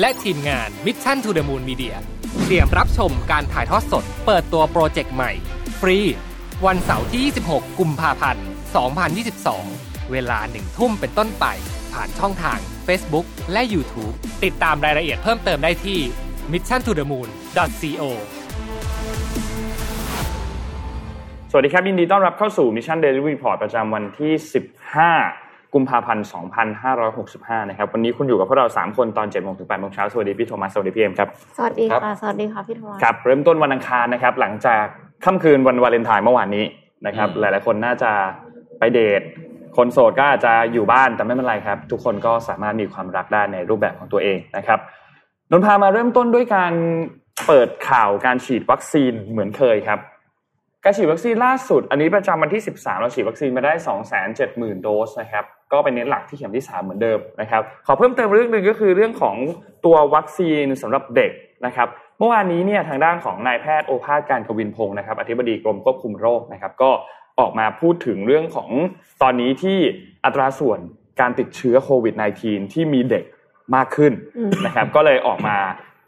และทีมงาน Mission to the Moon Media เตรียมรับชมการถ่ายทอดสด เปิดตัวโปรเจกต์ใหม่ ฟรี วันเสาร์ที่ 26 กุมภาพันธ์ 2022 เวลาหนึ่งทุ่มเป็นต้นไป ผ่านช่องทาง Facebook และ YouTube ติดตามรายละเอียดเพิ่มเติมได้ที่ mission to the moon co สวัสดีครับ ยินดีต้อนรับเข้าสู่ Mission Daily Report ประจำวันที่ 15 กุมภาพันธ์2565 นะครับ วันนี้คุณอยู่กับพวกเรา 3 คนตอน7โมงถึง8โมงเช้า สวัสดีพี่โทมัส สวัสดีพี่เอ็มครับ สวัสดีครับค่ะ สวัสดีค่ะพี่โทมัส ครับ เริ่มต้นวันอังคารนะครับ หลังจากค่ำคืนวันวาเลนไทน์เมื่อวานนี้นะครับ หลายๆ คนน่าจะไปเดท คนโสดก็อาจจะอยู่บ้าน แต่ไม่เป็นไรครับ ทุกคนก็สามารถมีความรักได้ในรูปแบบของตัวเองนะครับ นนท์พามาเริ่มต้นด้วยการเปิดข่าวการฉีดวัคซีนเหมือนเคยครับ การฉีดวัคซีนล่าสุด อันนี้ประจำวันที่ 13 เราฉีดวัคซีนมาได้ 270,000 โดสนะครับก็เป็นเน้นหลักที่เข็มที่ 3 เหมือนเดิมนะครับขอเพิ่มเติมเรื่องหนึ่งก็คือเรื่องของตัววัคซีนสำหรับเด็กนะครับเมื่อวานนี้เนี่ยทางด้านของนายแพทย์โอภาสการกวินพงศ์นะครับอธิบดีกรมควบคุมโรคนะครับก็ออกมาพูดถึงเรื่องของตอนนี้ที่อัตราส่วนการติดเชื้อโควิด -19 ที่มีเด็กมากขึ้นอืมนะครับก็เลยออกมา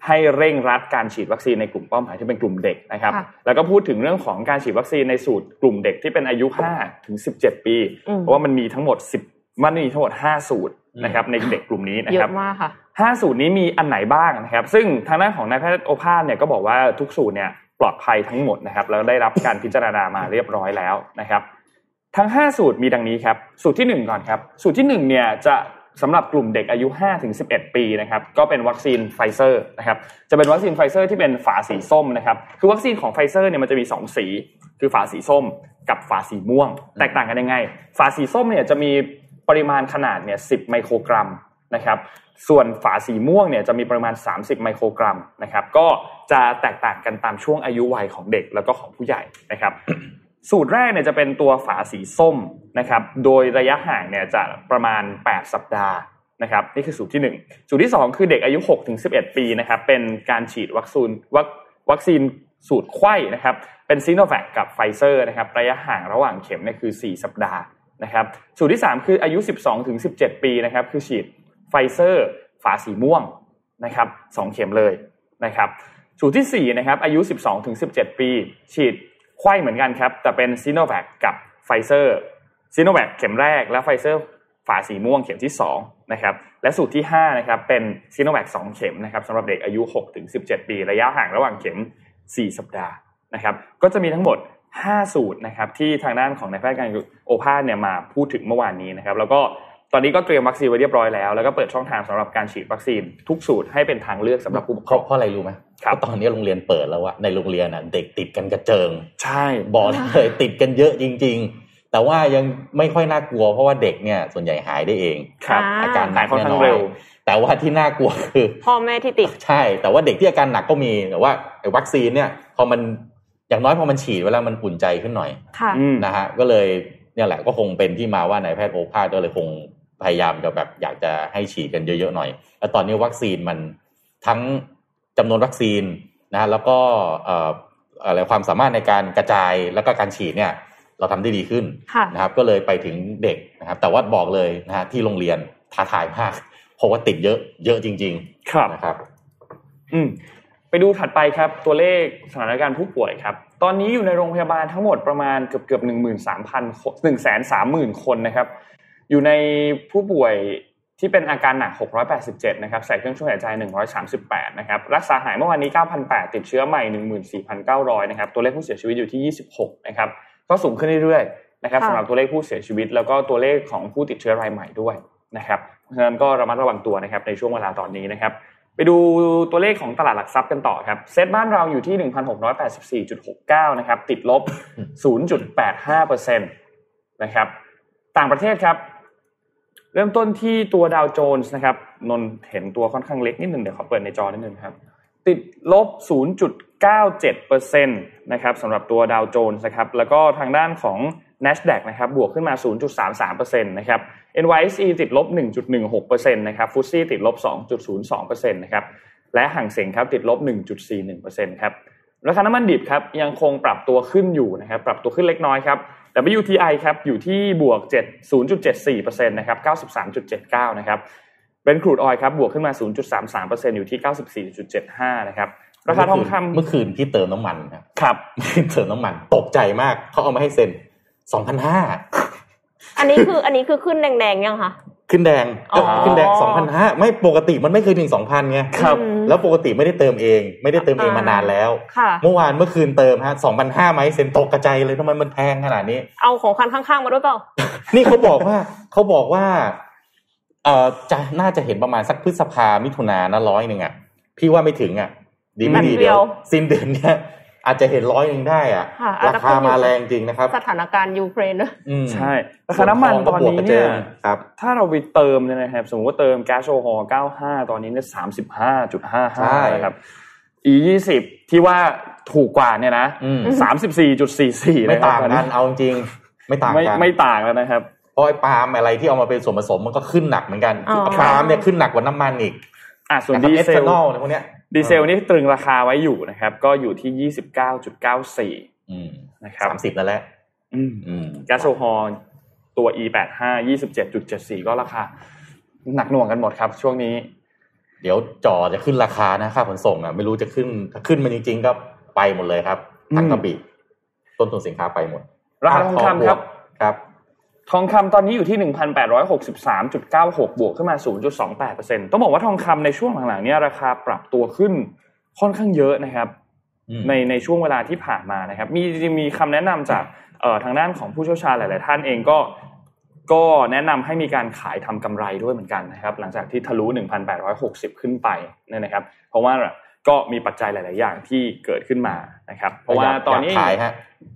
ให้เร่งรัดการฉีดวัคซีนในกลุ่มเป้าหมายที่เป็นกลุ่มเด็กนะครับค่ะแล้วก็พูดถึงเรื่องของการฉีดวัคซีนในสูตรกลุ่มเด็กที่เป็นอายุ5ถึง17 ปีอืมเพราะว่ามันมีทั้งหมด 10 มันมีทั้งหมด 5 สูตรนะครับในเด็กกลุ่มนี้นะเยครับอะมากค่ะห้าสูตรนี้มีอันไหนบ้างนะครับ ซึ่งทางด้านของนายแพทย์โอภาสเนี่ยก็บอกว่าทุกสูตรเนี่ยปลอดภัยทั้งหมดนะครับแล้วได้รับการพิจารณามาเรียบร้อยแล้วนะครับ ทั้ง 5 สูตรมีดังนี้ครับ สูตรที่ 1 ก่อนครับ สูตรที่1เนี่ยจะ สำหรับกลุ่มเด็กอายุ 5-11 ปีนะครับก็เป็นวัคซีนไฟเซอร์นะครับจะเป็นวัคซีนไฟเซอร์ที่เป็นฝาสีส้มนะครับคือวัคซีนของไฟเซอร์เนี่ยมันจะมี 2 สี คือฝาสีส้มกับฝาสีม่วง แตกต่างกันยังไง ฝาสีส้มเนี่ยจะมีปริมาณขนาดเนี่ย10 ไมโครกรัมนะครับส่วนฝาสีม่วงเนี่ยจะมีปริมาณ 30 ไมโครกรัมนะครับก็จะแตกต่างกันตามช่วงอายุวัยของเด็กแล้วก็ของผู้ใหญ่นะครับ สูตรแรกเนี่ยจะเป็นตัวฝาสีส้มนะครับ โดยระยะห่างเนี่ยจะประมาณ 8 สัปดาห์นะครับนี่คือสูตรที่ 1 สูตรที่ 2 คือเด็กอายุ 6-11 ปีนะครับเป็นการฉีดวัคซีนวัควัคซีนสูตรไขว้นะครับเป็นซีโนแวคกับไฟเซอร์นะครับระยะห่างระหว่างเข็มเนี่ยคือ 4 สัปดาห์นะครับสูตรที่ 3 คืออายุ 12-17 ปีนะครับคือฉีดไฟเซอร์ฝาสีม่วงนะครับสองเข็มเลยนะครับสูตรที่4นะครับอายุ 12-17 ปี ฉีด ไขว้เหมือนกันครับ แต่เป็นซีโนแวคกับไฟเซอร์ซีโนแวคเข็มแรกและไฟเซอร์ฝาสีม่วงเข็มที่2นะครับและสูตรที่5นะครับเป็นซีโนแวค2เข็มนะครับสำหรับเด็กอายุ6-17 ปี ระยะห่างระหว่างเข็ม 4 สัปดาห์นะครับ ก็จะมีทั้งหมด 5 สูตรนะครับที่ทางด้านของนายแพทย์การโอภาสเนี่ยมาพูดถึงเมื่อวานนี้นะครับ แล้วก็ตอนนี้ก็เตรียมวัคซีนไว้เรียบร้อยแล้ว แล้วก็เปิดช่องทางสำหรับการฉีดวัคซีนทุกสูตรให้เป็นทางเลือกสำหรับผู้ปกคเพรอะงเพราะอะไรรู้ไหม ตอนนี้โรงเรียนเปิดแล้วอะในโรงเรียนอะเด็กติดกันกระเจิง ใช่บอกเลยติดกันเยอะจริง ๆ แต่ว่ายังไม่ค่อยน่ากลัวเพราะว่าเด็กเนี่ยส่วนใหญ่หายได้เองครับอ่าอาการหนักหายค่อนข้างแน่นเร็วแต่ว่าที่น่ากลัวคือพ่อแม่ที่ติดใช่ แต่ว่าเด็กที่อาการหนักก็มีแต่ว่าไอ้วัคซีนเนี่ยพอมันอย่างน้อยพอมันฉีดเวลามันอุ่นใจขึ้นหน่อยค่ะอืมนะฮะก็เลยเนี่ยแหละก็คงเป็นที่มาว่านายแพทย์โอภาสก็เลยคงพยายามจะแบบอยากจะให้ฉีดกันเยอะๆหน่อยแล้วตอนนี้วัคซีนมันทั้ง จำนวนวัคซีนนะฮะแล้วก็เอ่ออะไรความสามารถในการกระจายแล้วก็การฉีดเนี่ย เราทำได้ดีขึ้นค่ะนะครับ ก็เลยไปถึงเด็กนะครับ แต่ว่าบอกเลยนะฮะที่โรงเรียนท้าทายมากเพราะว่าติดเยอะเยอะจริงครับๆนะครับ อืมไปดูถัดไปครับ ตัวเลขสถานการณ์ผู้ป่วยครับ ตอนนี้อยู่ในโรงพยาบาลทั้งหมดประมาณเกือบเกือบหนึ่งหมื่นสามพันหนึ่งแสนสามหมื่นคนนะครับ อยู่ในผู้ป่วย ที่เป็นอาการหนัก 687 นะครับ ใส่เครื่องช่วยหายใจ 138 นะครับ รักษาหายเมื่อวานนี้ 9,800 ติดเชื้อใหม่ 14,900 นะครับ ตัวเลขผู้เสียชีวิตอยู่ที่ 26 นะครับ ก็สูงขึ้นเรื่อยๆ นะครับค่ะสำหรับตัวเลขผู้เสียชีวิต แล้วก็ตัวเลขของผู้ติดเชื้อรายใหม่ด้วยนะครับ เพราะฉะนั้นก็ระมัดระวังตัวนะครับในช่วงเวลาตอนนี้นะครับ ไปดูตัวเลขของตลาดหลักทรัพย์กันต่อครับ เซ็ตบ้านเราอยู่ที่ 1,684.69 นะครับ ติดลบ 0.85%นะครับ ต่างประเทศครับ เริ่มต้นที่ตัวดาวโจนส์นะครับนนท์เห็นตัวค่อนข้างเล็กนิดหนึ่งเดี๋ยวขอเปิดในจอนิดนึงครับ ติดลบ 0.97%นะครับสำหรับตัวดาวโจนส์นะครับแล้วก็ทางด้านของ NASDAQ นะครับบวกขึ้นมา 0.33%นะครับ NYSE ติดลบ 1.16%นะครับฟุตซี่ติดลบ 2.02%นะครับและห่างเสียงครับติดลบ 1.41%ครับราคาน้ำมันดิบครับยังคงปรับตัวขึ้นอยู่นะครับปรับตัวขึ้นเล็กน้อยครับ WTI ครับอยู่ที่บวก7 0.74%นะครับ93.79นะครับเป็นครูดออยครับบวกขึ้นมา 0.33%อยู่ที่ 94.75นะครับราคาทองคำเมื่อคืนพี่เติมน้ำมันครับเติมน้ำมันตกใจมากเขาเอามาให้เซ็นสองพันห้าอันนี้คืออันนี้คือขึ้นแดงๆยังคะ ขึ้นแดงอ๋อขึ้นแดงสองพันห้าไม่ปกติมันไม่เคยถึงสองพันไงครับอืมแล้วปกติไม่ได้เติมเอง ไม่ได้เติมเองมานานแล้วค่ะเมื่อวานเมื่อคืนเติมฮะสองพันห้าไหมเซ็นตกกระจายเลยทำไมมันแพงขนาดนี้ เอาของคันข้างๆมาด้วยเปล่า นี่เขาบอกว่าเขาบอกว่าเอ่อจะน่าจะเห็นประมาณสักพฤษภามิถุนานะร้อยหนึ่งอะพี่ว่าไม่ถึงอะดีไม่ดีแป๊บเดีเดี๋ยยววสิ้นเดือนเนี้ย อาจจะเห็นร้อยหนึ่งได้อะค่ะอาจราจะคาขึ้นอยู่มาแรงจริงนะครับ สถานการณ์ยูเครนด้วยอืมใช่ราคาน้ำมันตอนนี้เนี่ยครับถ้าเราไปเติมเนี่ยนะครับสมมติว่าเติมแก๊สโซฮอล์95 ตอนนี้เนี่ยใช่35.55นะครับ E 20 ที่ว่าถูกกว่าเนี่ยนะอืม34.44ไม่นะครัต่างตอนกันี้นเอาจริงไม่ต่างไม่กันไม่ต่างแล้วนะครับเพราะไอ้ปาล์มอะไรที่เอามาเป็นส่วนผสมมันก็ขึ้นหนักเหมือนกันอ๋อปาล์มเนี่ยขึ้นหนักกว่าน้ำมันอีกอะส่วนนะครับดีเอเซทลนอลในพวกเนี้ย ดีเซลนี่ตรึงราคาไว้อยู่นะครับ ก็อยู่ที่29.94อืมนะครับสามสิบแล้วแหละอืมอืมแก๊สโซฮอล์ตัว E85 27.74ก็ราคา หนักหน่วงกันหมดครับ ช่วงนี้ เดี๋ยวจอจะขึ้นราคานะค่าขนส่งอะไม่รู้จะขึ้นถ้าขึ้นมาจริงๆก็ไปหมดเลยครับทั้งกระบี่ต้นทุนสินค้าไปหมด ราคาทองคำครับครับ ทองคำตอนนี้อยู่ที่ 1,863.96 บวกขึ้นมา 0.28%ต้องบอกว่าทองคำในช่วงหลังๆเนี่ยราคาปรับตัวขึ้นค่อนข้างเยอะนะครับอืมในในช่วงเวลาที่ผ่านมานะครับ มีจริงๆมีคำแนะนำจากเอ่อทางด้านของผู้เชี่ยวชาญหลาย ๆ ท่านเองก็ก็แนะนำให้มีการขายทำกำไรด้วยเหมือนกันนะครับ หลังจากที่ทะลุ 1,860 ขึ้นไปเนี่ยนะครับ เพราะว่า ก็มีปัจจัยหลาย ๆ อย่างที่เกิดขึ้นมานะครับ เพราะว่าอยกตอนนี้ยกขายฮะ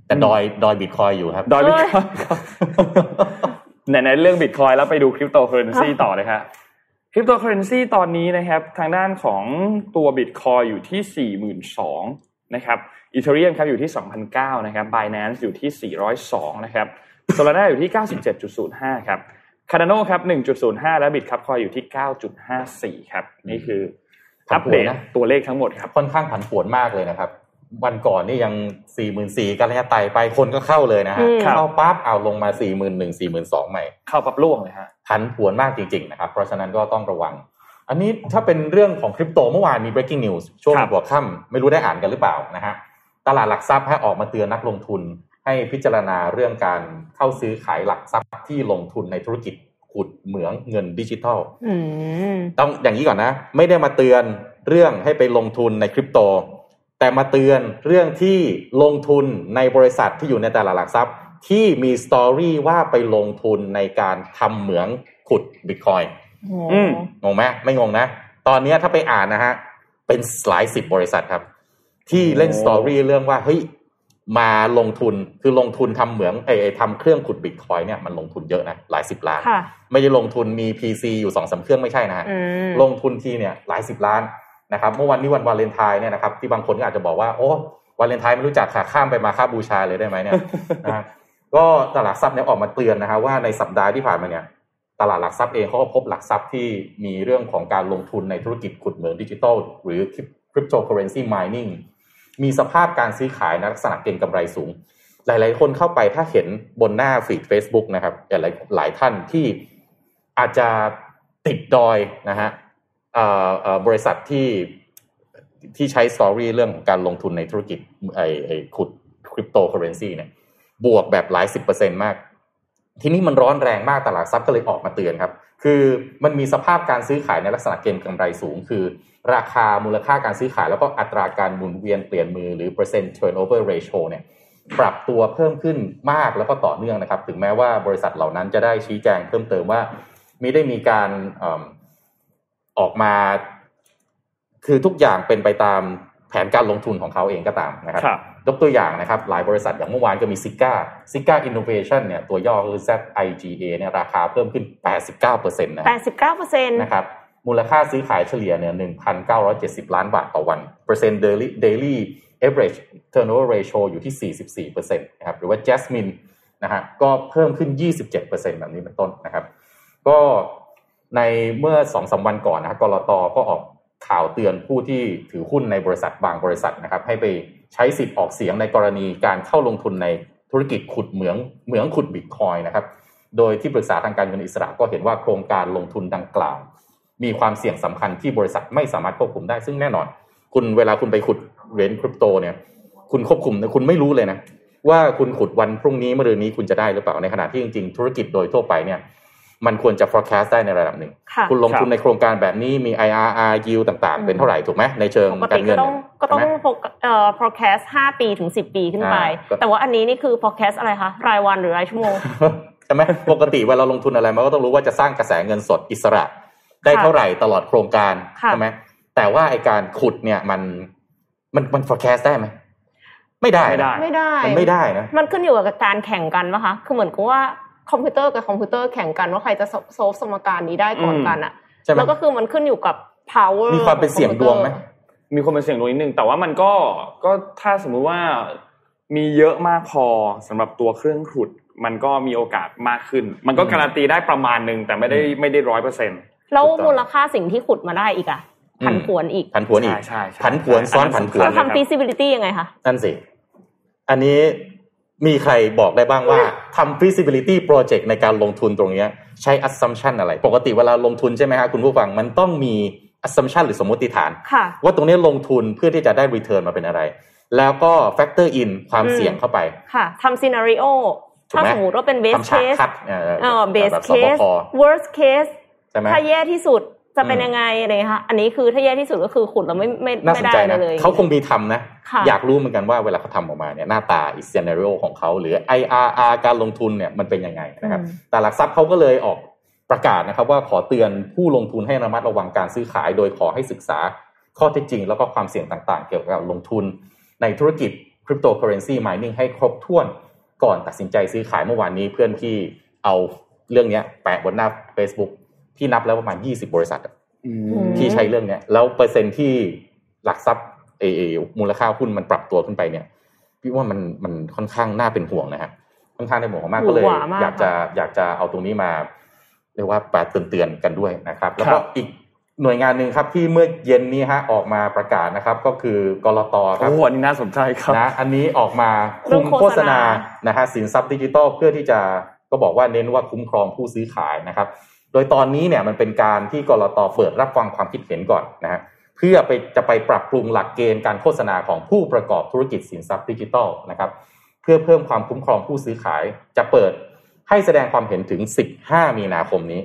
แต่ดอยดอยบิตคอยน์อยู่ครับ ดอยบิตคอยน์ไหนๆเรื่องบิตคอยน์แล้วไปดูคริปโตเคอร์เรนซีต่อเลยครับคริปโตเคอร์เรนซีตอนนี้นะครับทางด้านของตัวบิตคอยน์อยู่ที่่ 42,000นะครับอีเทเรียมครับอยู่ที่2,009นะครับ Binance อยู่ที่ 402นะครับโซลาร่าอยู่ที่ 97.05ครับคาร์ดานครับ1.05 และบิตครับคอยอยู่ที่ 9.54 ครับ นี่คือ อัปเดตผันผวนนะตัวเลขทั้งหมดครับค่อนข้างผันผวนมากเลยนะครับ วันก่อนนี่ยังสี่หมื่นสี่กันระยะไต่ไปคนก็เข้าเลยนะฮะอืมเข้าปั๊บเอาลงมาสี่หมื่นหนึ่งสี่หมื่นสองใหม่ เข้าปรับล่วงเลยฮะผันผวนมากจริงๆนะครับเพราะฉะนั้นก็ต้องระวัง อันนี้ถ้าเป็นเรื่องของคริปโตเมื่อวานมี breaking news ช่วงครับหัวค่ำไม่รู้ได้อ่านกันหรือเปล่านะฮะตลาดหลักทรัพย์ให้ออกมาเตือนนักลงทุน ให้พิจารณาเรื่องการเข้าซื้อขายหลักทรัพย์ที่ลงทุนในธุรกิจ ขุดเหมืองเงินดิจิทัลอืมต้องอย่างนี้ก่อนนะ ไม่ได้มาเตือนเรื่องให้ไปลงทุนในคริปโต แต่มาเตือนเรื่องที่ลงทุนในบริษัทที่อยู่ในตลาดหลักทรัพย์ ที่มีสตอรี่ว่าไปลงทุนในการทำเหมืองขุดบิตคอยอืมงงไหมไม่งงนะ ตอนนี้ถ้าไปอ่านนะฮะ เป็นหลายสิบบริษัทครับ ที่เล่นโอ้สตอรี่เรื่องว่าเฮ้ย มาลงทุนคือลงทุนทำเหมืองไอ้ไอ้ทำเครื่องขุดบิตคอยเนี่ยมันลงทุนเยอะนะหลายสิบล้านค่ะไม่ได้ลงทุนมี PC อยู่สองสามเครื่องไม่ใช่นะฮะอืมลงทุนทีเนี่ยหลายสิบล้านนะครับเมื่อวันนี้วันวาเลนไทน์เนี่ยนะครับที่บางคนก็อาจจะบอกว่าโอ้วาเลนไทน์ไม่รู้จักค่ะข้ามไปมาค่าบูชาเลยได้ไหมเนี่ยนะฮะก็ตลาดหลักทรัพย์เนี่ยออกมาเตือนนะฮะว่าในสัปดาห์ที่ผ่านมาเนี่ยตลาดหลักทรัพย์เองเขาก็พบหลักทรัพย์ที่มีเรื่องของการลงทุนในธุรกิจขุดเหมืองดิจิทัลหรือคริปโตเคอเรนซีมายนิ่ง มีสภาพการซื้อขายในลักษณะเก็งกำไรสูง หลาย ๆ คนเข้าไปถ้าเห็นบนหน้าฟีด Facebook นะครับหลายหลายท่านที่อาจจะติดดอยนะฮะเอ่อเอ่อบริษัทที่ที่ใช้สตอรี่เรื่องของการลงทุนในธุรกิจไอ้ไอ้ขุดคริปโตเคอเรนซีเนี่ยบวกแบบหลายสิบเปอร์เซ็นต์มาก ทีนี้มันร้อนแรงมากตลาดทรัพย์ก็เลยออกมาเตือนครับ คือมันมีสภาพการซื้อขายในลักษณะเก็งกำไรสูง คือราคามูลค่าการซื้อขาย แล้วก็อัตราการหมุนเวียนเปลี่ยนมือหรือ percent turnover ratio เนี่ยปรับตัวเพิ่มขึ้นมากแล้วก็ต่อเนื่องนะครับ ถึงแม้ว่าบริษัทเหล่านั้นจะได้ชี้แจงเพิ่มเติมว่าไม่ได้มีการออกมา คือทุกอย่างเป็นไปตามแผนการลงทุนของเขาเองก็ตามนะครับ ยกตัวอย่างนะครับ หลายบริษัทอย่างเมื่อวานก็มีซิก้าซิก้าอินโนเวชันเนี่ยตัวย่อคือ ZIGA เนี่ยราคาเพิ่มขึ้น 89%นะแปดสิบเก้าเปอร์เซ็นต์นะครับมูลค่าซื้อขายเฉลี่ยเนี่ย1,970 ล้านบาทต่อวัน เปอร์เซ็นต์ daily daily average turnover ratio อยู่ที่ 44%นะครับหรือว่า Jasmine นะฮะก็เพิ่มขึ้น 27%แบบนี้เป็นต้นนะครับ ก็ในเมื่อสองสาวันก่อนนะกรตก็ออกข่าวเตือนผู้ที่ถือหุ้นในบริษัทบางบริษัทนะครับ ให้ไป ใช้สิทธิ์ออกเสียงในกรณีการเข้าลงทุนในธุรกิจขุดเหมืองเหมืองขุดบิตคอยนะครับ โดยที่ปรึกษาทางการเงินอิสระก็เห็นว่าโครงการลงทุนดังกล่าว มีความเสี่ยงสำคัญที่บริษัทไม่สามารถควบคุมได้ซึ่งแน่นอน คุณเวลาคุณไปขุดเหรียญคริปโตเนี่ย คุณควบคุมคุณไม่รู้เลยนะว่าคุณขุดวันพรุ่งนี้มะรืนนี้คุณจะได้หรือเปล่าในขณะที่จริงๆธุรกิจโดยทั่วไปเนี่ย มันควรจะ forecast ได้ในระดับหนึ่งค่ะคุณลงทุนในโครงการแบบนี้มี IRR yield ต่างๆ เป็นเท่าไหร่ถูกไหมในเชิงปกกาติรเงิก็นต้องก็ต้องใช่ไหม foc- เอ่อ forecast 5 ปีถึง 10 ปีขึ้นไปอ่าก็แต่ว่าอันนี้นี่คือ forecast อะไรคะ รายวันหรือรายชั่วโมงใช่ไหมปกติเวลาเราลงทุนอะไรมันก็ต้องรู้ว่าจะสร้างกระแสเงินสดอิสระ ได้เท่าไหร่ตลอดโครงการค่ะใช่ไหมแต่ว่าไอการขุดเนี่ยมันมันมัน forecast ได้ไหมไม่ได้นะไม่ได้ไม่ได้ มันไม่ได้นะมันขึ้นอยู่กับการแข่งกันปะคะคือเหมือนกับว่า คอมพิวเตอร์กับคอมพิวเตอร์แข่งกันว่าใครจะ solve สมการนี้ได้ก่อนกันอะใช่ไหมแล้วก็คือมันขึ้นอยู่กับ power มีความเป็นเสี่ยงดวงไหมมีคนเป็นเสี่ยงดวงนิดนึงแต่ว่ามันก็ก็ถ้าสมมุติว่ามีเยอะมากพอสำหรับตัวเครื่องขุด มันก็มีโอกาสมากขึ้น มันก็การันตีได้ประมาณหนึ่งแต่ไม่ได้ไม่ได้ร้อยเปอร์เซ็นต์แล้วถูกต้องมูลค่าสิ่งที่ขุดมาได้อีกอะผันผวนอีกผันผวนอีกใช่ใช่ใช่ผันผวนซ้อนผันผวนเราทำ feasibility ยังไงคะนั่นสิ อันนี้ มีใครบอกได้บ้างว่าทำ feasibility project ในการลงทุนตรงเนี้ยใช้ assumption อะไร ปกติเวลาลงทุนใช่ไหมฮะคุณผู้ฟังมันต้องมี assumption หรือสมมติฐานค่ะว่าตรงนี้ลงทุนเพื่อที่จะได้ return มาเป็นอะไร แล้วก็ factor in ความอืมเสี่ยงเข้าไป ค่ะทำ scenario ถูกถ้าไหมสมมติว่าเป็น base ทำฉาก case คัดเออเออ base แบบสบ case ค worst case ใช่ไหมถ้าแย่ที่สุด จะเป็นอืมยังไงอะไรคะอันนี้คือถ้าแย่ที่สุดก็คือขุดแล้วไม่ไม่น่าไม่สนได้ใจอะไรนะเลยเขาคงมีทำนะค่ะอยากรู้เหมือนกันว่าเวลาเขาทำออกมาเนี่ยหน้าตาอีก scenario ของเขาหรือ IRR การลงทุนเนี่ยมันเป็นยังไงนะครับอืมแต่หลักทรัพย์เขาก็เลยออกประกาศนะครับ ว่าขอเตือนผู้ลงทุนให้ระมัดระวังการซื้อขาย โดยขอให้ศึกษาข้อเท็จจริง แล้วก็ความเสี่ยงต่างๆ เกี่ยวกับการลงทุน ในธุรกิจ cryptocurrency mining ให้ครบถ้วนก่อนตัดสินใจซื้อขายเมื่อวานนี้เพื่อนที่เอาเรื่องเนี้ยแปะบนหน้า Facebook ที่นับแล้วประมาณ20บริษัทอะที่ใช้เรื่องเนี้ยแล้วเปอร์เซ็นต์ที่หลักทรัพย์เอเอมูลค่าหุ้นมันปรับตัวขึ้นไปเนี่ยพี่ว่ามันมันค่อนข้างน่าเป็นห่วงนะครับค่อนข้างน่าเป็นห่วงมากหวืก็อเลยหวามากอยากจะอยากจะเอาตรงนี้มาเรียกว่าแปดเตือนๆกันด้วยนะครับ แล้วคก็รับอีกหน่วยงานหนึ่งครับที่เมื่อเย็นนี้ฮะออกมาประกาศนะครับ ก็คือกรตครับโอ้อันนี้น่าสนใจครับนะอันนี้ออกมาเรื่คุองมโฆโฆษษณาณานะฮะสินทรัพย์ดิจิทัลเพื่อที่จะก็บอกว่าเน้นว่าคุ้มครองผู้ซื้อขายนะครับ โดยตอนนี้เนี่ยมันเป็นการที่กรตเปิดรับฟังความคิดเห็นก่อนนะฮะเพื่อไปจะไปปรับปรุงหลักเกณฑ์การโฆษณาของผู้ประกอบธุรกิจสินทรัพย์ดิจิทัลนะครับเพื่อเพิ่มความคุ้มครองผู้ซื้อขายจะเปิดให้แสดงความเห็นถึง 15 มีนาคมนี้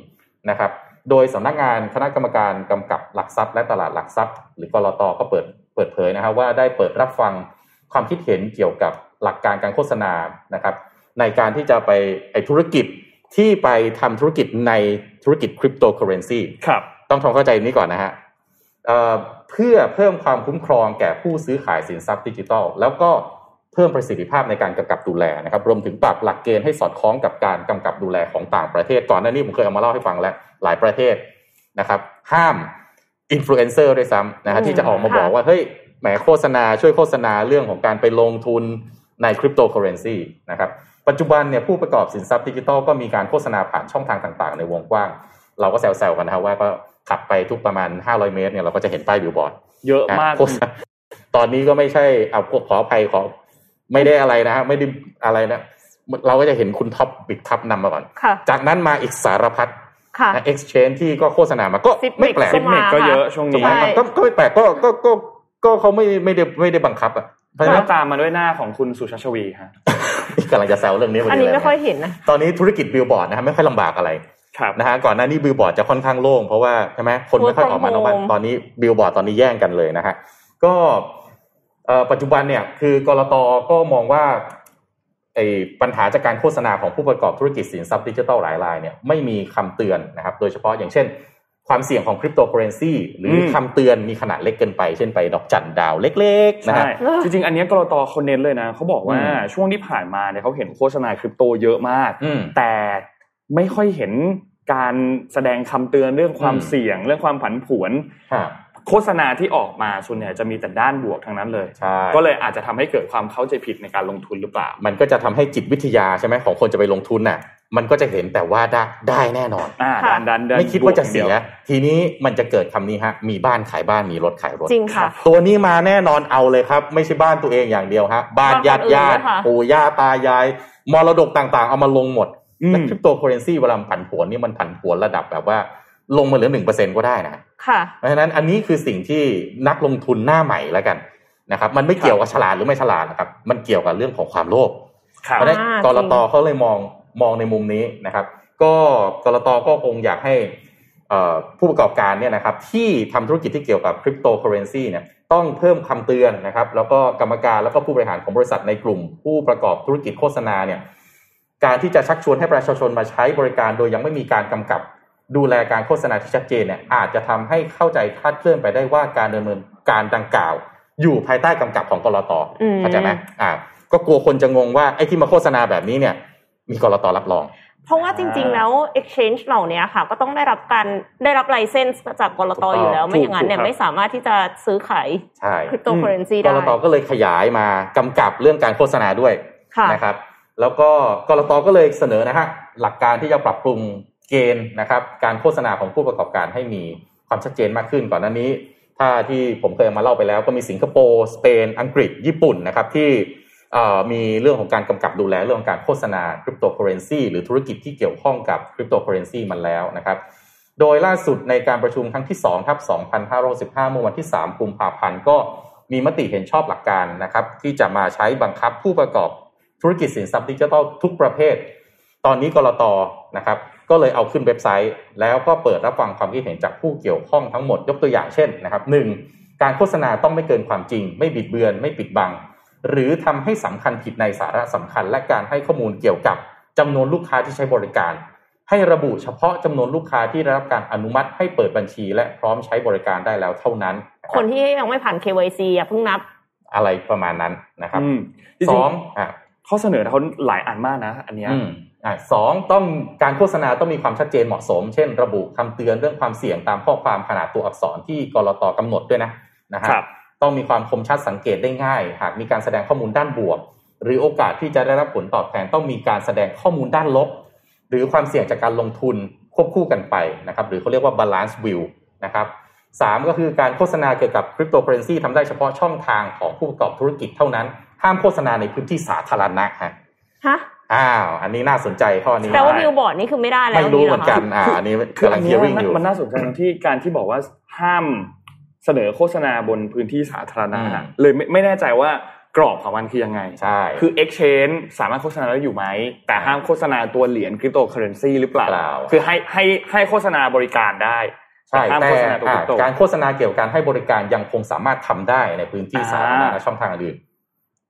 นะครับโดยสำนักงานคณะกรรมการกำกับหลักทรัพย์ และตลาดหลักทรัพย์ หรือกรตก็เปิดเปิดเผยนะครับว่าได้เปิดรับฟังความคิดเห็นเกี่ยวกับหลักการการโฆษณานะครับในการที่จะไปไอธุรกิจ ที่ไปทำธุรกิจในธุรกิจคริปโตเคอเรนซีครับ ต้องทำเข้าใจนี้ก่อนนะฮะเอ่อเพื่อเพิ่มความคุ้มครองแก่ผู้ซื้อขายสินทรัพย์ดิจิทัล แล้วก็เพิ่มประสิทธิภาพในการกำกับดูแลนะครับ รวมถึงปรับหลักเกณฑ์ให้สอดคล้องกับการกำกับดูแลของต่างประเทศก่อนหน้านี้ผมเคยเอามาเล่าให้ฟังแล้วหลายประเทศนะครับ ห้ามอินฟลูเอนเซอร์ด้วยซ้ำนะฮะอืมที่จะออกมาค่ะบอกว่าเฮ้ยแหมโฆษณาช่วยโฆษณาเรื่องของการไปลงทุนในคริปโตเคอเรนซีนะครับ ปัจจุบันเนี่ยผู้ประกอบสินทรัพย์ดิจิทัลก็มีการโฆษณาผ่านช่องทางต่าง ๆ ในวงกว้าง เราก็แซวๆกันนะครับว่าก็ขับไปทุกประมาณ 500 เมตรเนี่ยเราก็จะเห็นป้ายบิลบอร์ดเยอะมากโฆษณาตอนนี้ก็ไม่ใช่เอาขออภัยขอไม่ได้อะไรนะฮะไม่ได้อะไรนะเราก็จะเห็นคุณท็อป Bitkub นำมาก่อนค่ะจากนั้นมาอีกสารพัดค่ะนะ exchange ที่ก็โฆษณามาก็ Zipmex ไม่แปลกก็ Zipmex ก็เยอะช่วงถูกนี้ไหมใช่มันก็ก็ไม่แปลกก็ก็ก็ก็เขาไม่ไม่ได้ไม่ได้บังคับอะ เพราะฉะนั้นแล้วตามมาด้วยหน้าของคุณสุชัชวีร์ฮะกำลังจะแซวเรื่องนี้พอันดีนี้เลยไม่นะค่อยเห็นนะตอนนี้ธุรกิจบิลบอร์ดนะฮะไม่ค่อยลำบากอะไรครับนะฮะก่อนหน้านี้บิลบอร์ดจะค่อนข้างโล่งเพราะว่าใช่ไหมคนไม่ค่อยออกมานอกบ้าน Work from home ตอนนี้บิลบอร์ดตอนนี้แย่งกันเลยนะฮะก็เอ่อปัจจุบันเนี่ยคือกลตก็มองว่าไอ้ปัญหาจากการโฆษณาของผู้ประกอบธุรกิจสินทรัพย์ดิจิทัลหลายรายเนี่ยไม่มีคำเตือนนะครับ โดยเฉพาะอย่างเช่น ความเสี่ยงของคริปโตเคอเรนซีหรืออมคำเตือนมีขนาดเล็กเกินไป เช่นไปดอกจันดาวเล็กๆนะใช่ฮะจริงๆ อันเนี้ยกรตเขาเน้นเลยนะเขาบอกว่าอืมช่วงที่ผ่านมาเนี่ยเขาเห็นโฆษณาคริปโตเยอะมากอืมแต่ไม่ค่อยเห็นการแสดงคำเตือนเรื่องความอืมเสี่ยงเรื่องความผันผวนฮะ โฆษณาที่ออกมาส่วนใหญ่จะมีแต่ด้านบวกทั้งนั้นเลยใช่ก็เลยอาจจะทำให้เกิดความเข้าใจผิดในการลงทุนหรือเปล่า มันก็จะทำให้จิตวิทยาใช่ไหมของคนจะไปลงทุนน่ะ มันก็จะเห็นแต่ว่าได้ได้แน่นอนอ่าค่ะดันดันดันไม่คิดว่าจะบกเสีองยดีวทีนี้มันจะเกิดคำนี้ฮะ มีบ้านขายบ้านมีรถขายรถจริงค่ะตัวนี้มาแน่นอนเอาเลยครับ ไม่ใช่บ้านตัวเองอย่างเดียวฮะบ้านญาติญาติบ้านคนอื่นด้วยค่ะปู่ย่าตายายมรดกต่างๆ เอามาลงหมดอืมและคริปโตเคอเรนซีเวลามันผันผวนนี่มันผันผวนระดับแบบว่า ลงมาเหลือหนึ่งเปอร์เซ็นก็ได้นะค่ะเพราะฉะนั้นอันนี้คือสิ่งที่นักลงทุนหน้าใหม่แล้วกันนะครับ มันไม่เกี่ยวกับฉลาดหรือไม่ฉลาดนะครับ มันเกี่ยวกับเรื่องของความโลภครับเพราะฉะนั้นอ่ากลตจริงเขาเลยมองมองในมุมนี้นะครับ ก็กลตก็คงอยากให้เอ่อผู้ประกอบการเนี่ยนะครับที่ทำธุรกิจที่เกี่ยวกับคริปโตเคอเรนซีเนี่ยต้องเพิ่มคำเตือนนะครับ แล้วก็กรรมการแล้วก็ผู้บริหารของบริษัทในกลุ่ม ผู้ประกอบธุรกิจโฆษณาเนี่ยการที่จะชักชวนให้ประชาชนมาใช้บริการโดยยังไม่มีการกำกับ ดูแลการโฆษณาที่ชัดเจนเนี่ยอาจจะทำให้เข้าใจคลาดเคลื่อนไปได้ว่าการดำเนินการดังกล่าว อยู่ภายใต้กำกับของกรตอืมเข้าใจไหมอ่า ก็กลัวคนจะงงว่าไอ้ที่มาโฆษณาแบบนี้เนี่ย มีกรตรับรอง เพราะว่าจริง ๆ แล้ว exchange เหล่านี้ค่ะ ก็ต้องได้รับการได้รับไลเซนส์จากกรตอยู่แล้ว ไม่อย่างนั้นเนี่ยถูกครับไม่สามารถที่จะซื้อขายใช่คริปโตเคอเรนซีกได้รตก็เลยขยายมากำกับเรื่องการโฆษณาด้วยค่ะนะครับ แล้วก็กรตก็เลยเสนอนะฮะหลักการที่จะปรับปรุง เกณฑ์นะครับการโฆษณาของผู้ประกอบการให้มีความชัดเจนมากขึ้นก่อนหน้านี้ ถ้าที่ผมเคยมาเล่าไปแล้วก็มีสิงคโปร์สเปน อังกฤษ ญี่ปุ่นนะครับที่มีเรื่องของการกำกับดูแลเรื่องของการโฆษณาคริปโตเคอเรนซีหรือธุรกิจที่เกี่ยวข้องกับคริปโตเคอเรนซีมันแล้วนะครับโดยล่าสุดในการประชุมครั้งที่2ทับ2515เมื่อวันที่ 3 กุมภาพันธ์ก็มีมติเห็นชอบหลักการนะครับที่จะมาใช้บังคับผู้ประกอบธุรกิจสินทรัพย์ดิจิทัลทุกประเภท ตอนนี้กลตนะครับ ก็เลยเอาขึ้นเว็บไซต์ แล้วก็เปิดรับฟังความคิดเห็นจากผู้เกี่ยวข้องทั้งหมดยกตัวอย่างเช่นนะครับหนึ่งการโฆษณาต้องไม่เกินความจริง ไม่บิดเบือน ไม่ปิดบัง หรือทำให้สำคัญผิดในสาระสำคัญ และการให้ข้อมูลเกี่ยวกับจำนวนลูกค้าที่ใช้บริการ ให้ระบุเฉพาะจำนวนลูกค้าที่ได้รับการอนุมัติให้เปิดบัญชี และพร้อมใช้บริการได้แล้วเท่านั้น คนที่ยังไม่ผ่าน KYC อะเพิ่งนับอะไรประมาณนั้นนะครับอืมจริงๆสองอะข้อเสนอเขาหลายอันมากนะ อันเนี้ยอืมอะ สองต้องการโฆษณาต้องมีความชัดเจนเหมาะสม เช่น ระบุคำเตือนเรื่องความเสี่ยงตามข้อความขนาดตัวอักษรที่กรตกำหนดด้วยนะนะฮะครับต้องมีความคมชัดสังเกตได้ง่าย หากมีการแสดงข้อมูลด้านบวก หรือโอกาสที่จะได้รับผลตอบแทนต้องมีการแสดงข้อมูลด้านลบ หรือความเสี่ยงจากการลงทุนควบคู่กันไปนะครับหรือเขาเรียกว่า balance view นะครับสามก็คือการโฆษณาเกี่ยวกับคริปโตเคอเรนซีทำได้เฉพาะช่องทางของผู้ประกอบธุรกิจเท่านั้น ห้ามโฆษณาในพื้นที่สาธารณะฮะฮะ อ้าวอันนี้น่าสนใจข้อนี้แปลว่าบิลบอร์ดนี่คือไม่ได้แล้วไม่รู้เหมือนกันรคะอ่าอันนี้คือกำลัอังนเนี้ย hearing อยู่มันน่าสนใจตรงที่การที่บอกว่าห้ามเสนอโฆษณาบนพื้นที่สาธารณะอืมเลยไม่ไม่แน่ใจว่ากรอบของมันคือยังไงใช่คือ exchange สามารถโฆษณาได้อยู่ไหม แต่ห้ามโฆษณาตัวเหรียญคริปโตเคอเรนซีหรือเปล่าเปล่าคือให้ให้ให้โฆษณาบริการได้ใช่แต่ห้ามแต่โฆษณาตัวคอ่าริปโตการโฆษณาเกี่ยวกับการให้บริการยังคงสามารถทำได้ในพื้นที่อ่าสาธารณะและช่องทางอื่น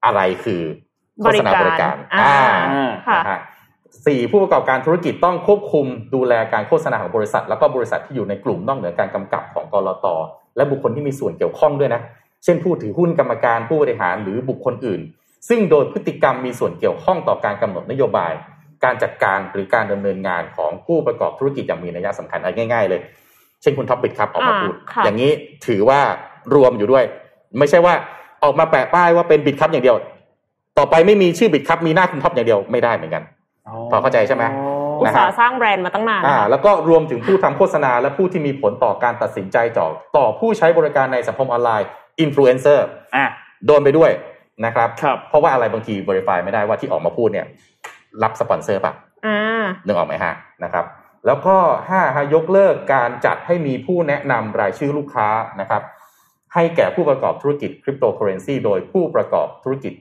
อะไรคือ โฆษณาบริการอ่าอ่าค่ะนะฮะสี่ผู้ประกอบการธุรกิจต้องควบคุมดูแลการโฆษณาของบริษัท แล้วก็บริษัทที่อยู่ในกลุ่มนอกเหนือการกำกับของกรตและบุคคลที่มีส่วนเกี่ยวข้องด้วยนะ เช่นผู้ถือหุ้นกรรมการผู้บริหารหรือบุคคลอื่น ซึ่งโดยพฤติกรรมมีส่วนเกี่ยวข้องต่อการกำหนดนโยบาย การจัดการหรือการดำเนินงานของผู้ประกอบธุรกิจอย่างมีนัยสำคัญเอาง่าย ๆ เลย เช่นคุณท็อป Bitkub ออกมาอ่าพูดค่ะอย่างนี้ถือว่ารวมอยู่ด้วย ไม่ใช่ว่าออกมาแปะป้ายว่าเป็น Bitkub อย่างเดียว ต่อไปไม่มีชื่อ Bitkub มีหน้าคุณท็อปอย่างเดียวไม่ได้เหมือนกันพอเข้าใจใช่ไหมอุตสาห์สร้างแบรนด์มาตั้งนานอ่านะคะแล้วก็รวมถึงผู้ทำโฆษณาและผู้ที่มีผลต่อการตัดสินใจต่อต่อผู้ใช้บริการในสังคมออนไลน์อินฟลูเอนเซอร์อะโดนไปด้วยนะครับครับเพราะว่าอะไรบางที verify ไม่ได้ว่าที่ออกมาพูดเนี่ยรับสปอนเซอร์ป่ะอ่านึกออกไหมฮะนะครับแล้วก็ห้าฮะยกเลิกการจัดให้มีผู้แนะนำรายชื่อลูกค้านะครับให้แก่ผู้ประกอบธุรกิจคริปโตเคอเรนซีโดยผู้ประกอบธุรกิจ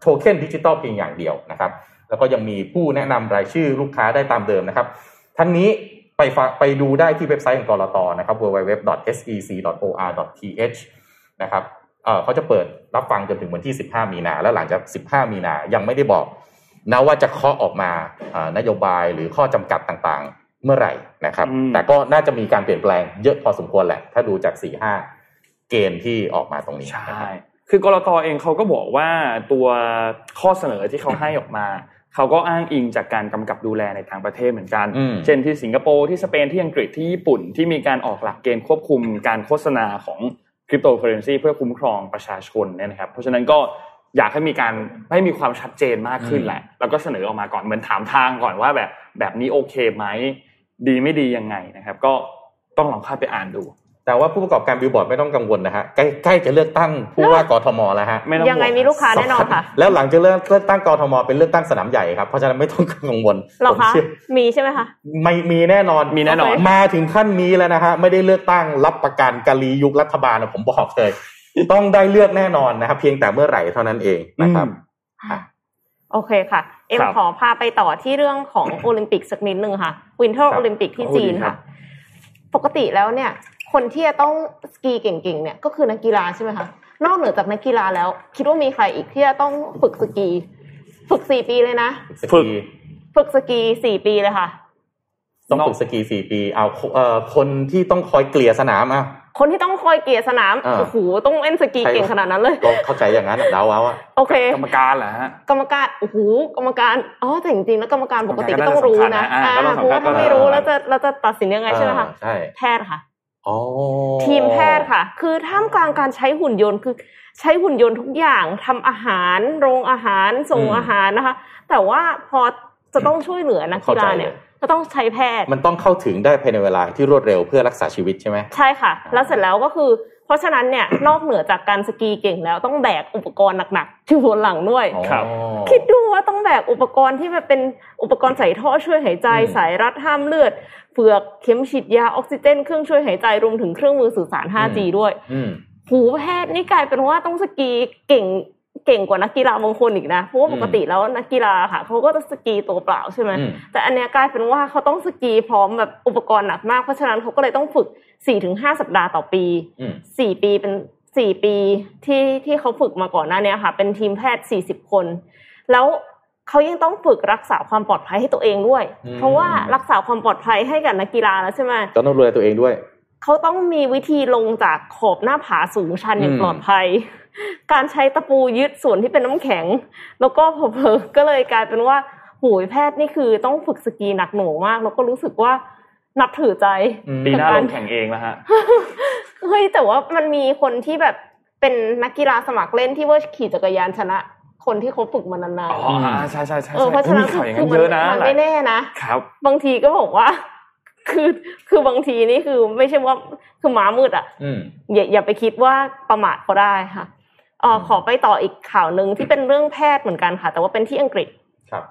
โทเค็นดิจิตอลเพียงอย่างเดียวนะครับ แล้วก็ยังมีผู้แนะนำรายชื่อลูกค้าได้ตามเดิมนะครับ ทั้งนี้ไปฝากไปดูได้ที่เว็บไซต์ของกลตนะครับ www.sec.or.th นะครับเอ่อเขาจะเปิดรับฟังจนถึงวันที่ 15 มีนา แล้วหลังจาก 15 มีนา ยังไม่ได้บอกนะว่าจะเคาะออกมาอ่านโยบายหรือข้อจำกัดต่างๆ เมื่อไหร่นะครับอืมแต่ก็น่าจะมีการเปลี่ยนแปลงเยอะพอสมควรแหละ ถ้าดูจาก 4-5 เกณฑ์ที่ออกมาตรงนี้ใช่นะ ครับคือกรตเองเขาก็บอกว่าตัวข้อเสนอที่เขาให้ออกมาเขาก็อ้างอิงจากการกำกับดูแลในต่างประเทศเหมือนกันอืมเช่นที่สิงคโปร์ที่สเปนที่อังกฤษที่ญี่ปุ่นที่มีการออกหลักเกณฑ์ควบคุมการโฆษณาของคริปโตเคอเรนซีเพื่อคุ้มครองประชาชนเนี่ยนะครับ เพราะฉะนั้นก็อยากให้มีการให้มีความชัดเจนมากขึ้นแหละ แล้วก็เสนอออกมาก่อนเหมือนถามทางก่อนว่าแบบแบบนี้โอเคไหมดีไม่ดียังไงนะครับ ก็ต้องลองเข้าไปอ่านดู แต่ว่าผู้ประกอบการบิลบอร์ดไม่ต้องกังวลนะฮะใกล้ใกล้จะเลือกตั้งผู้ว่ากทมแล้วฮะไม่ต้องยังไงมีลูกค้าแน่นอนค่ะ แล้วหลังจากเลือกเลือกตั้งกทมเป็นเลือกตั้งสนามใหญ่ครับ เพราะฉะนั้นไม่ต้องกังวลเหรอผมคะเชื่อมีใช่ไหมคะไม่มีแน่นอนมีแน่นอนโอเคมาถึงขั้นนี้แล้วนะฮะไม่ได้เลือกตั้งรับประกันกาลียุครัฐบาลนะผมบอกเลยต้องได้เลือกแน่นอนนะครับเพียงแต่เมื่อไหร่เท่านั้นเองนะครับอะโอเคค่ะ เอ็มครับขอพาไปต่อที่เรื่องของโอลิมปิกสักนิดนึงค่ะ winter ครับโอลิมปิกที่โอ้จีนดีครัค่ะปกติแล้วเนี่ย คนที่จะต้องสกีเก่งๆเนี่ยก็คือนักกีฬาใช่ไหมคะนอกเหนือจากนักกีฬาแล้ว คิดว่ามีใครอีกที่จะต้องฝึกสกี ฝึกสี่ปีเลยนะสฝึกกีฝึกสกีสี่ปีเลยค่ะ ต้องฝึกสกีสี่ปี เอาเอ่อคนที่ต้องคอยเกลี่ยสนามอะคนที่ต้องคอยเกลี่ยสนามอ่าโอ้โหต้องเล่นสกีใช่เก่งขนาดนั้นเลยก็เข้าใจอย่างนั้นอะเดาเอาอะโอเค กรรมการเหรอฮะกรรมการโอ้โหกรรมการอ๋อแต่จริงๆแล้วกรรมการปกติก็ต้องรู้นะกรรมการก็น่าสำคัญนะอ่าก็ต้องเพราะว่าถ้าสำคัญไม่รู้แล้วจะเราจะตัดสินยังไงใช่ไหมคะใช่แพทย์ค่ะอ๋อ ทีมแพทย์ค่ะ คือท่ามกลางการใช้หุ่นยนต์คือ ใช้หุ่นยนต์ทุกอย่างทำอาหารโรงอาหารส่งอาหารนะคะ แต่ว่าพอจะต้องช่วยเหลือนักกีฬาเนี่ยก็ต้องใช้แพทย์ มันต้องเข้าถึงได้ภายในเวลาที่รวดเร็วเพื่อรักษาชีวิตใช่ไหมใช่ค่ะ แล้วเสร็จแล้วก็คือ เพราะฉะนั้นเนี่ยนอกเหนือจากการสกีเก่งแล้วต้องแบกอุปกรณ์หนักๆที่บนหลังด้วยครับคิดดูว่าต้องแบกอุปกรณ์ที่มันเป็นอุปกรณ์ใส่ท่อช่วยหายใจอืมสายรัดห้ามเลือดเฟือกเข็มฉีดยาออกซิเจนเครื่องช่วยหายใจรวมถึงเครื่องมือสื่อสาร 5G ด้วยอืมหูแพทย์นี่กลายเป็นว่าต้องสกีเก่ง เก่งกว่านักกีฬาบางคนอีกนะเพราะว่าอืมปกติแล้วนักกีฬาค่ะเขาก็จะสกีตัวเปล่าใช่ไหมอืมแต่อันเนี้ยกลายเป็นว่าเขาต้องสกีพร้อมแบบอุปกรณ์หนักมากเพราะฉะนั้นเขาก็เลยต้องฝึก4-5สัปดาห์ต่อปีอืมสี่ปีเป็นสี่ปีที่ที่เขาฝึกมาก่อนหน้าเนี้ค่ะ เป็นทีมแพทย์สี่สิบคน แล้วเขายังต้องฝึกรักษาความปลอดภัยให้ตัวเองด้วยอืมเพราะว่ารักษาความปลอดภัยให้กับนักกีฬาแล้วใช่ไหมก็ต้องดูแลตัวเองด้วย เขาต้องมีวิธีลงจากขอบหน้าผาสูงชันอย่างอืมปลอดภัย การใช้ตะปูยึดส่วนที่เป็นน้ำแข็ง แล้วก็เผลอๆก็เลยกลายเป็นว่าหูยแพทย์นี่คือต้องฝึกสกีหนักหน่วงมาก แล้วก็รู้สึกว่านับถือใจปีหน้ากับลการงแข่งเองแล้วฮะเฮ้ยแต่ว่ามันมีคนที่แบบเป็นนักกีฬาสมัครเล่นที่ว่าขี่จักรยานชนะคนที่เขาฝึกมานานอ๋ออ่าใช่ใช่ใช่ๆเออเพราะฉะนั้นมีข่าวอย่างคืนั้นมัเยอะนะมันหลายไม่แน่นะครับ บางทีก็บอกว่า คือคือบางทีนี่คือไม่ใช่ว่าคือหมามืดอะอืมอย่าอย่าไปคิดว่าประมาทเขาได้ค่ะเออขอไปต่ออีกข่าวหนึ่งที่เป็นเรื่องแพทย์เหมือนกันค่ะ แต่ว่าเป็นที่อังกฤษครับ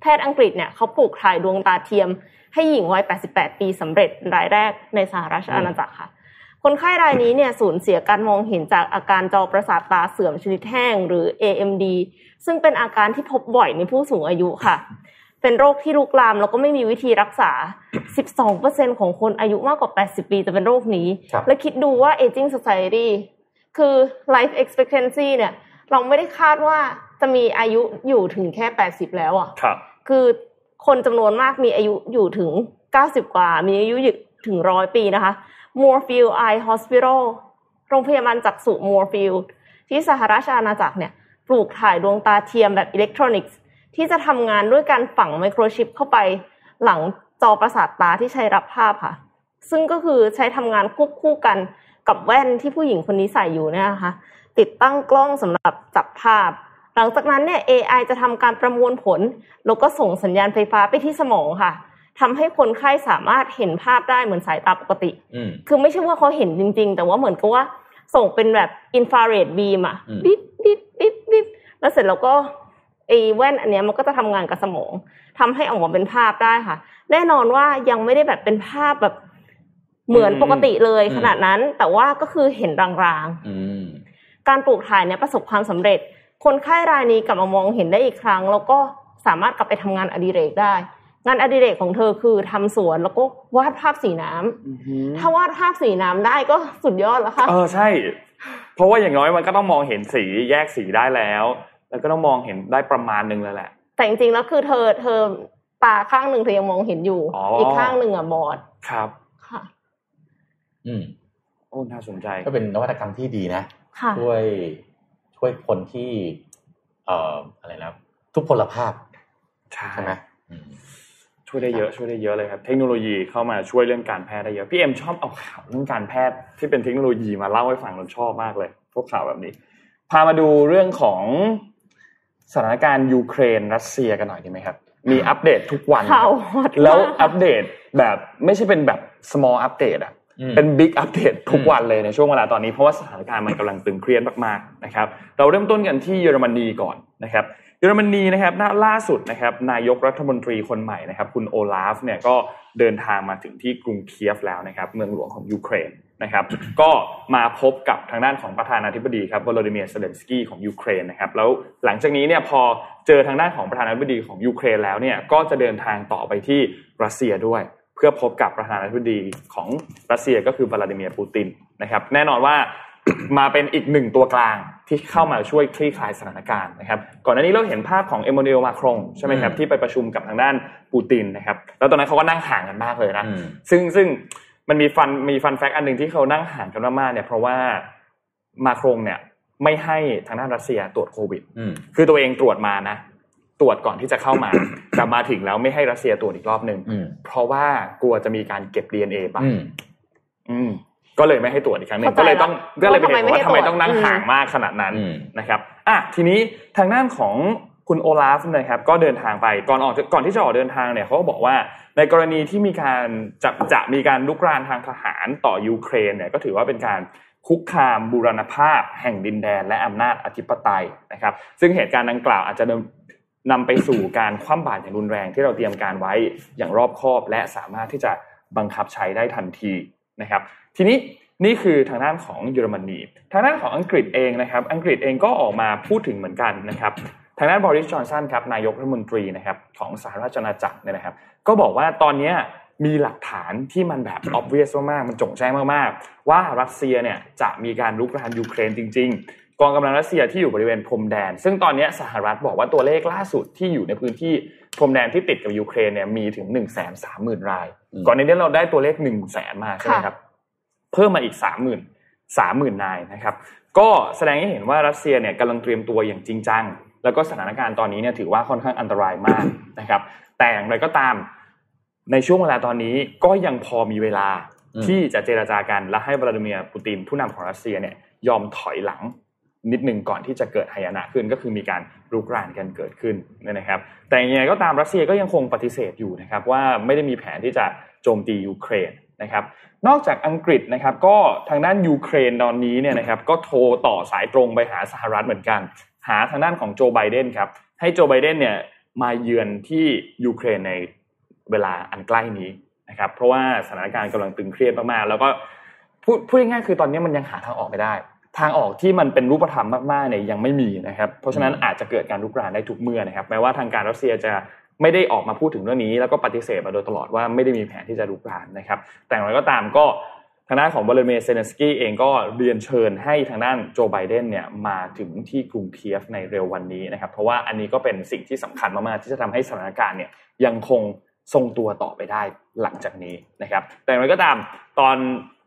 แพทย์อังกฤษเนี่ยเขาปลูกถ่ายดวงตาเทียม ให้หญิงวัย 88 ปีสำเร็จรายแรกในสหราชอาณาจักรค่ะ คนไข้รายนี้เนี่ยสูญเสียการมองเห็นจากอาการจอประสาทตาเสื่อมชนิดแห้งหรือ AMD ซึ่งเป็นอาการที่พบบ่อยในผู้สูงอายุค่ะ เป็นโรคที่ลุกลามแล้วก็ไม่มีวิธีรักษา 12%ของคนอายุมากกว่า 80 ปีจะเป็นโรคนี้ครับและคิดดูว่า aging society คือ life expectancy เนี่ย เราไม่ได้คาดว่าจะมีอายุอยู่ถึงแค่80แล้วอะครับ คือคนจำนวนมากมีอายุอยู่ถึง90กว่า มีอายุอยู่ถึงร้อยปีนะคะ Moorfield Eye Hospital โรงพยาบาลจักษุ Moorfield ที่สหราชอาณาจักรเนี่ย ปลูกถ่ายดวงตาเทียมแบบอิเล็กทรอนิกส์ที่จะทำงานด้วยการฝังไมโครชิปเข้าไปหลังจอประสาทตาที่ใช้รับภาพค่ะ ซึ่งก็คือใช้ทำงานควบคู่กัน กับแว่นที่ผู้หญิงคนนี้ใส่อยู่เนี่ยนะคะติดตั้งกล้องสำหรับจับภาพ หลังจากนั้นเนี่ย AI จะทำการประมวลผล แล้วก็ส่งสัญญาณไฟฟ้าไปที่สมองค่ะทำให้คนไข้สามารถเห็นภาพได้เหมือนสายตาปกติอืมคือไม่ใช่ว่าเขาเห็นจริง ๆ แต่ว่าเหมือนกับว่าส่งเป็นแบบอินฟราเรดบีมอะอืมบิ๊บบิ๊บบิ๊บบิ๊บแล้วเสร็จแล้วก็ไอ้แว่นอันเนี้ยมันก็จะทำงานกับสมองทำให้ออกมาเป็นภาพได้ค่ะ แน่นอนว่ายังไม่ได้แบบเป็นภาพแบบ เหมือนปกติเลยอืมขนาดนั้น แต่ว่าก็คือเห็นรางๆอืมการปลูกถ่ายเนี่ยประสบความสำเร็จ คนไข้รายนี้กลับมามองเห็นได้อีกครั้ง แล้วก็สามารถกลับไปทำงานอดิเรกได้ งานอดิเรกของเธอคือทำสวนแล้วก็วาดภาพสีน้ำถ้าวาดภาพสีน้ำได้ก็สุดยอดแล้วค่ะเออใช่ เพราะว่าอย่างน้อยมันก็ต้องมองเห็นสีแยกสีได้แล้ว แล้วก็ต้องมองเห็นได้ประมาณหนึ่งเลยแหละ แต่จริงๆแล้วคือเธอเธอตาข้างหนึ่งเธอยังมองเห็นอยู่อ๋ออีอีกข้างหนึ่งอะบอดครับค่ะ อืมโอ้น่าสนใจก็เป็นนวัตกรรมที่ดีนะค่ะช่วยช่วยคนที่ เอ่ออะไรนะทุพพลภาพใช่ไหมช่วยได้เยอะช่วยได้เยอะเลยครับ เทคโนโลยีเข้ามาช่วยเรื่องการแพทย์ได้เยอะพี่เอ็มชอบเอาข่าวเรื่องการแพทย์ที่เป็นเทคโนโลยีมาเล่าให้ฟังเราชอบมากเลย พวกข่าวแบบนี้ พามาดูเรื่องของสถานการณ์ยูเครนรัสเซียกันหน่อยดีไหมครับ มีอัปเดตทุกวันข่าวฮอตแล้วมากอัปเดตแบบไม่ใช่เป็นแบบ small update อะ อืมเป็น big update ทุกวันเลยในช่วงเวลาตอนนี้เพราะว่าสถานการณ์มันกำลังตึงเครียดมากๆนะครับเราเริ่มต้นกันที่เยอรมนีก่อนนะครับเยอรมนีนะครับณล่าสุดนะครับนายกรัฐมนตรีคนใหม่นะครับคุณโอลาฟเนี่ยก็เดินทางมาถึงที่กรุงเคียฟแล้วนะครับเมืองหลวงของยูเครนนะครับก็มาพบกับทางด้านของประธานาธิบดีครับวลาดิเมียร์เซเลนสกี้ของยูเครนนะครับแล้วหลังจากนี้เนี่ยพอเจอทางด้านของประธานาธิบดีของยูเครนแล้วเนี่ยก็จะเดินทางต่อไปที่รัสเซียด้วยเพื่อพบกับประธานาธิบดีของรัสเซียก็คือวลาดิเมียร์ปูตินนะครับ แน่นอนว่ามาเป็นอีกหนึ่งตัวกลางที่เข้ามาช่วยคลี่คลายสถานการณ์นะครับ ก่อนหน้านี้เราเห็นภาพของเอม a นูเอลมาครงใช่ไหมครับอืมที่ไปประชุมกับทางด้านปูตินนะครับ แล้วตอนนั้นเขาก็นั่งห่างกันมากเลยนะอืมซึ่งซึ่งมันมีฟันมีฟันแฟกต์อันหนึ่งที่เขานั่งห่างกันมากๆเนี่ยเพราะว่ามาครงเนี่ยไม่ให้ทางด้านรัสเซียตรวจโควิดอืมคือตัวเองตรวจมานะ ตรวจก่อนที่จะเข้ามาแต่มาถึงแล้วไม่ให้รัสเซียตรวจอีกรอบหนึ่งอืม เพราะว่ากลัวจะมีการเก็บ DNA ไปอืมอืมก็เลยไม่ให้ตรวจอีกครั้งหนึ่งเข้าใจก็เลยต้องละก็เลยเป็นเหตุผลว่าว่าทำทำไมไมไม่ให้ตรวจต้องนั่งห่างมากขนาดนั้นอืมนะครับอะทีนี้ทางด้านของคุณโอลาฟนะครับ ก็เดินทางไปก่อนออกก่อนที่จะออกเดินทางเนี่ยเขาก็บอกว่า ในกรณีที่มีการจะจะมีการลุกรานทางทหารต่อยูเครนเนี่ยก็ถือว่าเป็นการคุกคามบูรณภาพ แห่งดินแดน และอำนาจอธิปไตยนะครับ ซึ่งเหตุการณ์ดังกล่าวอาจจะ นำนำไปสู่การคว่ำบาตรอย่างรุนแรงที่เราเตรียมการไว้อย่างรอบคอบ และสามารถที่จะบังคับใช้ได้ทันทีนะครับ ทีนี้นี่คือทางด้านของเยอรมนี ทางด้านของอังกฤษเองนะครับ อังกฤษเองก็ออกมาพูดถึงเหมือนกันนะครับ ทางด้านบริสจอนสันครับนายกรัฐมนตรีนะครับของสหราชอาณาจักรเนี่ยนะครับ ก็บอกว่าตอนนี้มีหลักฐานที่มันแบบ obvious มากๆ มันจงแจ้งมากๆ ว่ารัสเซียเนี่ยจะมีการลุกรานยูเครนจริง ๆ กองกำลังรัสเซียที่อยู่บริเวณพรมแดน ซึ่งตอนเนี้ยสหรัฐบอกว่าตัวเลขล่าสุดที่อยู่ในพื้นที่พรมแดนที่ติดกับยูเครนเนี่ยมีถึง1นึ่งแสนสามหมื่นรายอืมก่อนหน้านี้เราได้ตัวเลข1นึ่งแสนมาใช่ไหมค่ะครับเพิ่มมาอีกสามหมื่นสามหมื่นนายนะครับก็แสดงให้เห็นว่ารัสเซียเนี่ยกำลังเตรียมตัวอย่างจริงจัง แล้วก็สถานการณ์ตอนนี้เนี่ยถือว่าค่อนข้างอันตรายมากนะครับ แต่อย่างไรก็ตามในช่วงเวลาตอนนี้ก็ยังพอมีเวลาอืมที่จะเจรจากันและให้วลาดิเมียร์ปูตินผู้นำของรัสเซียเนี่ยยอมถอยหลัง นิดหนึ่งก่อนที่จะเกิดหายนะขึ้นก็คือมีการรุกรานกันเกิดขึ้นนะครับ แต่ยังไงก็ตามรัสเซียก็ยังคงปฏิเสธอยู่นะครับว่าไม่ได้มีแผนที่จะโจมตียูเครนนะครับนอกจากอังกฤษนะครับก็ทางด้านยูเครนตอนนี้เนี่ยนะครับก็โทรต่อสายตรงไปหาสหรัฐเหมือนกัน หาทางด้านของโจไบเดนครับให้โจไบเดนเนี่ยมาเยือนที่ยูเครนในเวลาอันใกล้นี้นะครับเพราะว่าสถานการณ์กำลังตึงเครียดมากๆแล้วก็พูดพูดง่ายๆคือตอนนี้มันยังหาทางออกไม่ได้ ทางออกที่มันเป็นรูปธรรมมากๆเนี่ยยังไม่มีนะครับ เพราะฉะนั้นอาจจะเกิดการลุกรานได้ทุกเมื่อนะครับแม้ว่าทางการรัสเซียจะไม่ได้ออกมาพูดถึงเรื่องนี้ แล้วก็ปฏิเสธมาโดยตลอดว่าไม่ได้มีแผนที่จะลุกรานนะครับ แต่อย่างไรก็ตามก็ทางด้านของวลาดิเมียร์เซเลนสกี้เองก็เรียนเชิญให้ทางด้านโจไบเดนเนี่ยมาถึงที่กรุงเคียฟในเร็ววันนี้นะครับ เพราะว่าอันนี้ก็เป็นสิ่งที่สำคัญมากๆที่จะทำให้สถานการณ์เนี่ยยังคงทรงตัวต่อไปได้หลังจากนี้นะครับ แต่อย่างไรก็ตามตอน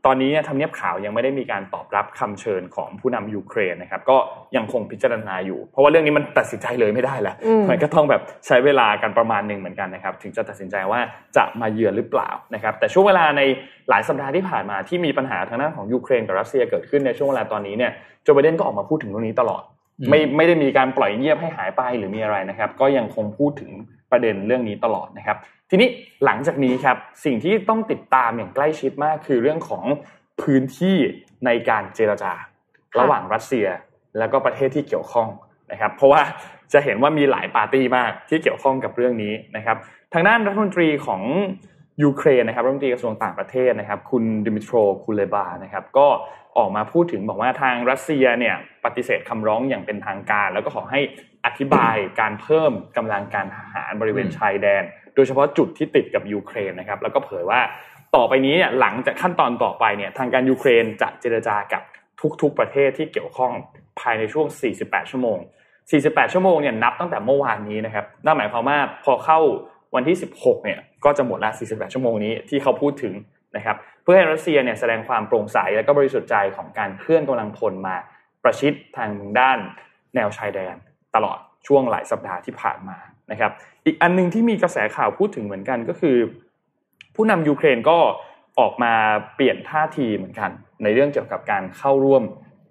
ตอนนี้เนี่ยทำเนียบขาวยังไม่ได้มีการตอบรับคำเชิญของผู้นำยูเครนนะครับ ก็ยังคงพิจารณาอยู่ เพราะว่าเรื่องนี้มันตัดสินใจเลยไม่ได้แล้วอืมมันก็ต้องแบบใช้เวลากันประมาณหนึ่งเหมือนกันนะครับ ถึงจะตัดสินใจว่าจะมาเยือนหรือเปล่านะครับ แต่ช่วงเวลาในหลายสัปดาห์ที่ผ่านมาที่มีปัญหาทางด้านของยูเครนกับรัสเซียเกิดขึ้นในช่วงเวลาตอนนี้เนี่ยโจไบเดนก็ออกมาพูดถึงเรื่องนี้ตลอดอืมไม่ไม่ได้มีการปล่อยเงียบให้หายไปหรือมีอะไรนะครับ ก็ยังคงพูดถึง ประเด็นเรื่องนี้ตลอดนะครับ ทีนี้หลังจากนี้ครับสิ่งที่ต้องติดตามอย่างใกล้ชิดมากคือเรื่องของพื้นที่ในการเจรจา ระหว่างรัสเซียแล้วก็ประเทศที่เกี่ยวข้องนะครับ เพราะว่าจะเห็นว่ามีหลายปาร์ตี้มากที่เกี่ยวข้องกับเรื่องนี้นะครับ ทางด้านรัฐมนตรีของยูเครนนะครับรัฐมนตรีกระทรวงต่างประเทศนะครับ คุณดิมิโตรคูเลบานะครับ ก็ ออกมาพูดถึงบอกว่าทางรัสเซียเนี่ยปฏิเสธคำร้องอย่างเป็นทางการ แล้วก็ขอให้อธิบายการเพิ่มกำลังการทหารบริเวณชายแดน โดยเฉพาะจุดที่ติดกับยูเครนนะครับ แล้วก็เผยว่าต่อไปนี้เนี่ยหลังจากขั้นตอนต่อไปเนี่ยทางการยูเครนจะเจรจากับทุกๆประเทศที่เกี่ยวข้องภายในช่วง 48 ชั่วโมง 48 ชั่วโมงเนี่ยนับตั้งแต่เมื่อวานนี้นะครับนั่นหมายความว่าพอเข้าวันที่ 16 เนี่ยก็จะหมดละ 48 ชั่วโมงนี้ที่เขาพูดถึงนะครับ พื่อให้รัสเซียเนี่ยแสดงความโปร่งใสและก็บริสุทธิ์ใจของการเคลื่อนกำลังพลมาประชิดทางด้านแนวชายแดนตลอดช่วงหลายสัปดาห์ที่ผ่านมานะครับ อีกอันหนึงที่มีกระแสข่าวพูดถึงเหมือนกันก็คือ ผู้นำยูเครนก็ออกมาเปลี่ยนท่าทีเหมือนกัน ในเรื่องเกี่ยวกับการเข้าร่วม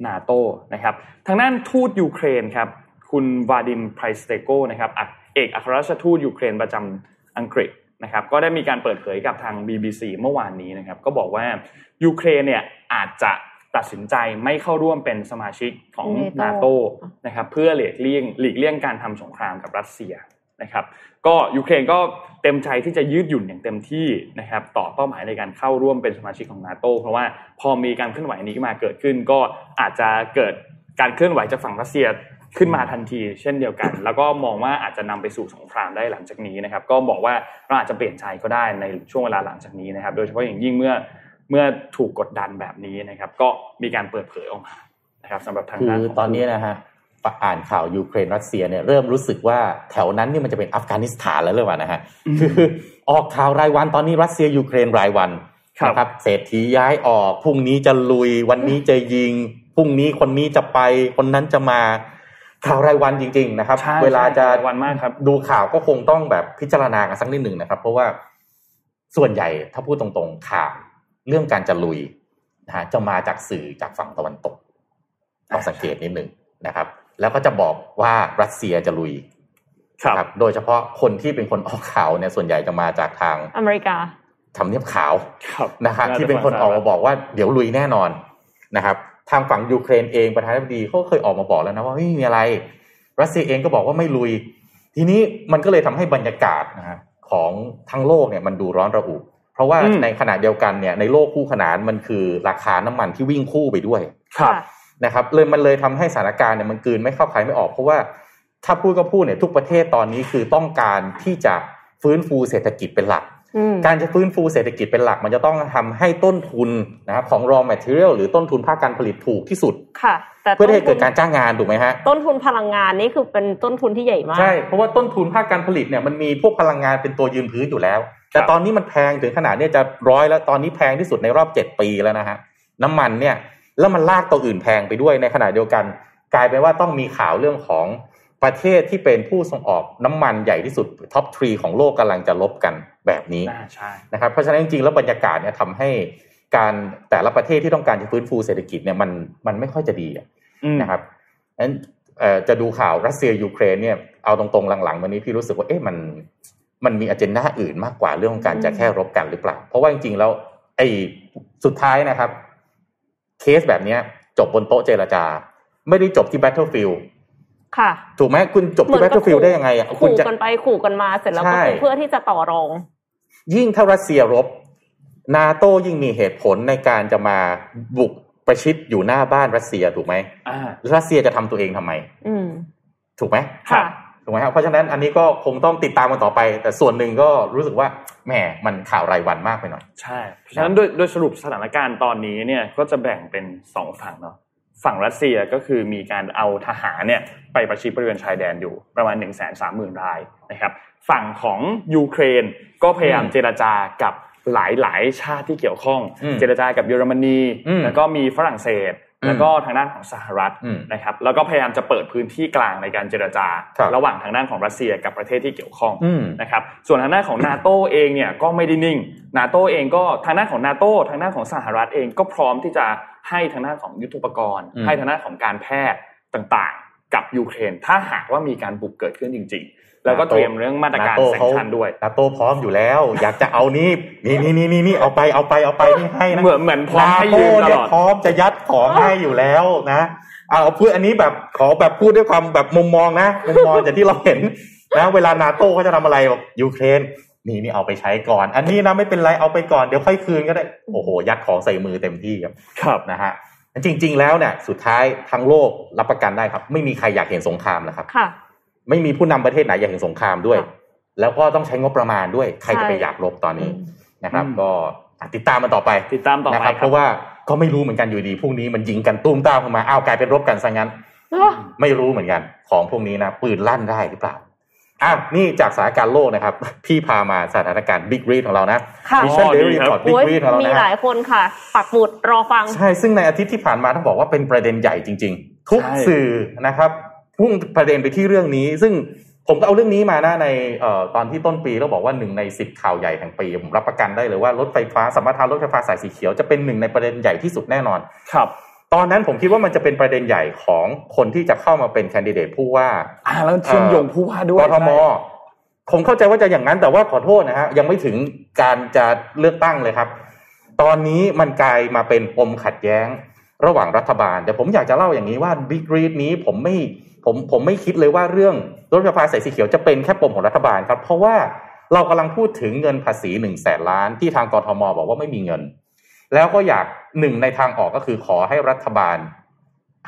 นาโตนะครับ ทางด้านทูตยูเครนครับคุณวาดิมไพรสเตโกนะครับเอกอัครราชทูตยูเครนประจำอังกฤษ นะครับก็ได้มีการเปิดเผยกับทาง BBC เมื่อวานนี้นะครับก็บอกว่ายูเครนเนี่ยอาจจะตัดสินใจไม่เข้าร่วมเป็นสมาชิกของ NATO นาโตนะครับเพื่อหลีกเลี่ยงหลีกเลี่ยงการทำสงครามกับรัสเซียนะครับก็ยูเครนก็เต็มใจที่จะยืดหยุ่นอย่างเต็มที่นะครับต่อเป้าหมายในการเข้าร่วมเป็นสมาชิกของนาโตเพราะว่าพอมีการเคลื่อนไหวนี้มาเกิดขึ้น ก็อาจจะเกิดการเคลื่อนไหวจากฝั่งรัสเซีย ขึ้นมาทันทีเช่นเดียวกัน แล้วก็มองว่าอาจจะนำไปสู่สงครามได้หลังจากนี้นะครับ ก็บอกว่าเราอาจจะเปลี่ยนใจก็ได้ในช่วงเวลาหลังจากนี้นะครับ โดยเฉพาะอย่างยิ่งเมื่อเมื่อถูกกดดันแบบนี้นะครับ ก็มีการเปิดเผยออกมานะครับสำหรับทางคืด้านอของตอนนี้นะฮะอ่านข่าวยูเครนรัสเซียเนี่ยเริ่มรู้สึกว่าแถวนั้นนี่มันจะเป็นอัฟกานิสถานแล้วเลยว่ะนะฮะคือออกข่าวรายวันตอนนี้รัสเซียยูเครนรายวันครับนะครับเศรษฐีย้ายออกพรุ่งนี้จะลุยวันนี้จะยิงพรุ่งนี้คนนี้จะไปคนนั้นจะมา ข่าวรายวันจริง ๆ นะครับใช่เวลาจะใช่รายวันมากครับ ดูข่าวก็คงต้องแบบพิจารณากันสักนิดหนึ่งนะครับ เพราะว่าส่วนใหญ่ถ้าพูดตรงๆข่าวเรื่องการจะลุยนะฮะจะมาจากสื่อจากฝั่งตะวันตกต้องสังเกตนิดหนึ่งนะครับ แล้วก็จะบอกว่ารัสเซียจะลุยครับโดยเฉพาะคนที่เป็นคนออกข่าวเนี่ยส่วนใหญ่จะมาจากทางอเมริกาทำเนียบขาวครับนะฮะที่เป็นคนออกมาบอกว่าเดี๋ยวลุยแน่นอนนะครับ ทางฝั่งยูเครนเองประธานาธิบดีเขาก็เคยออกมาบอกแล้วนะว่าไม่มีอะไร รัสเซียเองก็บอกว่าไม่ลุย ทีนี้มันก็เลยทำให้บรรยากาศนะฮะของทั้งโลกเนี่ยมันดูร้อนระอุ เพราะว่าอืมในขณะเดียวกันเนี่ยในโลกคู่ขนานมันคือราคาน้ำมันที่วิ่งคู่ไปด้วย ครับนะครับเลยมันเลยทำให้สถานการณ์เนี่ยมันกลืนไม่เข้าใครไม่ออก เพราะว่าถ้าพูดก็พูดเนี่ยทุกประเทศตอนนี้คือต้องการที่จะฟื้นฟูเศรษฐกิจเป็นหลักอืม การจะฟื้นฟูเศรษฐกิจเป็นหลัก มันจะต้องทำให้ต้นทุนนะครับของ raw material หรือต้นทุนภาคการผลิตถูกที่สุดค่ะแต่เพื่อให้เกิดต้นทุนการจ้างงานถูกไหมฮะต้นทุนพลังงานนี่คือเป็นต้นทุนที่ใหญ่มากใช่เพราะว่าต้นทุนภาคการผลิตเนี่ยมันมีพวกพลังงานเป็นตัวยืนพื้นอยู่แล้ว แต่ตอนนี้มันแพงถึงขนาดเนี่ยจะร้อยแล้วตอนนี้แพงที่สุดในรอบเจ็ดปีแล้วนะฮะน้ำมันเนี่ยแล้วมันลากตัวอื่นแพงไปด้วยในขณะเดียวกัน กลายเป็นว่าต้องมีข่าวเรื่องของประเทศที่เป็นผู้ส่งออกน้ำมันใหญ่ที่สุดท็อปทรีของโลกกำลังจะลบกัน แบบนี้อ่าใช่นะครับเพราะฉะนั้นจริงๆแล้วบรรยากาศเนี่ยทำให้การแต่ละประเทศที่ต้องการจะฟื้นฟูเศรษฐกิจเนี่ยมันมันไม่ค่อยจะดีอะอืมนะครับนั้นเอ่อจะดูข่าวรัสเซียยูเครนเนี่ยเอาตรงๆหลังๆวันนี้พี่รู้สึกว่าเอ๊ะมันมันมีอเจนดาอื่นมากกว่าเรื่องของการจะแค่รบกันหรือเปล่า เพราะว่าจริงๆแล้วไอ้สุดท้ายนะครับ เคสแบบเนี้ย จบบนโต๊ะเจรจา ไม่ได้จบที่ Battlefield ค่ะ ถูกไหมคุณจบเหมืที่อนกับ Battlefield ได้ยังไงอะคุณขู่จะกันไปขู่กันมาเสร็จแล้วก็ใช่คือเพื่อที่จะต่อรอง ยิ่งถ้ารัสเซียรบ นาโต้ยิ่งมีเหตุผลในการจะมาบุกประชิดอยู่หน้าบ้านรัสเซียถูกไหมอ่ารัสเซียจะทำตัวเองทำไม อืมถูกไหมครับค่ะถูกไหมครับเพราะฉะนั้นอันนี้ก็คงต้องติดตามกันต่อไป แต่ส่วนหนึ่งก็รู้สึกว่าแหมมันข่าวรายวันมากไปหน่อย ใช่ เพราะฉะนั้นโดยโดยสรุปสถานการณ์ตอนนี้เนี่ยก็จะแบ่งเป็นสองฝั่งเนาะ ฝั่งรัสเซียก็คือมีการเอาทหารเนี่ยไปประชิดบริเวณชายแดนอยู่ประมาณ1นึ่งแสนสามหมื่นรายนะครับ ฝั่งของยูเครนก็พยายามอืมเจรจากับหลายหลายๆ ชาติที่เกี่ยวข้องอืมเจรจากับเยอรมนีอืมแล้วก็มีฝรั่งเศสอืมแล้วก็ทางด้านของสหรัฐอืมนะครับ แล้วก็พยายามจะเปิดพื้นที่กลางในการเจรจาครับระหว่างทางด้านของรัสเซียกับประเทศที่เกี่ยวข้องอืมนะครับ ส่วนทางด้านของนาโตเองเนี่ยก็ไม่ได้นิ่งนาโตเองก็ทางด้านของนาโตทางด้านของสหรัฐเองก็พร้อมที่จะ ให้ทางด้านของยุทโธปกรณ์อืมให้ทางด้านของการแพทย์ต่างๆ กับยูเครน ถ้าหากว่ามีการบุกเกิดขึ้นจริง ๆ แล้วก็เตรียมเรื่องมาตรการโต้แซงเขาชั่นด้วยนาโต้พร้อมอยู่แล้ว อยากจะเอานี่นี่นี่นี่นี่นี่เอาไปเอาไปเอาไปนี่ให้นะเหมือนเหมือนพร้อมให้ยืมตนาโต้เนี่ลยอดพร้อมจะยัดของให้อยู่แล้วนะเอาพูดอันนี้แบบขอแบบพูดด้วยความแบบมุมมองนะมุมมองจากที่เราเห็นนะเวลานาโต้เขาจะทำอะไรแบบยูเครน นี่นี่เอาไปใช้ก่อน อันนี้นะไม่เป็นไรเอาไปก่อนเดี๋ยวค่อยคืนก็ได้โอ้โห ยัดของใส่มือเต็มที่ครับครับนะฮะจริง ๆ แล้วเนี่ยสุดท้ายทั้งโลกรับประกันได้ครับ ไม่มีใครอยากเห็นสงครามนะครับค่ะ ไม่มีผู้นำประเทศไหนอยากเห็นสงครามด้วยค่ะแล้วก็ต้องใช้งบประมาณด้วยใครจะไปใช่อยากรบตอนนี้อืมนะครับอืมก็ติดตามมันต่อไปติดตามต่อนะไปครับคเพรับราะว่าก็ไม่รู้เหมือนกันอยู่ดีพรุ่งนี้มันยิงกันตุ้มตามเข้ามาอ้าวกลายเป็นรบกันซะงั้น ไม่รู้เหมือนกัน ของพวกนี้นะปืนลั่นได้หรือเปล่า อ้าวนี่จากสถานการณ์โลกนะครับ พี่พามาสถานการณ์บิ๊กรีดของเรานะค่ะมิชชั่นอ๋อเดดีลี่ครับพอร์ตบิ๊โอ้กยรีดของเรามีนะหลายคนค่ะ ปักหมุดรอฟัง ใช่ ซึ่งในอาทิตย์ที่ผ่านมาต้องบอกว่าเป็นประเด็นใหญ่จริง ๆ ทุกใช่สื่อนะครับพุ่งประเด็นไปที่เรื่องนี้ ซึ่งผมก็เอาเรื่องนี้มานะในเอ่อตอนที่ต้นปีเราบอกว่าหนึ่งในสิบข่าวใหญ่แห่งปีผมรับประกันได้เลยว่ารถไฟฟ้าสมรรถารถไฟฟ้าสายสีเขียวจะเป็นหนึ่งในประเด็นใหญ่ที่สุดแน่นอน ครับ ตอนนั้นผมคิดว่ามันจะเป็นประเด็นใหญ่ของคนที่จะเข้ามาเป็นแคนดิเดตผู้ว่าอ่าแล้วเชื่อมโยงผู้ว่าด้วยกทมผมเข้าใจว่าจะอย่างนั้นแต่ว่าขอโทษนะฮะยังไม่ถึงการจะเลือกตั้งเลยครับ ตอนนี้มันกลายมาเป็นปมขัดแย้งระหว่างรัฐบาล แต่ผมอยากจะเล่าอย่างนี้ว่าบิ๊กรีดนี้ผมไม่ผมผมไม่คิดเลยว่าเรื่องรถไฟฟ้าสายสีเขียวจะเป็นแค่ปมของรัฐบาลครับ เพราะว่าเรากำลังพูดถึงเงินภาษีหนึ่งแสนล้านที่ทางกทมบอกว่าไม่มีเงิน แล้วก็อยากหนึ่งในทางออกก็คือขอให้รัฐบาล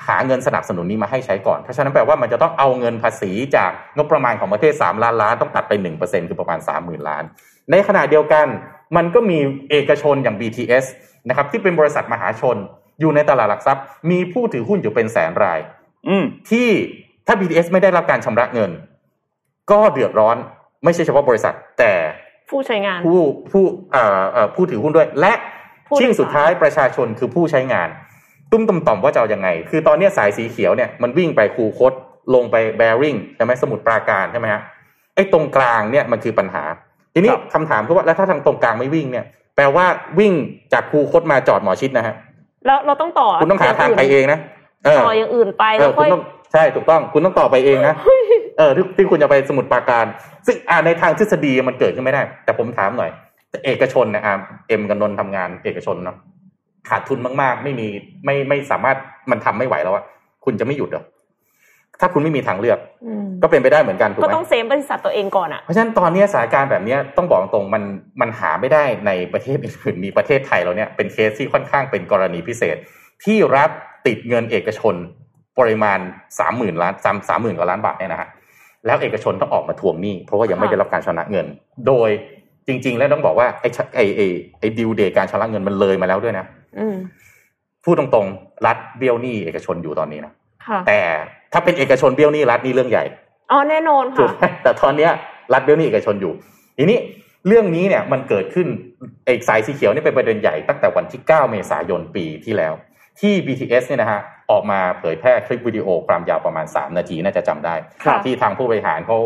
หาเงินสนับสนุนนี้มาให้ใช้ก่อน เพราะฉะนั้นแปลว่ามันจะต้องเอาเงินภาษีจากงบประมาณของประเทศ 3 ล้านล้านต้องตัดไป 1%คือประมาณ 30,000 ล้าน ในขณะเดียวกันมันก็มีเอกชนอย่าง BTS นะครับที่เป็นบริษัทมหาชน อยู่ในตลาดหลักทรัพย์ มีผู้ถือหุ้นอยู่เป็นแสนราย อืมที่ถ้า BTS ไม่ได้รับการชำระเงิน ก็เดือดร้อนไม่ใช่เฉพาะบริษัท แต่ผู้ใช้งานผู้ผู้เอ่อเอ่อผู้ถือหุ้นด้วย และผู้โดยสาร ชิ่งสุดท้ายประชาชนคือผู้ใช้งาน ตุ้มต่อมต่อมว่าจะเอายังไง คือตอนเนี้ยสายสีเขียวเนี่ยมันวิ่งไปคูคตลงไปแบริ่งใช่ไหมสมุทรปราการใช่ไหมฮะไอ้ตรงกลางเนี่ยมันคือปัญหา ทีนี้ครับคำถามคือว่าแล้วถ้าทางตรงกลางไม่วิ่งเนี่ย แปลว่าวิ่งจากคูคตมาจอดหมอชิดนะฮะแล้วเราต้องต่อคุณต้องหาทางไปเองนะเออต่ออย่างอื่นไปเอแล้อวคุค่ณอยต้องใช่ถูกต้องคุณต้องต่อไปเองนะเออที่ที่คุณจะไปสมุทรปราการ ซึ่งอ่าในทางทฤษฎีมันเกิดขึ้นไม่ได้ แต่ผมถามหน่อย แต่เอกชนนะอ่าเอ็มกับนนท์ทำงานเอกชนเนาะขาดทุนมากๆ ไม่มีไม่ไม่สามารถมันทำไม่ไหวแล้วอะคุณจะไม่หยุดเหรอถ้าคุณไม่มีทางเลือกอืมก็เป็นไปได้เหมือนกันถูกก็ไหมต้องเซฟบริษัทตัวเองก่อนอะเพราะฉะนั้นตอนนี้สถานการณ์แบบนี้ต้องบอกตรงๆมันมันหาไม่ได้ในประเทศอื่นๆมีประเทศไทยเราเนี่ยเป็นเคสที่ค่อนข้างเป็นกรณีพิเศษ ที่รัฐติดเงินเอกชน ปริมาณสามหมื่นล้านสามสามหมื่นกว่าล้านบาทเนี่ยนะฮะแล้วเอกชนต้องออกมาทวงหนี้เพราะว่ายังไม่ค่ะได้รับการชำระเงิน โดย จริง ๆ แล้วต้องบอกว่าไอ้ชะไอ้ไอ้ไอ้ดิวเดย์การชำระเงินมันเลยมาแล้วด้วยนะอืมพูดตรงๆ รัฐเบี้ยวหนี้เอกชนอยู่ตอนนี้นะค่ะแต่ถ้าเป็นเอกชนเบี้ยวหนี้รัฐนี่เรื่องใหญ่อ๋อแน่นอนถูค่ะกไหมแต่ตอนเนี้ย รัฐเบี้ยวหนี้เอกชนอยู่ทีนี้เรื่องนี้เนี่ยมันเกิดขึ้นเอกสายสีเขียวนี่เป็นประเด็นใหญ่ตั้งแต่วันที่ 9 เมษายนปีที่แล้ว ที่ BTS เนี่ยนะฮะออกมาเผยแพร่คลิปวิดีโอความยาวประมาณ 3 นาทีน่าจะจำได้ครับที่ทางผู้บริหารเขา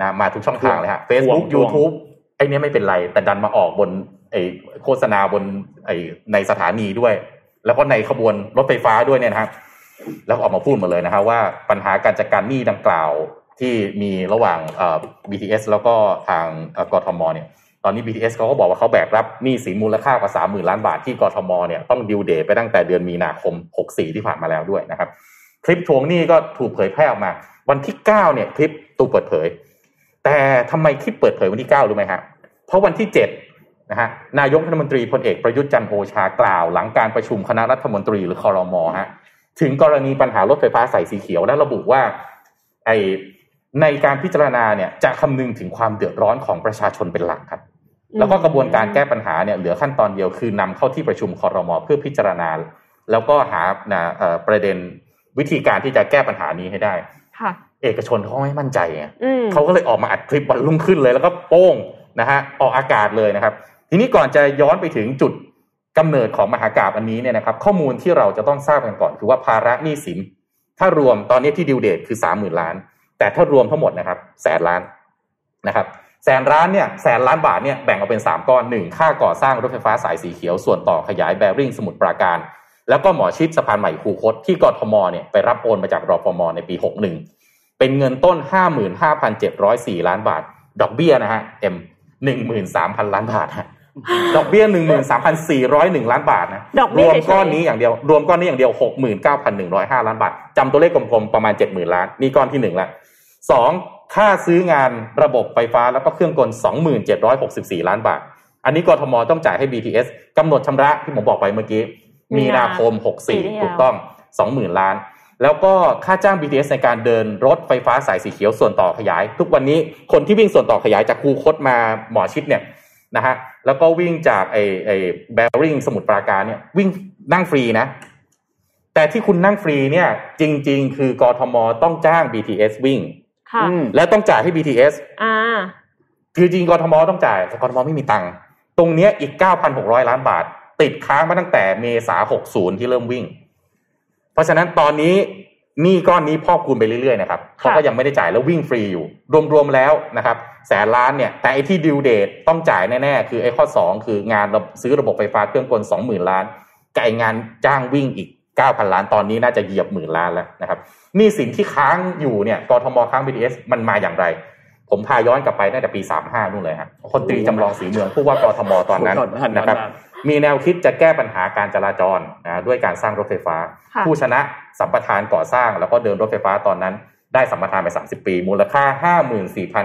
นะมาทุกช่องทางเลยฮะทว Facebook งทวง YouTube ไอ้เนี้ยไม่เป็นไร แต่ดันมาออกบนไอ้โฆษณาบนไอ้ในสถานีด้วย แล้วก็ในขบวนรถไฟฟ้าด้วยเนี่ยนะครับ แล้วออกมาพูดมาเลยนะฮะว่าปัญหาการจัดการหนี้ดังกล่าวที่มีระหว่างเอ่อ BTS แล้วก็ทางเอ่อกทมเนี่ย ตอนนี้ BTS เขาก็บอกว่าเขาแบกรับหนี้สินมูลค่ากว่าสามหมื่นล้านบาทที่กทมเนี่ยต้องดิวเดย์ไปตั้งแต่เดือนมีนาคม 64 ที่ผ่านมาแล้วด้วยนะครับ คลิปทวงหนี้ก็ถูกเผยแพร่ออกมา วันที่ 9 เนี่ยคลิปตูกเปิดเผย แต่ทำไมคลิปเปิดเผยวันที่ 9 รู้ไหมฮะ เพราะวันที่7นะฮะนายกรัฐมนตรีพลเอกประยุทธ์จันทร์โอชากล่าว หลังการประชุมคณะรัฐมนตรีหรือคอรมฮะถึงกรณีปัญหารถไฟฟ้าสายสีเขียวและระบุว่าไอในการพิจารณาเนี่ยจะคำนึงถึงความเดือดร้อนของประชาชนเป็นหลักครับ แล้วก็กระบวนการแก้ปัญหาเนี่ยเหลือขั้นตอนเดียวคือนำเข้าที่ประชุมคอรมอเพื่อพิจารณา แล้วก็หานะเอ่อประเด็นวิธีการที่จะแก้ปัญหานี้ให้ได้ค่ะ เอกชนเขาไม่มั่นใจไงอืมเขาก็เลยออกมาอัดคลิปวันรุ่งขึ้นเลย แล้วก็โป้งนะฮะออกอากาศเลยนะครับ ทีนี้ก่อนจะย้อนไปถึงจุดกำเนิดของมหากราบอันนี้เนี่ยนะครับ ข้อมูลที่เราจะต้องทราบกันก่อน คือว่าภาระหนี้สิน ถ้ารวมตอนนี้ที่ดิวเดตคือสามหมื่นล้าน แต่ถ้ารวมทั้งหมดนะครับ แสนล้านนะครับแสนล้านเนี่ยแสนล้านบาทเนี่ยแบ่งออกเป็นสามก้อนหนึ่งค่าก่อสร้างรถไฟฟ้าสายสีเขียว ส่วนต่อขยายแบริ่งสมุทรปราการ แล้วก็หมอชิดสะพานใหม่คูคตที่กทมเนี่ยไปรับโอนมาจากรฟมในปี 61 เป็นเงินต้น 55,704 ล้านบาท ดอกเบี้ยนะฮะเอ็ม13,000ล้านบาทฮะดอกเบี้ย13,401ล้านบาทนะดอกรเบี้ยวมเฉยๆก้อนนี้อย่างเดียว รวมก้อนนี้อย่างเดียว69,105ล้านบาทจำตัวเลขกลมๆ ประมาณ70,000ล้านนี่ก้อนที่หนึ่งละสองค่าซื้องานระบบไฟฟ้าแล้วก็เครื่องกล2764ล้านบาท อันนี้กทมต้องจ่ายให้ BTS กำหนดชำระที่ผมบอกไปเมื่อกี้ มีนาคม64ถูกต้อง20,000ล้าน แล้วก็ค่าจ้าง BTS ในการเดินรถไฟฟ้าสายสีเขียวส่วนต่อขยาย ทุกวันนี้คนที่วิ่งส่วนต่อขยายจากคูคตมาหมอชิดเนี่ยนะฮะแล้วก็วิ่งจากไอ้ไอ้แบริ่งสมุทรปราการเนี่ยวิ่งนั่งฟรีนะ แต่ที่คุณนั่งฟรีเนี่ยจริง ๆ คือกทมต้องจ้าง BTS วิ่งค่ะอืมและต้องจ่ายให้ BTS อ่าคือจริงกทมต้องจ่ายแต่กทมไม่มีตังค์ตรงเนี้ยอีก 9,600 ล้านบาท ติดค้างมาตั้งแต่เมษา60 ที่เริ่มวิ่ง เพราะฉะนั้นตอนนี้หนี้ก้อนนี้พอกคูณไปเรื่อยๆนะครับเขาก็ยังไม่ได้จ่ายแล้ววิ่งฟรีอยู่ รวมๆแล้วนะครับแสนล้านเนี่ยแต่ไอ้ที่ดิวเดตต้องจ่ายแน่ๆ คือไอ้ข้อ 2 คืองานซื้อระบบไฟฟ้าเครื่องกล20,000 ล้านกับไอ้งานจ้างวิ่งอีก 9,000 ล้านตอนนี้น่าจะเหยียบหมื่นล้านแล้วนะครับหนี่สินที่ค้างอยู่เนี่ยกทมค้าง BTS มันมาอย่างไร ผมพาย้อนกลับไปตั้งแต่ปี 35นู่นเลยครับคนตรีจำลองสีเมืองผู้ว่ากทมตอนนั้นนะครับ มีแนวคิดจะแก้ปัญหาการจราจรนะด้วยการสร้างรถไฟฟ้า ผู้ชนะสัมปทานก่อสร้างแล้วก็เดินรถไฟฟ้าตอนนั้น ได้สัมปทานไป 30 ปี มูลค่า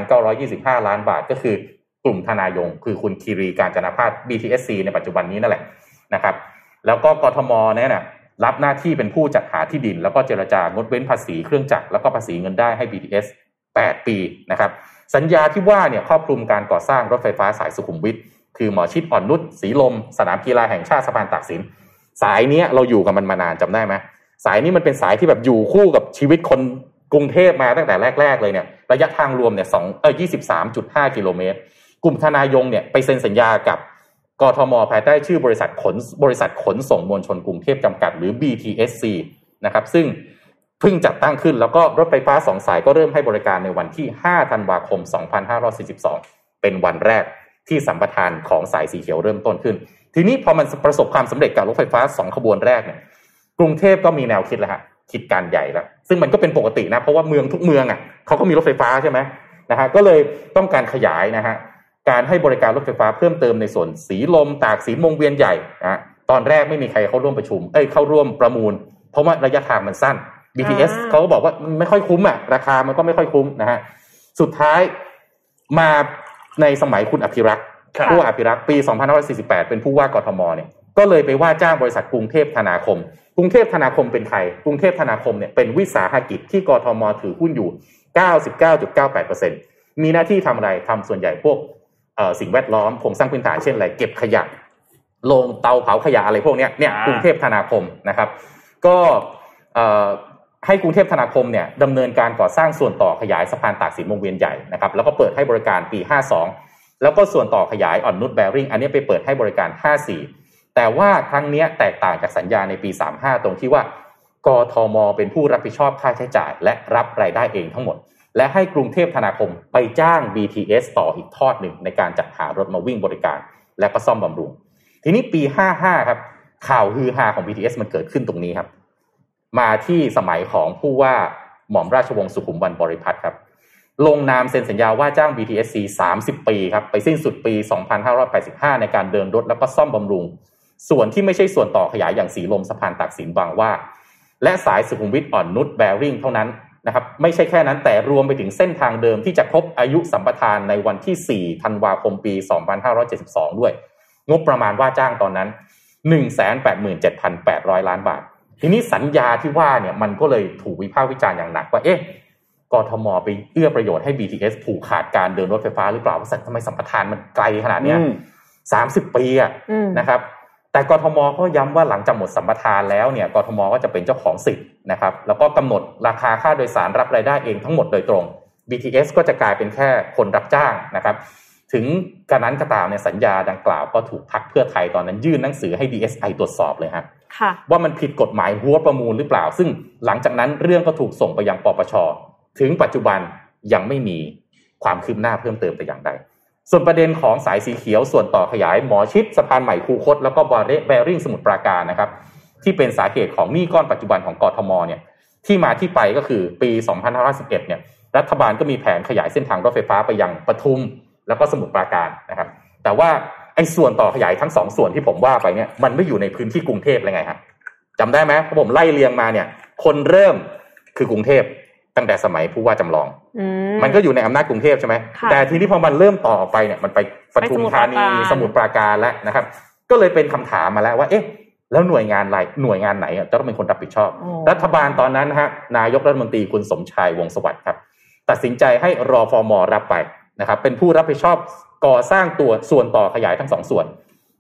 54,925 ล้านบาท ก็คือกลุ่มธนายง คือคุณคีรีการจนาพาส BTSC ในปัจจุบันนี้นั่นแหละนะครับ แล้วก็กทมเนี่ยนะรับหน้าที่เป็นผู้จัดหาที่ดิน แล้วก็เจรจางดเว้นภาษีเครื่องจักรแล้วก็ภาษีเงินได้ให้ BTS 8 ปีนะครับ สัญญาที่ว่าเนี่ยครอบคลุมการก่อสร้างรถไฟฟ้าสายสุขุมวิท คือหมอชิดอ่อนนุชสีลม สนามกีฬาแห่งชาติสะพานตากสิน สายนี้เราอยู่กับมันมานานจำได้ไหมสายนี้มันเป็นสายที่แบบอยู่คู่กับชีวิตคนกรุงเทพมาตั้งแต่แรก ๆ เลยเนี่ยระยะทางรวมเนี่ยสองเออยี่สิบสามจุดห้ากิโลเมตร กลุ่มธนายงเนี่ยไปเซ็นสัญญากับกทมภายใต้ชื่อบริษัทขนบริษัทขนส่งมวลชนกรุงเทพจำกัดหรือ BTSC นะครับ ซึ่งเพิ่งจัดตั้งขึ้นแล้วก็รถไฟฟ้าสองสายก็เริ่มให้บริการในวันที่ 5 ธันวาคม 2542 เป็นวันแรก ที่สัมปทานของสายสีเขียวเริ่มต้นขึ้น ทีนี้พอมันประสบความสำเร็จกับรถไฟฟ้าสองขบวนแรกเนี่ยกรุงเทพก็มีแนวคิดแล้วฮะคิดการใหญ่แล้ว ซึ่งมันก็เป็นปกตินะ เพราะว่าเมืองทุกเมืองอะเขาก็มีรถไฟฟ้าใช่ไหมนะฮะก็เลยต้องการขยายนะฮะการให้บริการรถไฟฟ้าเพิ่มเติมในส่วนสีลมตากสีวงเวียนใหญ่นะตอนแรกไม่มีใครเข้าร่วมประชุม เอ้ยเข้าร่วมประมูล เพราะว่าระยะทางมันสั้น BTS เขาก็บอกว่าไม่ค่อยคุ้มอะราคามันก็ไม่ค่อยคุ้มนะฮะสุดท้ายมา ในสมัยคุณอภิรักษ์ผู้ว่าอภิรักษ์ปี 2548 เป็นผู้ว่ากทมเนี่ยก็เลยไปว่าจ้างบริษัทกรุงเทพธนาคม กรุงเทพธนาคมเป็นใคร กรุงเทพธนาคมเนี่ยเป็นวิสาหกิจที่กทมถือหุ้นอยู่ 99.98%มีหน้าที่ทำอะไรทำส่วนใหญ่พวกสิ่งแวดล้อมโครงสร้างพื้นฐานเช่นอะไรเก็บขยะลงเตาเผาขยะอะไรพวกนี้เนี่ยกรุงเทพธนาคมนะครับ ก็ ให้กรุงเทพธนาคมเนี่ยดำเนินการก่อสร้างส่วนต่อขยายสะพานตากสินวงเวียนใหญ่นะครับแล้วก็เปิดให้บริการปี 52 แล้วก็ส่วนต่อขยายอ่อนนุชแบริ่งอันนี้ไปเปิดให้บริการ 54 แต่ว่าครั้งนี้แตกต่างจากสัญญาในปี 35 ตรงที่ว่ากทม เป็นผู้รับผิดชอบค่าใช้จ่าย และรับรายได้เองทั้งหมด และให้กรุงเทพธนาคมไปจ้าง BTS ต่ออีกทอดหนึ่งในการจัดหารถมาวิ่งบริการ และก็ซ่อมบำรุง ทีนี้ปี 55 ครับข่าวฮือฮาของ BTS มันเกิดขึ้นตรงนี้ครับ มาที่สมัยของผู้ว่าหม่อมราชวงศ์สุขุมวันบริพัตรครับ ลงนามเซ็นสัญญาว่าจ้าง BTSC 30 ปีครับ ไปสิ้นสุดปี 2585 ในการเดินรถแล้วก็ซ่อมบำรุง ส่วนที่ไม่ใช่ส่วนต่อขยายอย่างสีลมสะพานตากสินบางว่า และสายสุขุมวิทอ่อนนุชแบริ่งเท่านั้นนะครับไม่ใช่แค่นั้นแต่รวมไปถึงเส้นทางเดิมที่จะครบอายุสัมปทานในวันที่ 4 ธันวาคมปี 2572 ด้วย งบประมาณว่าจ้างตอนนั้น 187,800 ล้านบาท ทีนี้สัญญาที่ว่าเนี่ยมันก็เลยถูกวิพากษ์วิจารณ์อย่างหนักว่าเอ๊ะกทมไปเอื้อประโยชน์ให้ BTS ผูกขาดการเดินรถไฟฟ้าหรือเปล่าว่าทำไมสัมปทานมันไกลขนาดเนี้ยสามสิบปีอะนะครับ แต่กทมก็ย้ำว่าหลังจากหมดสัมปทานแล้วเนี่ยกทมก็จะเป็นเจ้าของสิทธิ์นะครับ แล้วก็กำหนดราคาค่าโดยสารรับรายได้เองทั้งหมดโดยตรง BTS ก็จะกลายเป็นแค่คนรับจ้างนะครับ ถึงกระนั้นก็ตามเนี่ยสัญญาดังกล่าวก็ถูกพักเพื่อไทยตอนนั้นยื่นหนังสือให้ DSI ตรวจสอบเลยครับ ว่ามันผิดกฎหมายหัวประมูลหรือเปล่า ซึ่งหลังจากนั้นเรื่องก็ถูกส่งไปยังปปช ถึงปัจจุบันยังไม่มีความคืบหน้าเพิ่มเติมแต่อย่างใด ส่วนประเด็นของสายสีเขียวส่วนต่อขยายหมอชิดสะพานใหม่คูคต แล้วก็บาร์เรแบริ่งสมุทรปราการนะครับ ที่เป็นสาเหตุของหนี้ก้อนปัจจุบันของกทมเนี่ยที่มาที่ไปก็คือปี 2511เนี่ยรัฐบาลก็มีแผนขยายเส้นทางรถไฟฟ้าไปยังปทุมแล้วก็สมุทรปราการนะครับ แต่ว่า อ้ส่วนต่อขยายทั้งสองส่วนที่ผมว่าไปเนี่ยมันไม่อยู่ในพื้นที่กรุงเทพเลยไงครับจำได้ไหมผมไล่เรียงมาเนี่ย คนเริ่มคือกรุงเทพตั้งแต่สมัยผู้ว่าจำลองมันก็อยู่ในอำนาจกรุงเทพใช่ไหมแต่ทีนี้พอมันเริ่มต่อไปเนี่ยมันไปปทุมธานีสมุทรปราการแล้วนะครับ ก็เลยเป็นคำถามมาแล้วว่า เอ๊ะ แล้วหน่วยงานอะไรหน่วยงานไหนจะต้องเป็นคนรับผิดชอบ รัฐบาลตอนนั้นนะฮะนายกรัฐมนตรีคุณสมชายวงสวัสดิ์ครับ ตัดสินใจให้รอฟอร์มรับไปนะครับ เป็นผู้รับผิดชอบ ก่อสร้างตัวส่วนต่อขยายทั้งสองส่วน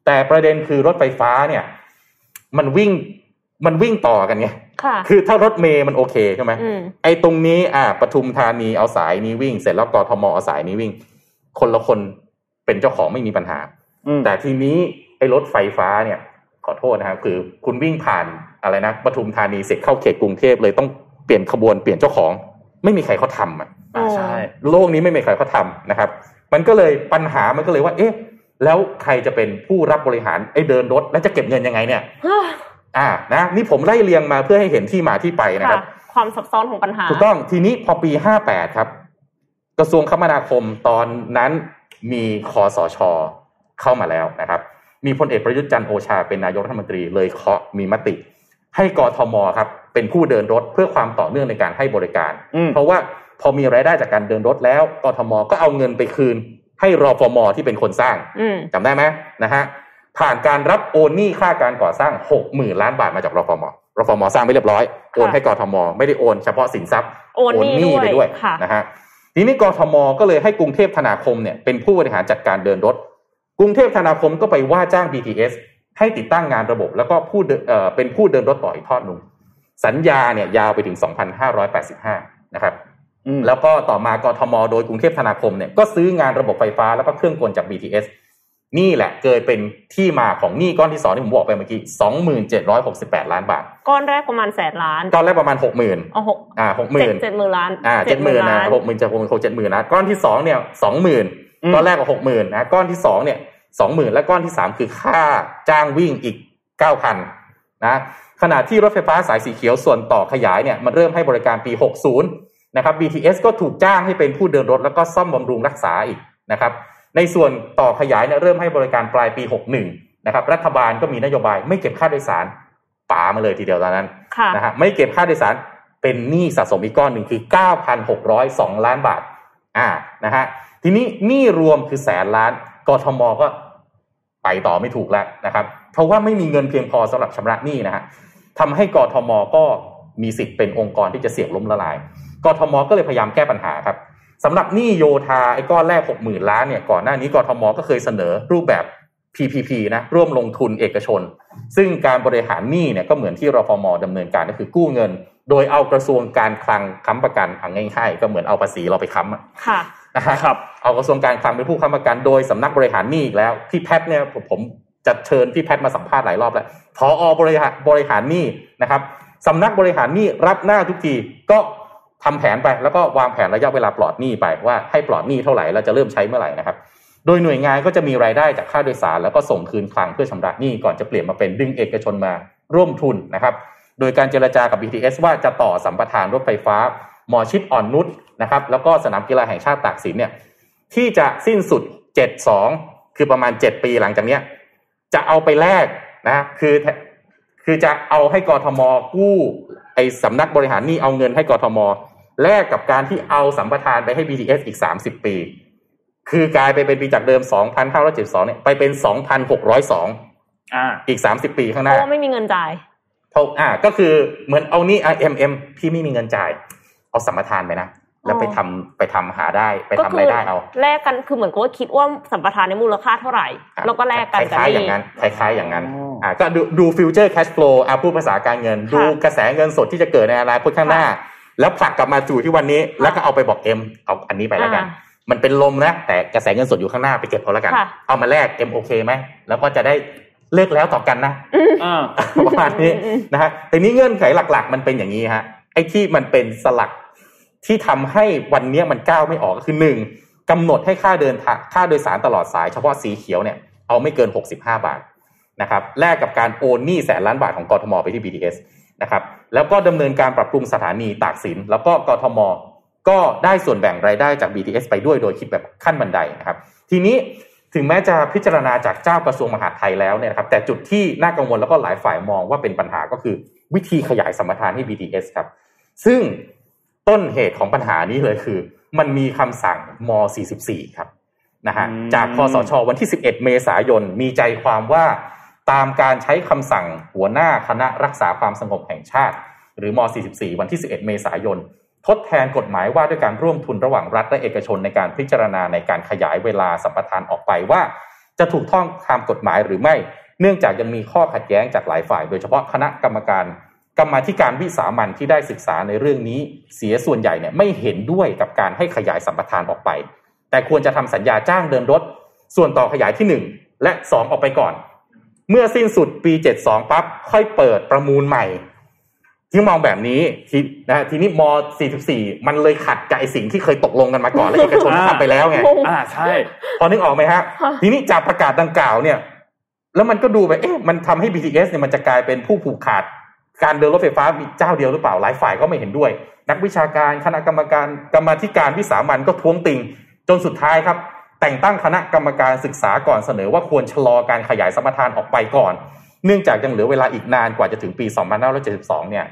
แต่ประเด็นคือรถไฟฟ้าเนี่ย มันวิ่งมันวิ่งต่อกันไงคือถ้ารถเมย์มันโอเคใช่ไหมไอ้ตรงนี้อ่าปทุมธานีเอาสายนี้วิ่ง เสร็จแล้วกทมเอาสายนี้วิ่ง คนละคนเป็นเจ้าของไม่มีปัญหาแต่ทีนี้ไอ้รถไฟฟ้าเนี่ย ขอโทษนะครับคือคุณวิ่งผ่านอะไรนะปทุมธานีเสร็จเข้าเขตกรุงเทพเลยต้องปลี่ยนขบวนเปลี่ยนเจ้าของ ไม่มีใครเขาทำอะอ่าใช่โลกนี้ไม่มีใครเขาทำนะครับ มันก็เลยปัญหามันก็เลยว่า เอ๊ะ แล้วใครจะเป็นผู้รับบริหารไอ้เดินรถ แล้วจะเก็บเงินยังไงเนี่ยอ่านะนี่ผมไล่เรียงมาเพื่อให้เห็นที่มาที่ไปนะคค่ะรับ ความซับซ้อนของปัญหาถูกต้องทีนี้พอปี58ครับ กระทรวงคมนาคมตอนนั้นมีคอสชเข้ามาแล้วนะครับ มีพลเอกประยุทธ์จันทร์โอชาเป็นนายกรัฐมนตรีเลยเคาะมีมติ ให้กทมครับ เป็นผู้เดินรถเพื่อความต่อเนื่องในการให้บริการอืมเพราะว่า พอมีรายได้จากการเดินรถแล้วกทมก็เอาเงินไปคืน ให้รอฟมที่เป็นคนสร้างอืมจำได้ไหมนะฮะผ่านการรับโอนหนี้ค่าการก่อสร้างหกหมื่นล้านบาทมาจากรฟมรฟมสร้างไม่เรียบร้อยโอนให้กทม ไม่ได้โอนเฉพาะสินทรัพย์โอนหนี้ไปด้ด้ววยยค่ะนะฮะทีนี้กทมก็เลยให้กรุงเทพธนาคมเนี่ยเป็นผู้บริหารจัดการเดินรถ กรุงเทพธนาคมก็ไปว่าจ้าง BTS ให้ติดตั้งงานระบบ แล้วก็ผู้เดินเอ่อเป็นผู้เดินรถต่ออีกทอดหนึ่งสัญญาเนี่ยยาวไปถึง 2,585 นะครับอืม แล้วก็ต่อมากทม โดยกรุงเทพธนาคมเนี่ยก็ซื้องานระบบไฟฟ้าแล้วก็เครื่องกลจาก BTS นี่แหละเกิดเป็นที่มาของหนี้ก้อนที่สองที่ผมบอกไปเมื่อกี้2768ล้านบาท ก้อนแรกประมาณแสนล้าน ก้อนแรกประมาณ60,000เอาหกอ่าเจ็ด60,000เจ็ดหมื่นล้านอ่าเจ็ดหมื่นนะหกหมื่นจะหกหมื่นหกเจ็ดหมื่นนะก้อนที่สองเนี่ยสองหมื่นอืมก้อนแรกก็หกหมื่นนะก้อนที่สองเนี่ยสองหมื่นและก้อนที่สามคือค่าจ้างวิ่งอีกเก้าพันนะขณะที่รถไฟฟ้าสายสีเขียวส่วนต่อขยายเนี่ยมันเริ่มให้บริการปี60นะครับ BTS ก็ถูกจ้างให้เป็นผู้เดินรถ แล้วก็ซ่อมบำรุงรักษาอีกนะครับในส่วนต่อขยายเนี่ยเริ่มให้บริการปลายปี 61 นะครับ รัฐบาลก็มีนโยบายไม่เก็บค่าโดยสารป๋ามาเลยทีเดียวตอนนั้นค่ะนะฮะไม่เก็บค่าโดยสารเป็นหนี้สะสมอีกก้อนหนึ่งคือ 9,602 ล้านบาทอ่านะฮะทีนี้หนี้รวมคือแสนล้านกทมก็ไปต่อไม่ถูกแล้วนะครับ เพราะว่าไม่มีเงินเพียงพอสำหรับชำระหนี้นะฮะทำให้กทมก็มีสิทธิ์เป็นองค์กรที่จะเสี่ยงล้มละลาย กทมก็เลยพยายามแก้ปัญหาครับสำหรับหนี้โยธาไอ้ก้อนแรก 60,000 ล้านเนี่ยก่อนหน้านี้กทมก็เคยเสนอรูปแบบ PPP นะร่วมลงทุนเอกชน ซึ่งการบริหารหนี้เนี่ยก็เหมือนที่รฟมดำเนินการก็คือกู้เงิน โดยเอากระทรวงการคลังค้ำประกันเอาง่ายๆก็เหมือนเอาภาษีเราไปค้ำอะค่ะนะฮะครับเอากระทรวงการคลังเป็นผู้ค้ำประกันโดยสำนักบริหารหนี้อีกแล้วพี่แพทย์เนี่ยผมผมจะเชิญพี่แพทย์มาสัมภาษณ์หลายรอบแล้วพออบริหารบริหารหนี้นะครับสำนักบริหารหนี้รับหน้าทุกทีก็ ทำแผนไปแล้วก็วางแผนระยะเวลาปลอดหนี้ไปว่าให้ปลอดหนี้เท่าไหร่เราจะเริ่มใช้เมื่อไหร่นะครับ โดยหน่วยงานก็จะมีรายได้จากค่าโดยสาร แล้วก็ส่งคืนคลังเพื่อชำระหนี้ก่อนจะเปลี่ยนมาเป็นดึงเอกชนมาร่วมทุนนะครับ โดยการเจรจากับ BTS ว่าจะต่อสัมปทานรถไฟฟ้า หมอชิดอ่อนนุชนะครับแล้วก็สนามกีฬาแห่งชาติตากสินเนี่ยที่จะสิ้นสุด 72 คือประมาณ 7 ปีหลังจากเนี้ยจะเอาไปแลกนะคือคือจะเอาให้กรทมกู้ไอ้สำนักบริหารหนี้เอาเงินให้กรทม แลกกับการที่เอาสัมปทานไปให้ BTS อีก 30 ปี คือกลายไปเป็นปีจากเดิม 2,572เนี่ยไปเป็น 2,602อ่าอีก 30 ปีข้างหเพน้าราะว่าไม่มีเงินจ่ายเพราะอ่า ก็คือเหมือนเอานี่ IMM พี่ไม่มีเงินจ่าย เอาสัมปทานไปนะแล้วไปทำไปทำหาได้ไปก็ทำคืรายได้เอาแลกกันคือเหมือนกับว่าคิดว่าสัมปทานในมูลค่าเท่าไหร่อะแล้วก็แลกกันคกับล้ายๆหอย่างนี้นั้นคล้ายๆอย่างนั้นอ๋ออ่อ่าก็ดูดู future cash flow อ่าพูดภาษาการเงินค่ะดูกระแสเงินสดที่จะเกิดในอนาคตข้างหน้า แล้วผลักกลับมาอยู่ที่วันนี้ แล้วก็เอาไปบอกเอ็มเอาอันนี้ไปแล้วกันอ่ามันเป็นลมนะแต่กระแสเงินสดอยู่ข้างหน้าไปเก็บเอาแล้วกันค่ะเอามาแลกเอ็มโอเคไหมแล้วก็จะได้เลิกแล้วต่อกันนะอ่าประมาณนี้อืมนะฮะแต่นี้เงื่อนไขหลัก ๆ มันเป็นอย่างนี้ฮะไอ้ที่มันเป็นสลักที่ทำให้วันเนี้ยมันก้าวไม่ออกก็คือหนึ่งกำหนดให้ค่าเดินทางค่าโดยสารตลอดสายเฉพาะสีเขียวเนี่ยเอาไม่เกิน 65 บาทนะครับแลกกับการโอนหนี้แสนล้านบาทของกทมไปที่ BTS นะครับ แล้วก็ดำเนินการปรับปรุงสถานีตากสิน แล้วก็กทม ก็ได้ส่วนแบ่งรายได้จาก BTS ไปด้วยโดยคิดแบบขั้นบันไดนะครับ ทีนี้ถึงแม้จะพิจารณาจากเจ้ากระทรวงมหาดไทยแล้วเนี่ยนะครับแต่จุดที่น่ากังวลแล้วก็หลายฝ่ายมองว่าเป็นปัญหาก็คือวิธีขยายสมปทานให้ BTS ครับ ซึ่งต้นเหตุของปัญหานี้เลยคือ มันมีคำสั่งม 44 ครับนะฮะจากคอสช วันที่ 11 เมษายนมีใจความว่า ตามการใช้คำสั่งหัวหน้าคณะรักษาความสงบแห่งชาติ หรือม 44 วันที่ 11 เมษายน ทดแทนกฎหมายว่าด้วยการร่วมทุนระหว่างรัฐและเอกชนในการพิจารณาในการขยายเวลาสัมปทานออกไปว่า จะถูกต้องตามกฎหมายหรือไม่ เนื่องจากยังมีข้อขัดแย้งจากหลายฝ่าย โดยเฉพาะคณะกรรมการกรรมาธิการวิสามันที่ได้ศึกษาในเรื่องนี้ เสียส่วนใหญ่เนี่ยไม่เห็นด้วยกับการให้ขยายสัมปทานออกไป แต่ควรจะทำสัญญาจ้างเดินรถ ส่วนต่อขยายที่ 1 และ 2 ออกไปก่อน เมื่อสิ้นสุดปี 72 ปั๊บค่อยเปิดประมูลใหม่ที่มองแบบนี้ทีนะฮะทีนี้ม 44 มันเลยขัดกับไอสิ่งที่เคยตกลงกันมาก่อนและเอกชนอ่าทำไปแล้วไงอ่าใช่พอนึกออกไหมฮะค่ะทีนี้จากประกาศดังกล่าวเนี่ย แล้วมันก็ดูไปเอ๊ะมันทำให้ BTS เนี่ยมันจะกลายเป็นผู้ผูกขาด การเดินรถไฟฟ้ามีเจ้าเดียวหรือเปล่าหลายฝ่ายก็ไม่เห็นด้วย นักวิชาการคณะกรรมการกรรมาธิการวิสามันก็ท้วงติง จนสุดท้ายครับ แต่งตั้งคณะกรรมการศึกษาก่อนเสนอว่าควรชะลอการขยายสมปทานออกไปก่อน เนื่องจากยังเหลือเวลาอีกนานกว่าจะถึงปี 2572 เนี่ย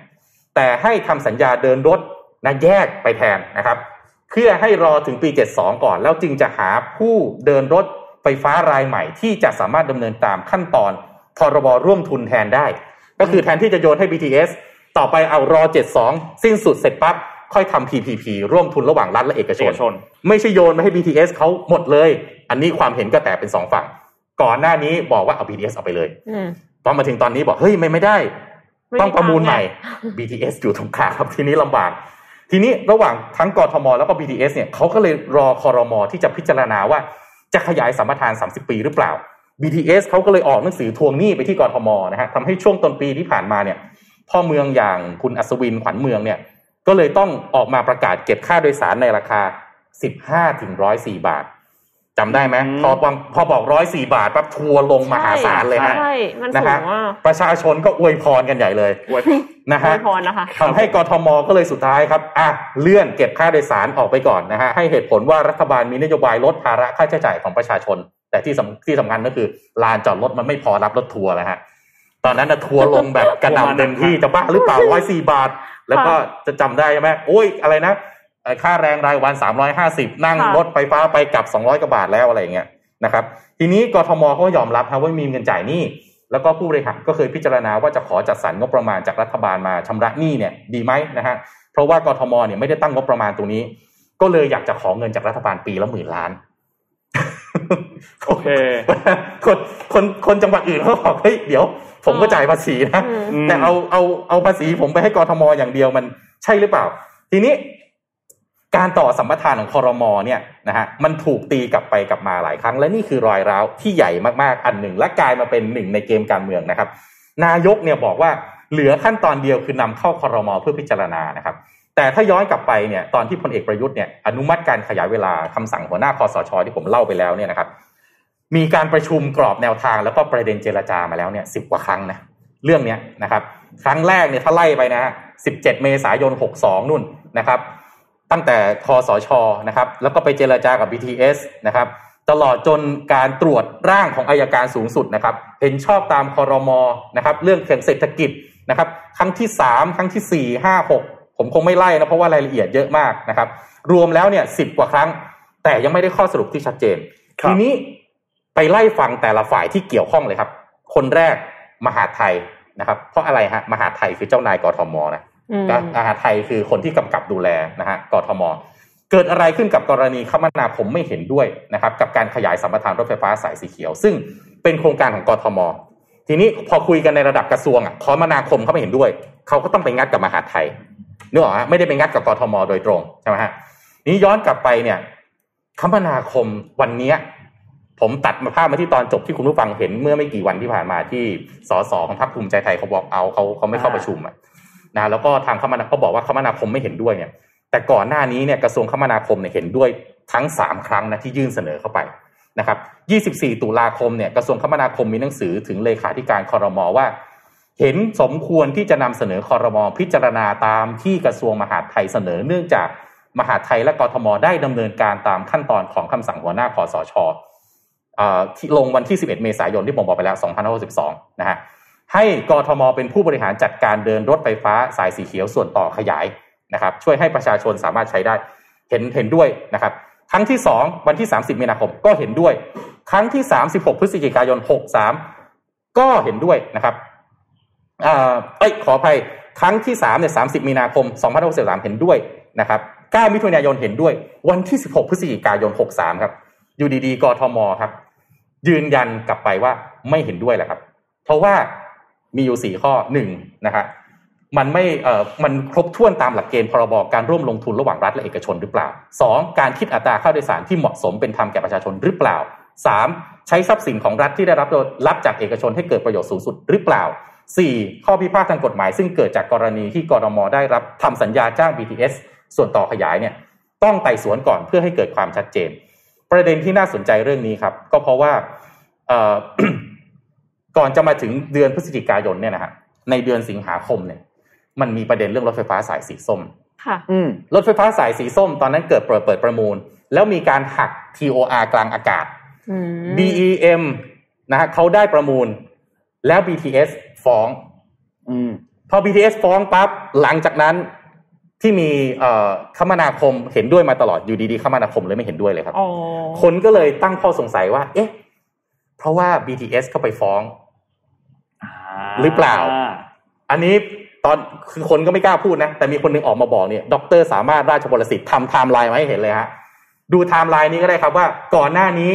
แต่ให้ทำสัญญาเดินรถนะแยกไปแทนนะครับ เพื่อให้รอถึงปี 72 ก่อน แล้วจึงจะหาผู้เดินรถไฟฟ้ารายใหม่ที่จะสามารถดำเนินตามขั้นตอนพรบร่วมทุนแทนได้ ก็คือแทนที่จะโยนให้ BTS ต่อไปเอารอ 72 สิ้นสุดเสร็จปั๊บ ค่อยทำ PPP ร่วมทุนระหว่างรัฐและเอกชเอนกชน ไม่ใช่โยนมาให้ BTS เขาหมดเลย อันนี้ความเห็นก็แตกเป็นสองฝั่ง ก่อนหน้านี้บอกว่าเอา BTS เอาไปเลยอืมตอนมาถึงตอนนี้บอกเฮ้ยไม่ไม่ได้ไม่ต้องประมูลใหม่ไ BTS อยู่ตรงกลางครับทีนี้ลำบาก ทีนี้ระหว่างทั้งกทมแล้วก็ BTS เนี่ยเขาก็เลยรอคอรมอที่จะพิจารณาว่าจะขยายสัมปทาน 30 ปีหรือเปล่า BTS เขาก็เลยออกหนังสือทวงหนี้ไปที่กทมนะฮะทำให้ช่วงต้นปีที่ผ่านมาเนี่ย พ่อเมืองอย่างคุณอัศวินขวัญเมืองเนี่ย ก็เลยต้องออกมาประกาศเก็บค่าโดยสารในราคา 15ถึง104 บาทจำได้ไหมอืมพอบอกพอบอก104บาทปั๊บทัวร์ลงมหาศาลเลยฮะใช่มันนะสูฮะงมากประชาชนก็อวยพรกันใหญ่เลยอวยนะอฮะวยพรนะคะทำให้กทมก็เลยสุดท้ายครับอะเลื่อนเก็บค่าโดยสารออกไปก่อนนะฮะให้เหตุผลว่ารัฐบาลมีนโยบายลดภาระค่าใช้จ่ายของประชาชน แต่ที่สำที่สำคัญก็คือลานจอดรถมันไม่พอรับรถทัวร์แล้วฮะ ตอนนั้นนะทัวร์ลงแบบกระหน่ำเต็มที่จะบ้าหรือเปล่าร้อยสี่บาท แล้วก็จะจำได้ใช่ไหมโอ้ยอะไรนะเอ่อค่าแรงรายวันสามร้อยห้าสิบนั่งค่ะรถไฟฟ้าไปกลับสองร้อยกว่าบาทแล้วอะไรอย่างเงี้ยนะครับ ทีนี้กทมเขาก็ยอมรับครับว่ามีเงินจ่ายหนี้แล้วก็ผู้บริหารก็เคยพิจารณาว่าจะขอจัดสรรงบประมาณจากรัฐบาลมาชำระหนี้เนี่ยดีไหมนะฮะเพราะว่ากทมเนี่ยไม่ได้ตั้งงบประมาณตรงนี้ ก็เลยอยากจะขอเงินจากรัฐบาลปีละหมื่นล้านโอเคคนคนคนจังหวัดอื่นเขาบอกเฮ้ยเดี๋ยว ผมก็จ่ายภาษีนะอืมอืมแต่เอาเอาเอาภาษีผมไปให้กทมอย่างเดียวมันใช่หรือเปล่า ทีนี้การต่อสัมปทานของคอรมอเนี่ยนะฮะมันถูกตีกลับไปกลับมาหลายครั้ง และนี่คือรอยร้าวที่ใหญ่มากๆอันหนึ่ง และกลายมาเป็นหนึ่งในเกมการเมืองนะครับ นายกเนี่ยบอกว่าเหลือขั้นตอนเดียวคือนำเข้าคอรมอเพื่อพิจารณานะครับ แต่ถ้าย้อนกลับไปเนี่ยตอนที่พลเอกประยุทธ์เนี่ยอนุมัติการขยายเวลาคำสั่งหัวหน้าคอสชที่ผมเล่าไปแล้วเนี่ยนะครับ มีการประชุมกรอบแนวทางแล้วก็ประเด็นเจรจามาแล้วเนี่ยสิบกว่าครั้งนะเรื่องเนี้ยนะครับ ครั้งแรกเนี่ยถ้าไล่ไปนะฮะ17เมษายน62นู่นนะครับ ตั้งแต่คอสชนะครับ แล้วก็ไปเจรจากับ BTS นะครับ ตลอดจนการตรวจร่างของอายการสูงสุดนะครับ เห็นชอบตามคอรมอนะครับ เรื่องเศรษฐกิจนะครับ ครั้งที่สามครั้งที่สี่ห้าหกผมคงไม่ไล่นะเพราะว่ารายละเอียดเยอะมากนะครับ รวมแล้วเนี่ยสิบกว่าครั้ง แต่ยังไม่ได้ข้อสรุปที่ชัดเจนครับทีนี้ ไปไล่ฟังแต่ละฝ่ายที่เกี่ยวข้องเลยครับ คนแรกมหาดไทยนะครับ เพราะอะไรฮะมหาดไทยคือเจ้านายกทมนะอืมมหาดไทยคือคนที่กำกับดูแลนะฮะกทม เกิดอะไรขึ้นกับกรณีคมนาคมไม่เห็นด้วยนะครับ กับการขยายสัมปทานรถไฟฟ้าสายสีเขียว ซึ่งเป็นโครงการของกทม ทีนี้พอคุยกันในระดับกระทรวงอะคมนาคมเขาไม่เห็นด้วยเขาก็ต้องไปงัดกับมหาดไทยนึกออกฮะไม่ได้ไปงัดกับกทม โดยตรงใช่ไหมฮะนี้ย้อนกลับไปเนี่ยคมนาคมวันเนี้ย ผมตัดมาภาพมาที่ตอนจบที่คุณผู้ฟังเห็นเมื่อไม่กี่วันที่ผ่านมาที่สสของพรรคภูมิใจไทยเขาบอกเอาเขาเขาไม่เข้าประชุมอะนะแล้วก็ทางคมนาเขาบอกว่าคมนาคมไม่เห็นด้วยเนี่ย แต่ก่อนหน้านี้เนี่ยกระทรวงคมนาคมเนี่ยเห็นด้วยทั้งสามครั้งนะที่ยื่นเสนอเข้าไปนะครับ 24 ตุลาคมเนี่ยกระทรวงคมนาคมมีหนังสือถึงเลขาธิการคอรมอว่า เห็นสมควรที่จะนำเสนอคอรมอพิจารณาตามที่กระทรวงมหาดไทยเสนอ เนื่องจากมหาดไทยและกทมได้ดำเนินการตามขั้นตอนของคำสั่งหัวหน้าคอสชเอ่อ ที่ลงวันที่ 11 เมษายนที่ผมบอกไปแล้ว 2562 นะฮะ ให้กรทมเป็นผู้บริหารจัดการเดินรถไฟฟ้าสายสีเขียวส่วนต่อขยายนะครับ ช่วยให้ประชาชนสามารถใช้ได้ เห็นเห็นด้วยนะครับ ครั้งที่ 2 วันที่ 30 มีนาคมก็เห็นด้วย ครั้งที่ 36 พฤศจิกายน 63 ก็เห็นด้วยนะครับเอ้ยขออภัย ครั้งที่3เนี่ย30 มีนาคม 2563 เห็นด้วยนะครับ9มิถุนายนเห็นด้วย วันที่ 16 พฤศจิกายน 63 ครับ อยู่ดีๆกทม ครับ ยืนยันกลับไปว่าไม่เห็นด้วยแหละครับ เพราะว่ามีอยู่สี่ข้อหนึ่งนะครับมันไม่เอ่อมันครบถ้วนตามหลักเกณฑ์พรบการร่วมลงทุนระหว่างรัฐและเอกชนหรือเปล่าสองการคิดอัตราค่าโดยสารที่เหมาะสมเป็นธรรมแก่ประชาชนหรือเปล่าสามใช้ทรัพย์สินของรัฐที่ได้รับรับจากเอกชนให้เกิดประโยชน์สูงสุดหรือเปล่า 4. ข้อพิพาททางกฎหมาย ซึ่งเกิดจากกรณีที่กรมได้รับทำสัญญาจ้าง BTS ส่วนต่อขยายเนี่ยต้องไต่สวนก่อนเพื่อให้เกิดความชัดเจน ประเด็นที่น่าสนใจเรื่องนี้ครับ ก็เพราะว่าเอ่อก่อนจะมาถึงเดือนพฤศจิกายนเนี่ยนะฮะในเดือนสิงหาคมเนี่ย มันมีประเด็นเรื่องรถไฟฟ้าสายสีส้มค่ะอืมรถไฟฟ้าสายสีส้มตอนนั้นเกิดเปิดเปิดประมูล แล้วมีการหัก TOR กลางอากาศอืม BEM นะฮะเขาได้ประมูล แล้ว BTS ฟ้องอืมพอ BTS ฟ้องปั๊บหลังจากนั้น ที่มีเอ่อคมนาคมเห็นด้วยมาตลอดอยู่ดีๆคมนาคมเลยไม่เห็นด้วยเลยครับอ๋อคนก็เลยตั้งข้อสงสัยว่า เอ๊ะ เพราะว่า BTS เข้าไปฟ้องหรือเปล่า อันนี้ตอนคือคนก็ไม่กล้าพูดนะ แต่มีคนหนึงออกมาบอกเนี่ยดรสามารถราชพลสิทธิ์ทำไทม์ไลน์มาให้เห็นเลยฮะดูไทม์ไลน์นี้ก็ได้ครับว่าก่อนหน้านี้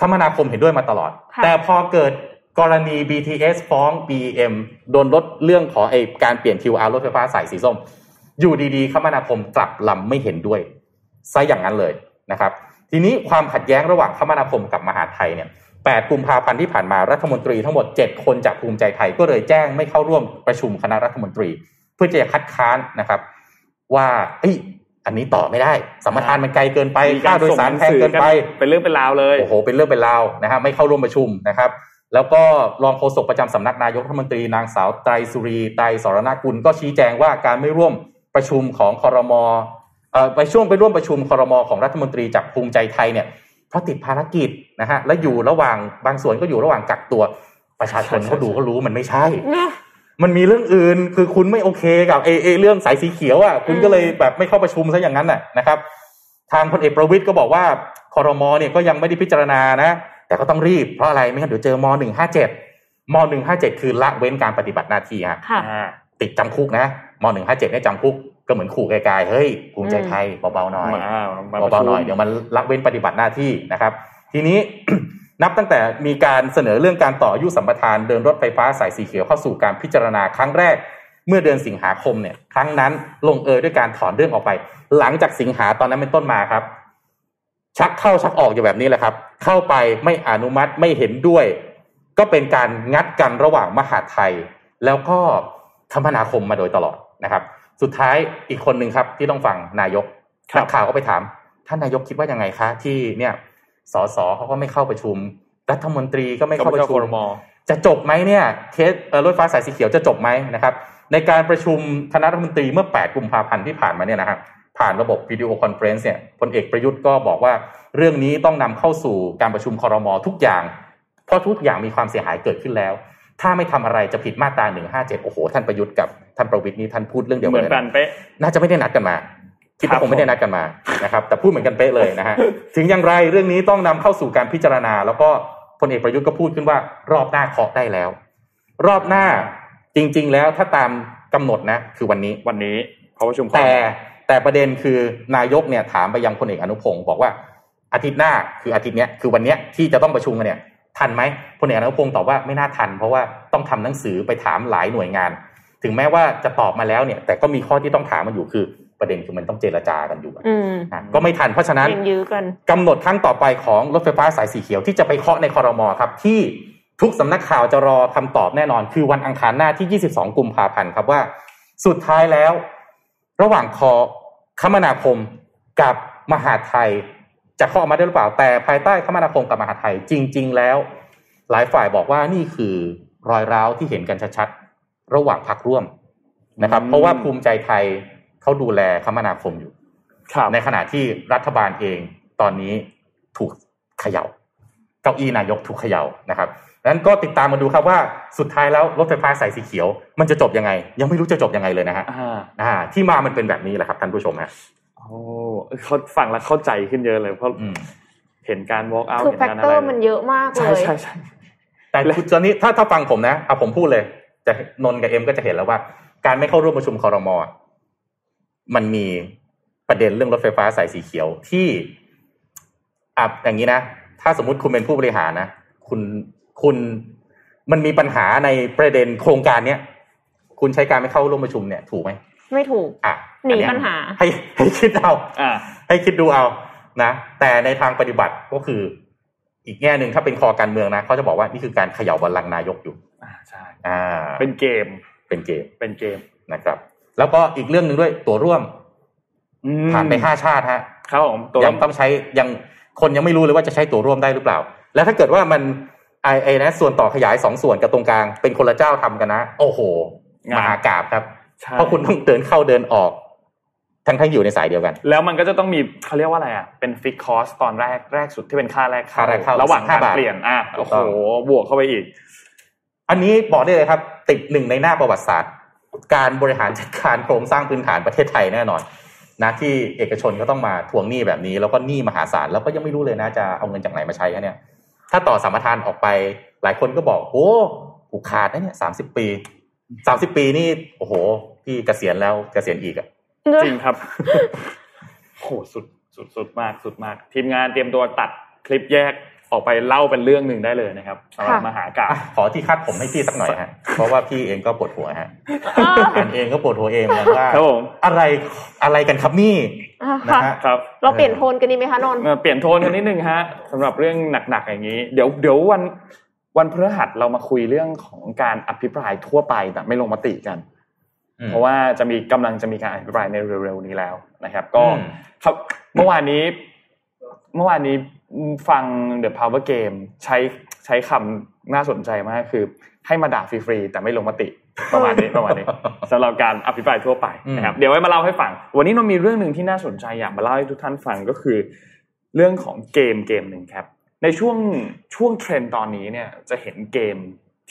คมนาคมเห็นด้วยมาตลอดค่ะแต่พอเกิดกรณี BTS ฟ้อง BEM โดนลดเรื่องของไอการเปลี่ยน TOR รถไฟฟ้าสายสีส้ม อยู่ดีๆ คมนาคมกลับลำไม่เห็นด้วยซะอย่างนั้นเลยนะครับ ทีนี้ความขัดแย้งระหว่างคมนาคมกับมหาดไทยเนี่ย8กุมภาพันธ์ที่ผ่านมารัฐมนตรีทั้งหมด 7 คนจากภูมิใจไทยก็เลยแจ้งไม่เข้าร่วมประชุมคณะรัฐมนตรี เพื่อจะคัดค้านนะครับ ว่าเอ้ยอันนี้ต่อไม่ได้ สัมปทานมันไกลเกินไปมีค่าโดยสารแพงเกินไปเป็นเรื่องเป็นราวเลยโอ้โหเป็นเรื่องเป็นราวนะฮะไม่เข้าร่วมประชุมนะครับ แล้วก็รองโฆษกประจำสำนักนายกรัฐมนตรีนางสาวไตรสุรีไตรสรณกุลก็ชี้แจงว่าการไม่ร่วม ประชุมของคอรมอเอ่อไปช่วงไปร่วมประชุมคอรมอของรัฐมนตรีจากภูมิใจไทยเนี่ยเพราะติดภารกิจนะฮะและอยู่ระหว่างบางส่วนก็อยู่ระหว่างกักตัวประชาชนเขาดูก็รู้มันไม่ใช่เนี่ยมันมีเรื่องอื่นคือคุณไม่โอเคกับเอเอเรื่องสายสีเขียวอะคุณก็เลยแบบไม่เข้าประชุมซะอย่างนั้นน่ะนะครับ ทางพลเอกประวิตยก็บอกว่าคอรมอเนี่ยก็ยังไม่ได้พิจารณานะ แต่ก็ต้องรีบเพราะอะไรไม่งั้นเดี๋ยวเจอมหนึ่งห้าเจ็ดมหนึ่งห้าเจ็ดคือละเว้นการปฏิบัติหน้าที่ฮะค่ะอ่าติดจำคุกนะ มหนึ่งห้าเจ็ดเนี่ยจำคุกก็เหมือนขู่ไกลๆเฮ้ยภูมิใจไทยเบาๆหน่อยมามาเบาๆหน่อยเดี๋ยวมันละเว้นปฏิบัติหน้าที่นะครับ ทีนี้นับตั้งแต่มีการเสนอเรื่องการต่ออายุสัมปทานเดินรถไฟฟ้าสายสีเขียวเข้าสู่การพิจารณาครั้งแรก เมื่อเดือนสิงหาคมเนี่ย ครั้งนั้นลงเอยด้วยการถอนเรื่องออกไป หลังจากสิงหาตอนนั้นเป็นต้นมาครับ ชักเข้าชักออกอยู่แบบนี้แหละครับ เข้าไปไม่อนุมัติไม่เห็นด้วย ก็เป็นการงัดกันระหว่างมหาดไทย แล้วก็คมนาคมมาโดยตลอด นะครับ สุดท้ายอีกคนหนึ่งครับที่ต้องฟังนายกครับนักข่าวก็ไปถาม ท่านนายกคิดว่ายังไงคะ ที่เนี่ยสสเขาก็ไม่เข้าประชุม รัฐมนตรีก็ไม่เข้าประชุมคอรมอจะจบไหมเนี่ยเคสเอ่อรถไฟฟ้าสายสีเขียวจะจบไหมนะครับ ในการประชุมคณะรัฐมนตรีเมื่อ 8 กุมภาพันธ์ที่ผ่านมาเนี่ยนะครับผ่านระบบ video conference เนี่ยพลเอกประยุทธ์ก็บอกว่าเรื่องนี้ต้องนำเข้าสู่การประชุมคอรมอทุกอย่าง เพราะทุกอย่างมีความเสียหายเกิดขึ้นแล้ว ถ้าไม่ทำอะไรจะผิดมาตรา157 โอ้โห ท่านประยุทธ์กับ ท่านประวิตรนี่ท่านพูดเรื่องเดียวเหมืกัอนนเลยกันนะเป๊ะน่าจะไม่ได้นัดกันมาคิดครัว่าบคงไม่ได้นัดกันมานะครับ แต่พูดเหมือนกันเป๊ะเลยนะฮะถึงอย่างไรเรื่องนี้ต้องนำเข้าสู่การพิจารณา แล้วก็พลเอกประยุทธ์ก็พูดขึ้นว่า รอบหน้าเคาะได้แล้ว รอบหน้าจริง ๆ แล้วถ้าตามกำหนดนะ คือวันนี้วันนี้เขาประชุมคอรแต่มอแต่ประเด็นคือนายกเนี่ยถามไปยังพลเอกอนุพงศ์บอกว่าอาทิตย์หน้าคืออาทิตย์เนี้ยคือวันเนี้ยที่จะต้องประชุมกันเนี่ยทันไหมพลเอกอนุพงศ์ตอบว่าไม่น่าทัน เพราะว่าต้องทำหนังสือไปถามหลายหน่วยงาน ถึงแม้ว่าจะตอบมาแล้วเนี่ย แต่ก็มีข้อที่ต้องถามมันอยู่คือประเด็นคือมันต้องเจรจากันอยู่อะอืมอะก็ไม่ทันเพราะฉะนั้นยังยื้อกันกำหนดครั้งต่อไปของรถไฟฟ้าสายสีเขียวที่จะไปเคาะในคอรมอครับ ที่ทุกสำนักข่าวจะรอคำตอบแน่นอน คือวันอังคารหน้าที่ 22 กุมภาพันธ์ครับว่า สุดท้ายแล้ว ระหว่างคอคมนาคมกับมหาดไทย จะเข้าออกมาได้หรือเปล่าแต่ภายใต้คมนาคมกับมหาดไทยจริง ๆ แล้ว หลายฝ่ายบอกว่านี่คือรอยร้าวที่เห็นกันชัดๆ ระหว่างพักร่วมนะครับอืมเพราะว่าภูมิใจไทยเขาดูแลคมนาคมอยู่ครับในขณะที่รัฐบาลเองตอนนี้ถูกเขยา่าเก้าอี้นายกถูกเขย่านะครับดังนั้นก็ติดตามมาดูครับว่าสุดท้ายแล้วรถไฟฟ้าสายสีเขียว มันจะจบยังไง ยังไม่รู้จะจบยังไงเลยนะฮะอ่าอ่าที่มามันเป็นแบบนี้แหละครับท่านผู้ชมฮะโอ้เขาฟังแล้วเข้าใจขึ้นเยอะเลยเพราะอืมเห็นการ walk out คือเห็นแฟกการเตอะอไรร์มันเยอะมากเลใช่ยใช่ใช่แต่คุณตอนนี้ถ้าถ้าฟังผมนะเอาผมพูดเลย จะนนท์กับเอ็มก็จะเห็นแล้วว่า การไม่เข้าร่วมประชุมคอรมอมันมีประเด็นเรื่องรถไฟฟ้าสายสีเขียวที่อะอย่างนี้นะ ถ้าสมมุติคุณเป็นผู้บริหารนะคุณคุณมันมีปัญหาในประเด็นโครงการเนี้ยคุณใช้การไม่เข้าร่วมประชุมเนี่ย ถูกไหมไม่ถูกอะหนีอัเยปัญหา ให้ให้คิดเอาอ่าให้คิดดูเอานะแต่ในทางปฏิบัติก็คือ อีกแง่หนึ่งถ้าเป็นคอการเมืองนะเขาจะบอกว่านี่คือการเขย่าบัลลังก์นายกอยู่อ่า ใช่อ่าเป็นเกมเป็นเกมเป็นเกมนะครับ แล้วก็อีกเรื่องหนึ่งด้วยตัวร่วมอืมผ่านไปห้าชาติฮะครับผมตัวยังต้องใช้ยังคนยังไม่รู้เลยว่าจะใช้ตัวร่วมได้หรือเปล่า แล้วถ้าเกิดว่ามันไอไอนะส่วนต่อขยายสองส่วนกับตรงกลางเป็นคนละเจ้าทำกันนะ โอ้โหมหากราบครับใช่เพราะคุณต้องเดินเข้าเดินออก ทั้งทั้งอยู่ในสายเดียวกัน แล้วมันก็จะต้องมีเขาเรียกว่าอะไรอะเป็นฟิกคอสตอนแรกแรกสุดที่เป็นค่าแรกค่าแรกเข้าระหว่างการ15บาทเปลี่ยนอะถูโอ้กโหต้องบวกเข้าไปอีก อันนี้บอกได้เลยครับ ติดหนึ่งในหน้าประวัติศาสตร์ การบริหารจัดการโครงสร้างพื้นฐานประเทศไทยแน่นอนนะที่เอกชนก็ต้องมาทวงหนี้แบบนี้ แล้วก็หนี้มหาศาลแล้วก็ยังไม่รู้เลยนะจะเอาเงินจากไหนมาใช้กันเนี่ยถ้าต่อสัมปทานออกไปหลายคนก็บอกโอ้ผูกขาดนะเนี่ยสามสิบปีสามสิบปีนี่โอ้โหพี่เกษียณแล้วเกษียณอีกอะจริงครับโหสุดสุดสุดมากสุดมาก ทีมงานเตรียมตัวตัดคลิปแยก ออกไปเล่าเป็นเรื่องหนึ่งได้เลยนะครับสำหรับค่ะมหากาพอะขอที่คาดผมให้พี่สักหน่อยฮะเพราะว่าพี่เองก็ปวดหัวฮะอ่านเองก็ปวดหัวเองเหมือนกันว่าครับผมอะไรอะไรกันครับนี่อ่านะค่ะฮะครับเราเปลี่ยนโทนกันดีไหมคะนนท์เอ่อเปลี่ยนโทนกันนิดนึงฮะสำหรับเรื่องหนักๆอย่างนี้ เดี๋ยวเดี๋ยววันวันพฤหัสเรามาคุยเรื่องของการอภิปรายทั่วไปแบบไม่ลงมติกันอืมเพราะว่าจะมีกำลังจะมีการอภิปรายในเร็วๆนี้แล้วนะครับ ก็อืมครับเมื่อวานนี้ เมื่อวานนี้ ฟัง The Power Game ใช้ใช้คำน่าสนใจมากคือ ให้มาด่าฟรีๆแต่ไม่ลงมติประมาณนี้ประมาณนี้สำหรับการอภิปรายทั่วไปนะครับเดี๋ยวไว้มาเล่าให้ฟัง วันนี้เรามีเรื่องหนึ่งที่น่าสนใจอยากมาเล่าให้ทุกท่านฟังก็คือ เรื่องของเกมเกมหนึ่งครับ ในช่วงช่วงเทรนด์ตอนนี้เนี่ยจะเห็นเกม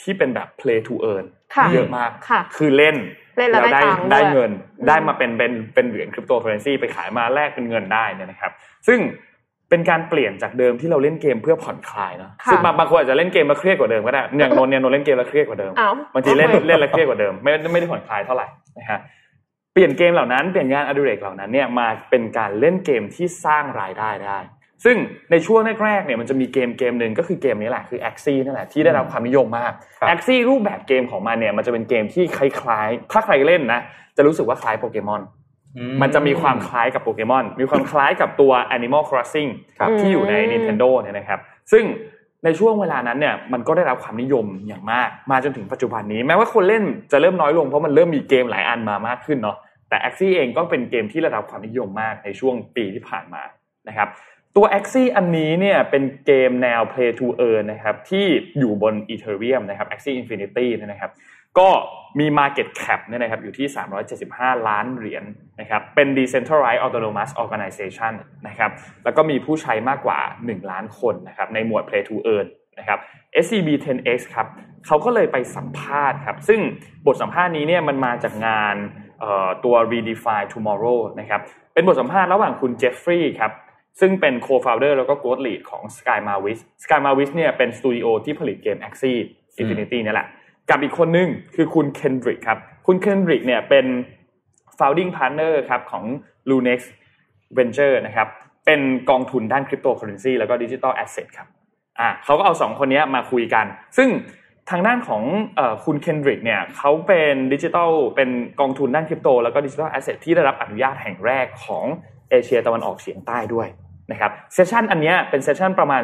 ที่เป็นแบบ play to earn ค่ะเยอะมากค่ะคือเล่นเล่นแล้วได้ได้ตังค์ได้ด้วยเงินอืมได้มาเป็นเป็นเป็นเหรียญคริปโตเคอเรนซีไปขายมาแลกเป็นเงินได้เนี่ยนะครับ ซึ่ง เป็นการเปลี่ยนจากเดิมที่เราเล่นเกมเพื่อผ่อนคลายเนาะค่ะซึ่งบางบางคนอาจจะเล่นเกมมาเครียดกว่าเดิมก็ได้อย่างนนท์เนี่ยนนท์เล่นเกมแล้วเครียดกว่าเดิมอ้าวบางทีเล่นทำไมเล่นแล้วเครียดกว่าเดิมไม่ไม่ได้ผ่อนคลายเท่าไหร่นะฮะเปลี่ยนเกมเหล่านั้นเปลี่ยนงานอดิเรกเหล่านั้นเนี่ยมาเป็นการเล่นเกมที่สร้างรายได้ได้ ซึ่งในช่วงแรกๆเนี่ยมันจะมีเกมเกมหนึ่งก็คือเกมนี้แหละคือ a x ซี่นั่นแหละที่ได้รับความนิยมมากครับ a x ซี่รูปแบบเกมของมันเนี่ยมันจะเป็นเกมที่คล้ายๆถ้าใครเล่นนะจะรู้สึกว่าคล้ายโปเกมอนอื มันจะมีความคล้ายกับโปเกมอน มีความคล้ายกับตัว Animal Crossing ครับที่อยู่ในอืม Nintendo เนี่ยนะครับ ซึ่งในช่วงเวลานั้นเนี่ยมันก็ได้รับความนิยมอย่างมาก มาจนถึงปัจจุบันนี้ แม้ว่าคนเล่นจะเริ่มน้อยลงเพราะมันเริ่มมีเกมหลายอันมามากขึ้นเนาะ แต่ Axie เองก็เป็นเกมที่ได้รับความนิยมมากในช่วงปีที่ผ่านมานะครับ ตัว Axie อันนี้เนี่ยเป็นเกมแนว Play to Earn นะครับที่อยู่บน Ethereum นะครับ Axie Infinity เนยนะครับ ก็มี Market Cap เนี่ยนะครับอยู่ที่ 375 ล้านเหรียญนะครับเป็น Decentralized Autonomous Organization นะครับแล้วก็มีผู้ใช้มากกว่า 1 ล้านคนนะครับในหมวด Play to Earn นะครับ SCB 10X ครับเขาก็เลยไปสัมภาษณ์ครับซึ่งบทสัมภาษณ์นี้เนี่ยมันมาจากงานตัว Redefine Tomorrow นะครับเป็นบทสัมภาษณ์ระหว่างคุณเจฟฟรีย์ครับซึ่งเป็น co-founder แล้วก็ growth lead ของ Sky Mavis Sky Mavis เนี่ยเป็นสตูดิโอที่ผลิตเกม Axie Infinity นี่แหละ กับอีกคนนึงคือคุณเคนดริกครับ คุณเคนดริกเนี่ยเป็น founding partner ครับของ Lunex Venture นะครับเป็นกองทุนด้านคริปโตเคอเรนซีแล้วก็ดิจิ t a ลแอสเซทครับอ่าเขาก็เอาสองคนนี้มาคุยกัน ซึ่งทางด้านของอคุณเคนดริกเนี่ยเขาเป็นดิจิทัลเป็นกองทุนด้านคริปโตแล้วก็ digital asset ที่ได้รับอนุญาตแห่งแรกของเอเชียตะวันออกเฉียงใต้ด้วย นะครับ session อันเนี้ยเป็น session ประมาณ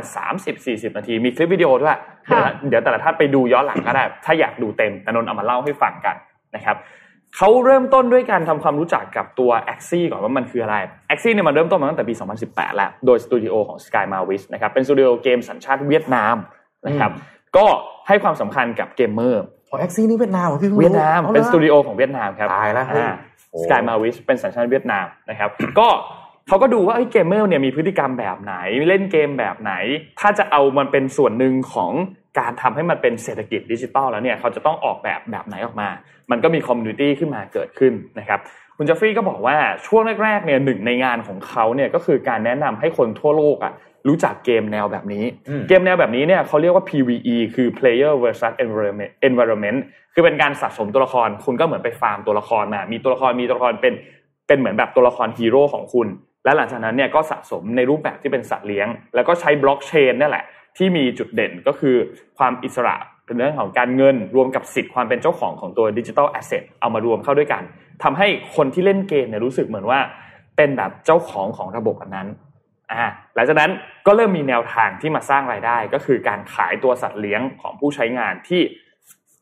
30-40 นาที มีคลิปวิดีโอด้วยเดี๋ยวค่ะเดี๋ยวแต่ละท่านไปดูย้อนหลังก็ได้ ถ้าอยากดูเต็มแต่นนท์เอามาเล่าให้ฟังกันนะครับเขาเริ่มต้นด้วยการทำความรู้จักกับตัว Axie ก่อนว่ามันคืออะไร Axie เนี่ยมันเริ่มต้นมาตั้งแต่ปี 2018 แล้ว โดยสตูดิโอของ Sky Mavis นะครับเป็นสตูดิโอเกมสัญชาติเวียดนามนะครับก็ให้ความสำคัญกับเกมเมอร์อ๋อ Axie นี่เวียดนามเหรอพี่พิ่งรู้เวียดนามอาหรอเป็นสตูดิโอของเวียดนามครับตายแล้วเฮ้ยอ่าโอ้ Sky Mavis เป็นสัญชาติเวียดนามนะครับก็ เขาก็ดูว่าเอ้ยเกมเมอร์เนี่ยมีพฤติกรรมแบบไหนเล่นเกมแบบไหน ถ้าจะเอามันเป็นส่วนหนึ่งของการทำให้มันเป็นเศรษฐกิจดิจิตอลแล้วเนี่ยเขาจะต้องออกแบบแบบไหนออกมา มันก็มี community ขึ้นมาเกิดขึ้นนะครับคุณเจฟฟรีย์ก็บอกว่าช่วงแรกๆเนี่ยหนึ่งในงานของเขาเนี่ยก็คือการแนะนำให้คนทั่วโลกอะรู้จักเกมแนวแบบนี้อืมเกมแนวแบบนี้เนี่ยเขาเรียกว่า PVE คือ Player versus Environment Environment คือเป็นการสะสมตัวละคร คุณก็เหมือนไปฟาร์มตัวละครมา มีตัวละครมีตัวละครเป็นเป็นเหมือนแบบตัวละครฮีโร่ของคุณ และหลังจากนั้นเนี่ยก็สะสมในรูปแบบที่เป็นสัตว์เลี้ยง แล้วก็ใช้บล็อกเชนนี่แหละ ที่มีจุดเด่นก็คือความอิสระเป็นเรื่องของการเงิน รวมกับสิทธิ์ความเป็นเจ้าของของตัว digital asset เอามารวมเข้าด้วยกันทำให้คนที่เล่นเกมเนี่ยรู้สึกเหมือนว่า เป็นแบบเจ้าของของระบบอันนั้นอ่าหลังจากนั้นก็เริ่มมีแนวทางที่มาสร้างรายได้ ก็คือการขายตัวสัตว์เลี้ยงของผู้ใช้งานที่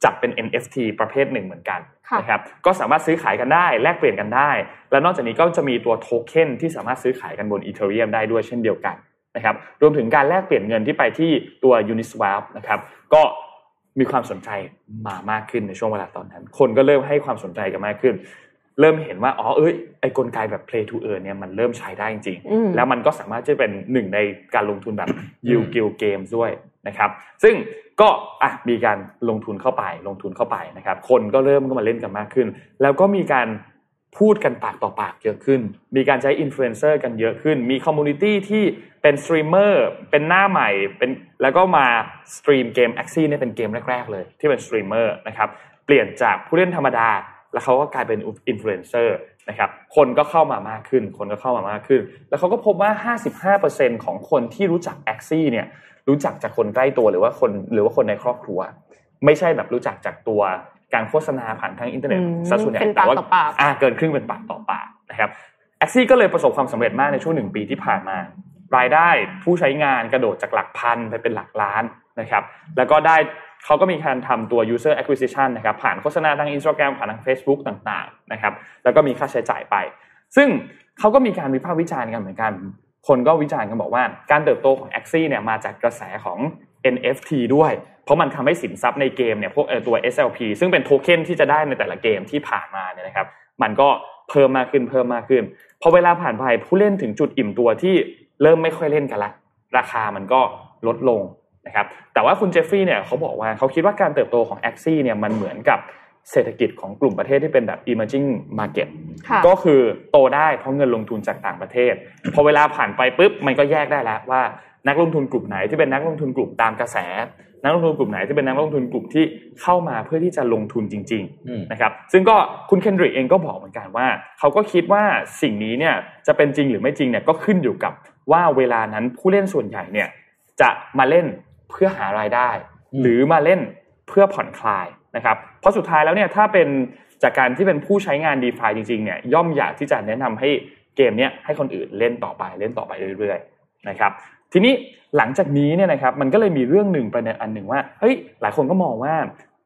จัดเป็น NFT ประเภทหนึ่งเหมือนกันค่ะนะครับก็สามารถซื้อขายกันได้แลกเปลี่ยนกันได้ แล้วนอกจากนี้ก็จะมีตัวโทเค็นที่สามารถซื้อขายกันบนอีเทเรียมได้ด้วยเช่นเดียวกันนะครับรวมถึงการแลกเปลี่ยนเงินที่ไปที่ตัว Uniswap นะครับก็มีความสนใจมามากขึ้นในช่วงเวลาตอนนั้น คนก็เริ่มให้ความสนใจกันมากขึ้น เริ่มเห็นว่าอ๋อเอ้ยไอกลไกแบบ play to earn เนี่ยมันเริ่มใช้ได้จริงอืมๆแล้วมันก็สามารถที่จะเป็นหนึ่งในการลงทุนแบบ Yield Guild Games ด้วยนะครับ ซึ่ง ก็อะมีการลงทุนเข้าไปลงทุนเข้าไปนะครับ คนก็เริ่มก็มาเล่นกันมากขึ้น แล้วก็มีการพูดกันปากต่อปากเยอะขึ้น มีการใช้อินฟลูเอนเซอร์กันเยอะขึ้น มี community ที่เป็นสตรีมเมอร์เป็นหน้าใหม่เป็นแล้วก็มาสตรีมเกม a x ซี่เนี่ยเป็นเกมแรก ๆ เลย ที่เป็นสตรีมเมอร์นะครับเปลี่ยนจากผู้เล่นธรรมดา แล้วเขาก็กลายเป็นอินฟลูเอนเซอร์นะครับคนก็เข้ามามากขึ้น คนก็เข้ามามากขึ้น แล้วเขาก็พบว่า 55%ของคนที่รู้จัก Axie เนี่ย รู้จักจากคนใกล้ตัวหรือว่าคนหรือว่าคนในครอบครัว ไม่ใช่แบบรู้จักจากตัวการโฆษณาผ่านทางอินเทอร์เน็ตอืมซะส่วนใหญ่เป็นปากแต่ว่าต่อปากอ่าเกินครึ่งเป็นปากต่อปากนะครับ Axie ก็เลยประสบความสำเร็จมากในช่วงหนึ่งปีที่ผ่านมารายได้ผู้ใช้งานกระโดดจากหลักพันไปเป็นหลักล้านนะครับ แล้วก็ได้เขาก็มีการทำตัว user acquisition นะครับ ผ่านโฆษณาทาง Instagram ผ่านทาง Facebook ต่างๆนะครับ แล้วก็มีค่าใช้จ่ายไป ซึ่งเขาก็มีการวิพากษ์วิจารณ์กันเหมือนกัน คนก็วิจารณ์กันบอกว่าการเติบโตของ a x ซี่เนี่ยมาจากกระแสของ NFT ด้วย เพราะมันทำให้สินทรัพย์ในเกมเนี่ยพวกตัว SLP ซึ่งเป็นโทเค็นที่จะได้ในแต่ละเกมที่ผ่านมาเนี่ยนะครับ มันก็เพิ่มมากขึ้นเพิ่มมากขึ้นพอเวลาผ่านไปผู้เล่นถึงจุดอิ่มตัวที่เริ่มไม่ค่อยเล่นกันละราคามันก็ลดลงนะครับแต่ว่าคุณเจฟฟี่เนี่ยเขาบอกว่าเขาคิดว่าการเติบโตของ a x ซี่เนี่ยมันเหมือนกับ เศรษฐกิจของกลุ่มประเทศที่เป็นแบบ emerging market ค่ะก็คือโตได้เพราะเงินลงทุนจากต่างประเทศ พอเวลาผ่านไปปุ๊บมันก็แยกได้แล้วว่านักลงทุนกลุ่มไหนที่เป็นนักลงทุนกลุ่มตามกระแส นักลงทุนกลุ่มไหนที่เป็นนักลงทุนกลุ่มที่เข้ามาเพื่อที่จะลงทุนจริงอืมๆนะครับซึ่งก็คุณเคนดริกเองก็บอกเหมือนกันว่า เขาก็คิดว่าสิ่งนี้เนี่ยจะเป็นจริงหรือไม่จริงเนี่ยก็ขึ้นอยู่กับว่าเวลานั้นผู้เล่นส่วนใหญ่เนี่ยจะมาเล่นเพื่อหารายได้อืมหรือมาเล่นเพื่อผ่อนคลายนะครับ เพราะสุดท้ายแล้วเนี่ยถ้าเป็นจากการที่เป็นผู้ใช้งาน d e f i จริงๆเนี่ยย่อมอยากที่จะแนะนำให้เกมเนี้ยให้คนอื่นเล่นต่อไปเล่นต่อไปเรื่อยๆนะครับทีนี้หลังจากนี้เนี่ยนะครับมันก็เลยมีเรื่องหนึ่งประเด็นอันหนึ่งว่าเฮ้ยหลายคนก็มองว่า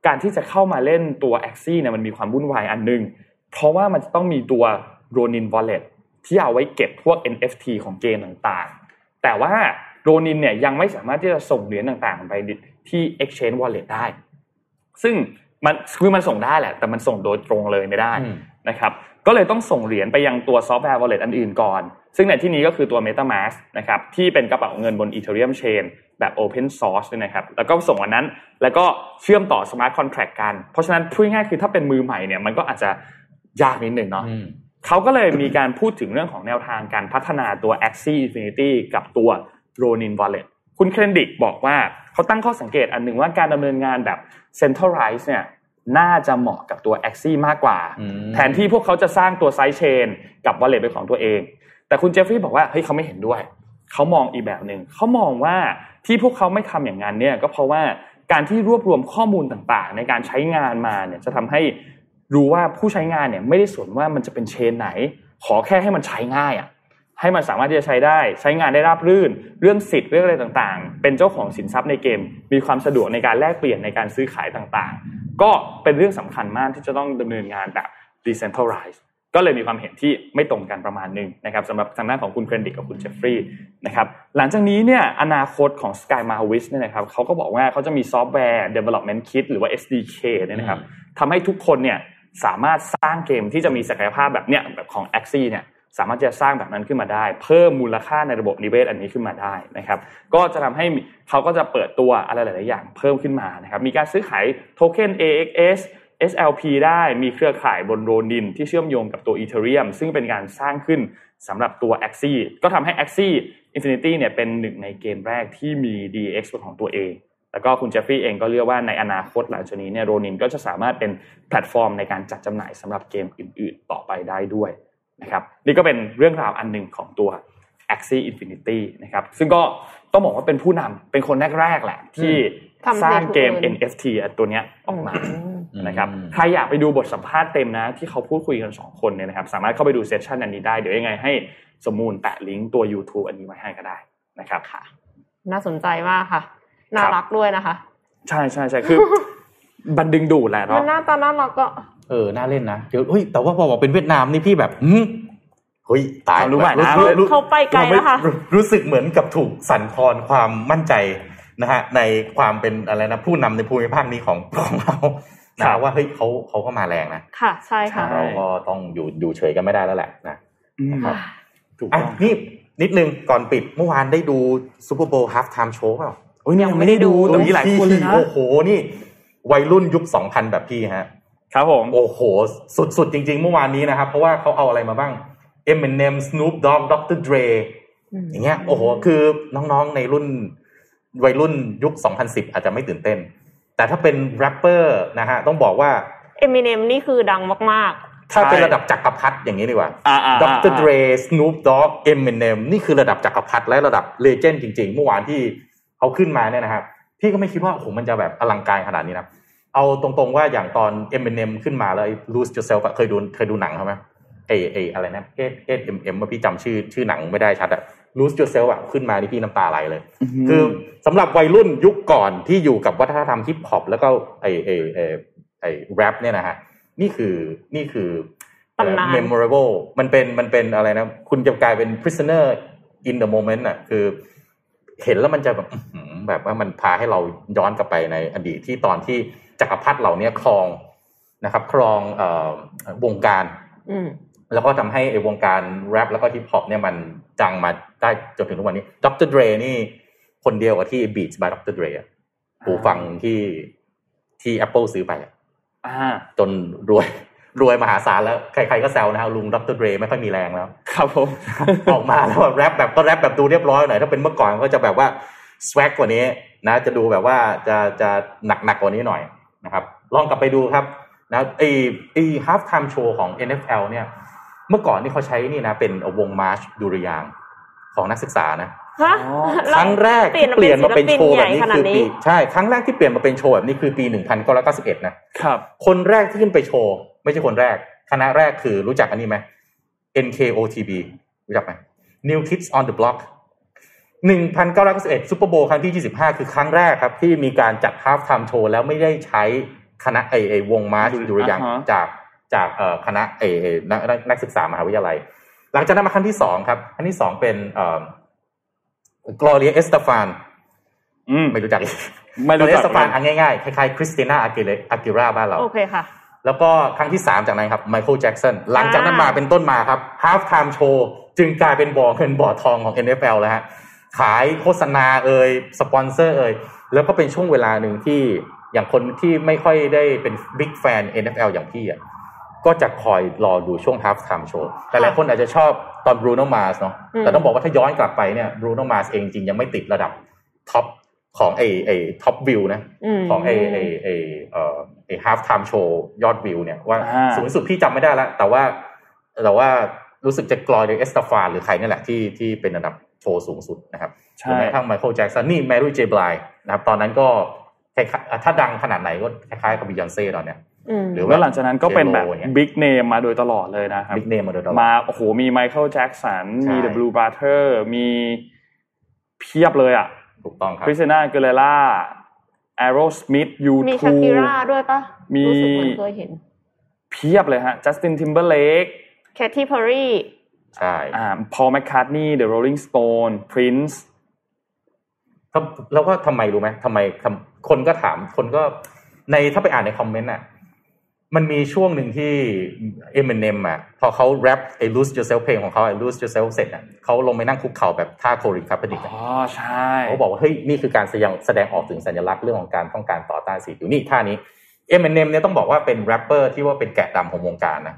การที่จะเข้ามาเล่นตัว a x ซี่เนี่ยมันมีความวุ่นวายอันหนึ่งเพราะว่ามันจะต้องมีตัว Ronin Wallet ที่เอาไว้เก็บพวก NFT ของเกมต่างๆ แต่ว่า Ronin เนี่ยยังไม่สามารถที่จะส่งเหรียญต่างๆ ไปที่ Exchange Wallet ได้ ซึ่ง มันคือมันส่งได้แหละ แต่มันส่งโดยตรงเลยไม่ได้อืมนะครับก็เลยต้องส่งเหรียญไปยังตัวซอฟต์แวร์ wallet อันอื่นก่อน ซึ่งในที่นี้ก็คือตัว MetaMask นะครับที่เป็นกระเป๋าเงินบน Ethereum Chain แบบ Open Source ด้วยนะครับ แล้วก็ส่งอันนั้น แล้วก็เชื่อมต่อ Smart Contract กัน เพราะฉะนั้นพูดง่ายๆคือถ้าเป็นมือใหม่เนี่ยมันก็อาจจะยากนิดหนึ่งเนาะอืมเขาก็เลยมีการพูดถึงเรื่องของแนวทางการพัฒนาตัว Axie Infinity กับตัว Ronin Wallet คุณเคนดิกบอกว่าเขาตั้งข้อสังเกตอันหนึ่งว่าการดำเนินงานแบบ Centralize เนี่ย น่าจะเหมาะกับตัว Axie มากกว่าอืมแทนที่พวกเขาจะสร้างตัวไซด์เชน กับ Wallet เป็นของตัวเอง แต่คุณเจฟฟรีย์บอกว่าเฮ้ยเขาไม่เห็นด้วย เขามองอีกแบบหนึ่งเขามองว่าที่พวกเขาไม่ทำอย่างนั้นเนี่ยก็เพราะว่าการที่รวบรวมข้อมูลต่างๆ ในการใช้งานมาเนี่ยจะทำให้รู้ว่าผู้ใช้งานเนี่ยไม่ได้สนว่ามันจะเป็นเชนไหน ขอแค่ให้มันใช้ง่ายอะ ให้มันสามารถที่จะใช้ได้ใช้งานได้ราบรื่น เรื่องสิทธิ์เรื่องอะไรต่างๆ เป็นเจ้าของสินทรัพย์ในเกม มีความสะดวกในการแลกเปลี่ยนในการซื้อขายต่างๆ ก็เป็นเรื่องสำคัญมากที่จะต้องดำเนินงานแบบ decentralized ก็เลยมีความเห็นที่ไม่ตรงกันประมาณหนึ่งนะครับสำหรับทางด้านของคุณเครนดิกกับคุณเจฟฟรีย์นะครับหลังจากนี้เนี่ยอนาคตของ Sky m a h w i s เนี่ยนะครับเขาก็บอกว่าเขาจะมีซอฟต์แวร์ development kit หรือว่า SDK เนี่ยนะครับทำให้ทุกคนเนี่ยสามารถสร้างเกมที่จะมีศักยภาพแบบเนี้ยแบบของ Axie เนี่ย สามารถจะสร้างแบบนั้นขึ้นมาได้ เพิ่มมูลค่าในระบบนิเวศอันนี้ขึ้นมาได้นะครับ ก็จะทำให้เขาก็จะเปิดตัวอะไรหลาย ๆ อย่างเพิ่มขึ้นมานะครับ มีการซื้อขายโทเค็น AXS SLP ได้มีเครือข่ายบนโรนินที่เชื่อมโยงกับตัว Ethereum ซึ่งเป็นการสร้างขึ้นสำหรับตัว Axie ก็ทำให้ Axie Infinity เนี่ยเป็นหนึ่งในเกมแรกที่มี DX เป็นของตัวเอง แล้วก็คุณเจฟฟี่เองก็เรียกว่าในอนาคตหลังจากนี้เนี่ย Ronin ก็จะสามารถเป็นแพลตฟอร์มในการจัดจำหน่ายสำหรับเกมอื่น ๆ ต่อไปได้ด้วย นะครับนี่ก็เป็นเรื่องราวอันหนึ่งของตัว Axie Infinity นะครับซึ่งก็ต้องบอกว่าเป็นผู้นำเป็นคนแรกๆแหละ ที่ทำสร้างเกม Play to Earn NFT อันตัวเนี้ยออกมาอืมนะครับอืมใครอยากไปดูบทสัมภาษณ์เต็มนะ ที่เขาพูดคุยกันสองคนเนี่ยนะครับสามารถเข้าไปดู session อันนี้ได้ เดี๋ยวยังไงให้สมูลแปะลิงก์ตัว YouTube อันนี้ไว้ให้ก็ได้นะครับค่ะ น่าสนใจมากค่ะ น่ารักด้วยนะคะ ใช่ใช่ใช่คือ บันดึงดูดแหละมัเนาะนหน้าตาน่ารักก็ เออน่าเล่นนะเดี๋ยวเฮ้ยแต่ว่าพอบอกเป็นเวียดนามนี่พี่แบบหืมเฮ้ยตายความรู้ใหม่นะรู้เขาไปไกลแล้วค่ะรู้รู้สึกเหมือนกับถูกสั่นคลอนความมั่นใจนะฮะในความเป็นอะไรนะผู้นำในภูมิภาคนี้ของของเรานะว่าเฮ้ยเขาเขาก็มาแรงนะค่ะ ใช่ค่ะใช่เราก็ต้องอยู่อยู่เฉยกันไม่ได้แล้วแหละนะอืมครับถูกอะต้องนี่นิดนึงก่อนปิดเมื่อวานได้ดู Super Bowl halftime show เปล่าโอ้ยเนี่ยยังไม่ได้ดูแต่มีหลายคนเลยนะโอ้โหนี่ วัยรุ่นยุค2000แบบพี่ฮะ ครับผม โอ้โห สุดๆ จริง ๆ เมื่อวานนี้นะครับ เพราะว่าเขาเอาอะไรมาบ้าง Eminem Snoop Dogg Dr. Dre อย่างเงี้ย โอ้โห คือน้องๆ ในรุ่นวัยรุ่นยุค 2010 อาจจะไม่ตื่นเต้น แต่ถ้าเป็นแรปเปอร์นะฮะ ต้องบอกว่าEminem นี่คือดังมากถ้าเป็นระดับจักรพรรดิอย่างนี้ดีกว่าอ่าอ่าดร Dre Snoop Dogg Eminem นี่คือระดับจักรพรรดิและระดับ legend จริง ๆ เมื่อวานที่เขาขึ้นมาเนี่ยนะครับ พี่ก็ไม่คิดว่าโอ้โหมันจะแบบอลังการขนาดนี้นะ เอาตรงๆว่าอย่างตอน Eminem ขึ้นมาแล้วไอ้ Lose Yourself อะเคยดูเคยดูหนังเขาไหมไอ้ไอ้อะไรนะเอเอเอ็มเอ็มว่าพี่จำชื่อชื่อหนังไม่ได้ชัดอะ Lose Yourself อะขึ้นมานี่พี่น้ำตาไหลเลย คือสำหรับวัยรุ่นยุคก่อนที่อยู่กับวัฒนธรรมฮิปฮอปแล้วก็ไอไอไอไอแรปเนี่ยนะฮะนี่คือนี่คือตำนาน memorable มันเป็นมันเป็นอะไรนะ คุณจะกลายเป็น prisoner in the moment อะคือเห็นแล้วมันจะแบบอื้อหือแบบว่ามันพาให้เราย้อนกลับไปในอดีตที่ตอนที่ จักรพรรดิเหล่านี้ครองนะครับ ครองเอ่อวงการๆอืมแล้วก็ทำให้ไอ้วงการแรปแล้วก็ฮิปฮอปเนี่ยมันจังมาได้จนถึงทุกวันนี้ดร Dre นี่คนเดียวกับที่ Beats by Dr. Dre อะหูฟังที่ที่ Apple ซื้อไปอะอ่าจนรวยรวยมหาศาลแล้ว ใคร ๆก็แซวนะฮะลุงดร Dre ไม่ค่อยมีแรงแล้ว ครับผม ออกมาแล้วแบบแรปแบบก็แรปแบบดูเรียบร้อยหน่อยถ้าเป็นเมื่อก่อนก็จะแบบว่าสว a กกว่านี้นะ จะดูแบบว่าจะจะหนักหนักกว่านี้หน่อย นะครับ ลองกลับไปดูครับนะไอไอ halftime show ของ NFL เนี่ยเมื่อก่อนนี่เขาใช้นี่นะเป็นวงมาร์ชดุริยางค์ของนักศึกษานะฮะอ๋อครั้งแรกที่เปลี่ยนมาเป็นโชว์แบบนี้ขนาคืดอปีนี้ใช่ครั้งแรกที่เปลี่ยนมาเป็นโชว์แบบนี้คือปี 1991 นะครับ คนแรกที่ขึ้นไปโชว์ ไม่ใช่คนแรก คณะแรกคือรู้จักอันนี้ไหม NKOTB รู้จักไหม New Kids on the Block 1991 Super Bowl ครั้งที่ 25 คือครั้งแรกครับ ที่มีการจัดฮา l ์ t ไทม์โชว์แล้วไม่ได้ใช้คณะไอไอวงมาร์ชดูดุริยางค์อ่าฮะจากจากเอ่อคณะไอไอ้นักนักนักศึกษามหาวิทยาลัย หลังจากนั้นมาครั้งที่สองครับครั้งที่สองเป็นเอ่อ Gloria Estefan อืมไม่รู้จักอีกไม่รู้จัก Estefan อะง่ายๆ คล้ายๆ Christina Aguilera บ้านเรา โอเคค่ะ แล้วก็ครั้งที่สามจากนั้นครับ Michael Jackson หลังจากนั้นมาอ่าเป็นต้นมาครับฮา l ์ t ไทม์โชว์จึงกลายเป็นบ่อเงินบ่อทองของ NFL แล้วฮะ ขายโฆษณาเอ่ยสปอนเซอร์เอ่ยแล้วก็เป็นช่วงเวลาหนึ่งที่อย่างคนที่ไม่ค่อยได้เป็น big fan NFL อย่างพี่อะก็จะคอยรอดูช่วงฮา l ์ t ไทม์โชว์แต่หลายคนอาจจะชอบตอน Bruno Mars เนาะอืมแต่ต้องบอกว่าถ้าย้อนกลับไปเนี่ย Bruno Mars เองจริงยังไม่ติดระดับ top ของไอไอ top view นะมของไอไอไอเอ่อไอ halftime show ยอดวิวเนี่ยว่าอ่าสูงสุดพี่จำไม่ได้แล้วแต่ว่าแต่ว่ารู้สึกจะ Gloria Estefan หรือใครนี่แหละที่ที่เป็นระดับ โชว์สูงสุดนะครับหใช่รือแม้กระทั่งไมเคิลแจ็กสันนี่แมรี่เจบลายนะครับ ตอนนั้นก็คล้ายๆถ้าดังขนาดไหนก็คล้ายๆกับบิยอนเซ่ตอนเนี้ยอืมหรือแล้วหลังจากนั้นก็เป็นแบบเจโร่เนี่ยบิ๊กเนมมาโดยตลอดเลยนะครับบิ๊กเนมมาโดยตลอดมาโอ้โหมีไมเคิลแจ็กสันใช่มี The Blue Butter มีเพียบเลยอะถูกต้องครับคริสติน่าเกเรล่าแอโรสมิธยูมีทูชาคิราด้วยปะมีรู้สึกเหมือนเคยเห็น เพียบเลยฮะจัสตินทิมเบอร์เลกแคทตี้เพอร์รี่ ใช่อ่า Paul McCartney The Rolling Stone Prince ทำแล้วก็ทำไมรู้ไหมทำไมทำคนก็ถามคนก็ในถ้าไปอ่านในคอมเมนต์อะมันมีช่วงหนึ่งที่ Eminem อะพอเขาแรปไอ้ Lose Yourself เพลงของเขาไอ้ Lose Yourself เสร็จอะเขาลงไปนั่งคุกเข่าแบบท่า Colin Kaepernick อ๋อใช่เขาบอกว่า เฮ้ย นี่คือการแสดงแสดงออกถึงสัญลักษณ์เรื่องของการต้องการต่อต้านสีผิวนี่ท่านี้ Eminem เนี่ยต้องบอกว่าเป็นแรปเปอร์ที่ว่าเป็นแกะดำของวงการนะ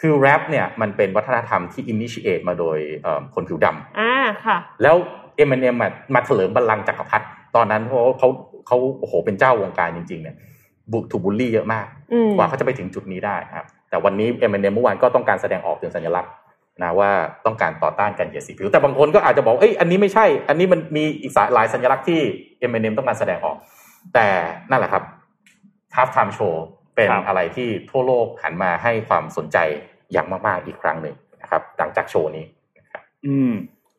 คือแรปเนี่ยมันเป็นวัฒนธรรมที่ initiate มาโดยเอ่อคนผิวดำอ่าค่ะ แล้วเอ็มเอ็มมาเถลิงบัลลังก์จักรพรรดิตอนนั้นเพราะเขาเขาโอ้โหเป็นเจ้าวงการจริง ๆ เนี่ยบุถูกบูลลี่เยอะมากอืมกว่าเขาจะไปถึงจุดนี้ได้ครับ แต่วันนี้เอ็มเอ็มเมื่อวานก็ต้องการแสดงออกถึงสัญลักษณ์นะว่าต้องการต่อต้านการเหยียดสีผิวแต่บางคนก็อาจจะบอกเอ้ยอันนี้ไม่ใช่ อันนี้มันมีอีกหลายสัญลักษณ์ที่เอ็มเอ็มต้องการแสดงออก แต่นั่นแหละครับhalftime show เป็นครับอะไรที่ทั่วโลกหันมาให้ความสนใจอย่างมากๆอีกครั้งหนึ่งนะครับหลังจากโชว์นี้อืม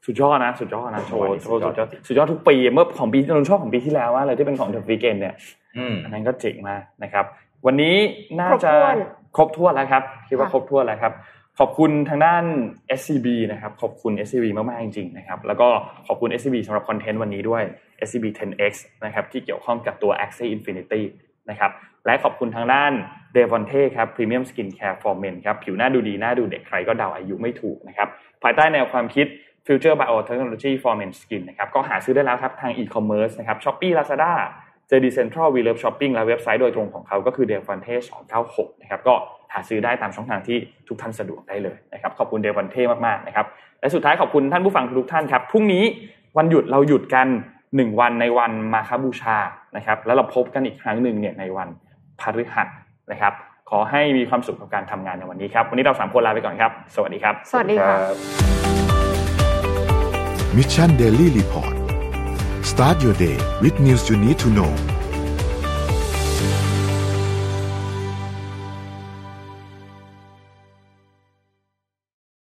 สุดยอดนะสุดยอดนะโชว์วันนี้โชว์สุสุดดยยออดดสุดยอดทุกปีเมื่อของปีนนชอบของปีที่แล้วว่าเลยที่เป็นของ The Weeknd เนี่ยอืมอันนั้นก็เจ๋งมากนะครับ วันนี้น่าจะครบถ้วนครบถ้วนแล้วครับคิดว่าค่ะครบถ้วนแล้วครับ ขอบคุณทางด้าน SCB นะครับ ขอบคุณ SCB มากๆจริงๆนะครับ แล้วก็ขอบคุณ SCB สำหรับคอนเทนต์วันนี้ด้วย SCB 10X นะครับที่เกี่ยวข้องกับตัว Axie Infinity นะครับ และขอบคุณทางด้าน Devonte ครับ Premium Skin Care for Men ครับผิวหน้าดูดีหน้าดูเด็กใครก็เดาอายุไม่ถูกนะครับภายใต้แนวความคิด Future Biotechnology for Men Skin นะครับก็หาซื้อได้แล้วครับทาง e-commerce นะครับ Shopee Lazada JD Central We Love Shopping และเว็บไซต์โดยตรงของเขาก็คือ Devonte 296นะครับก็หาซื้อได้ตามช่องทางที่ทุกท่านสะดวกได้เลยนะครับขอบคุณ Devonte มากๆนะครับและสุดท้ายขอบคุณท่านผู้ฟังทุกท่านครับพรุ่งนี้วันหยุดเราหยุดกัน 1 วันในวันมาคบูชานะครับแล้วเราพบกันอีกครั้งหนึ่งเนี่ยในวัน พฤหัสนะครับ ขอให้มีความสุขกับการทำงานในวันนี้ครับ วันนี้เราสามคนลาไปก่อนครับ สวัสดีครับ สวัสดีค่ะ Mission Daily Report start your day with news you need to know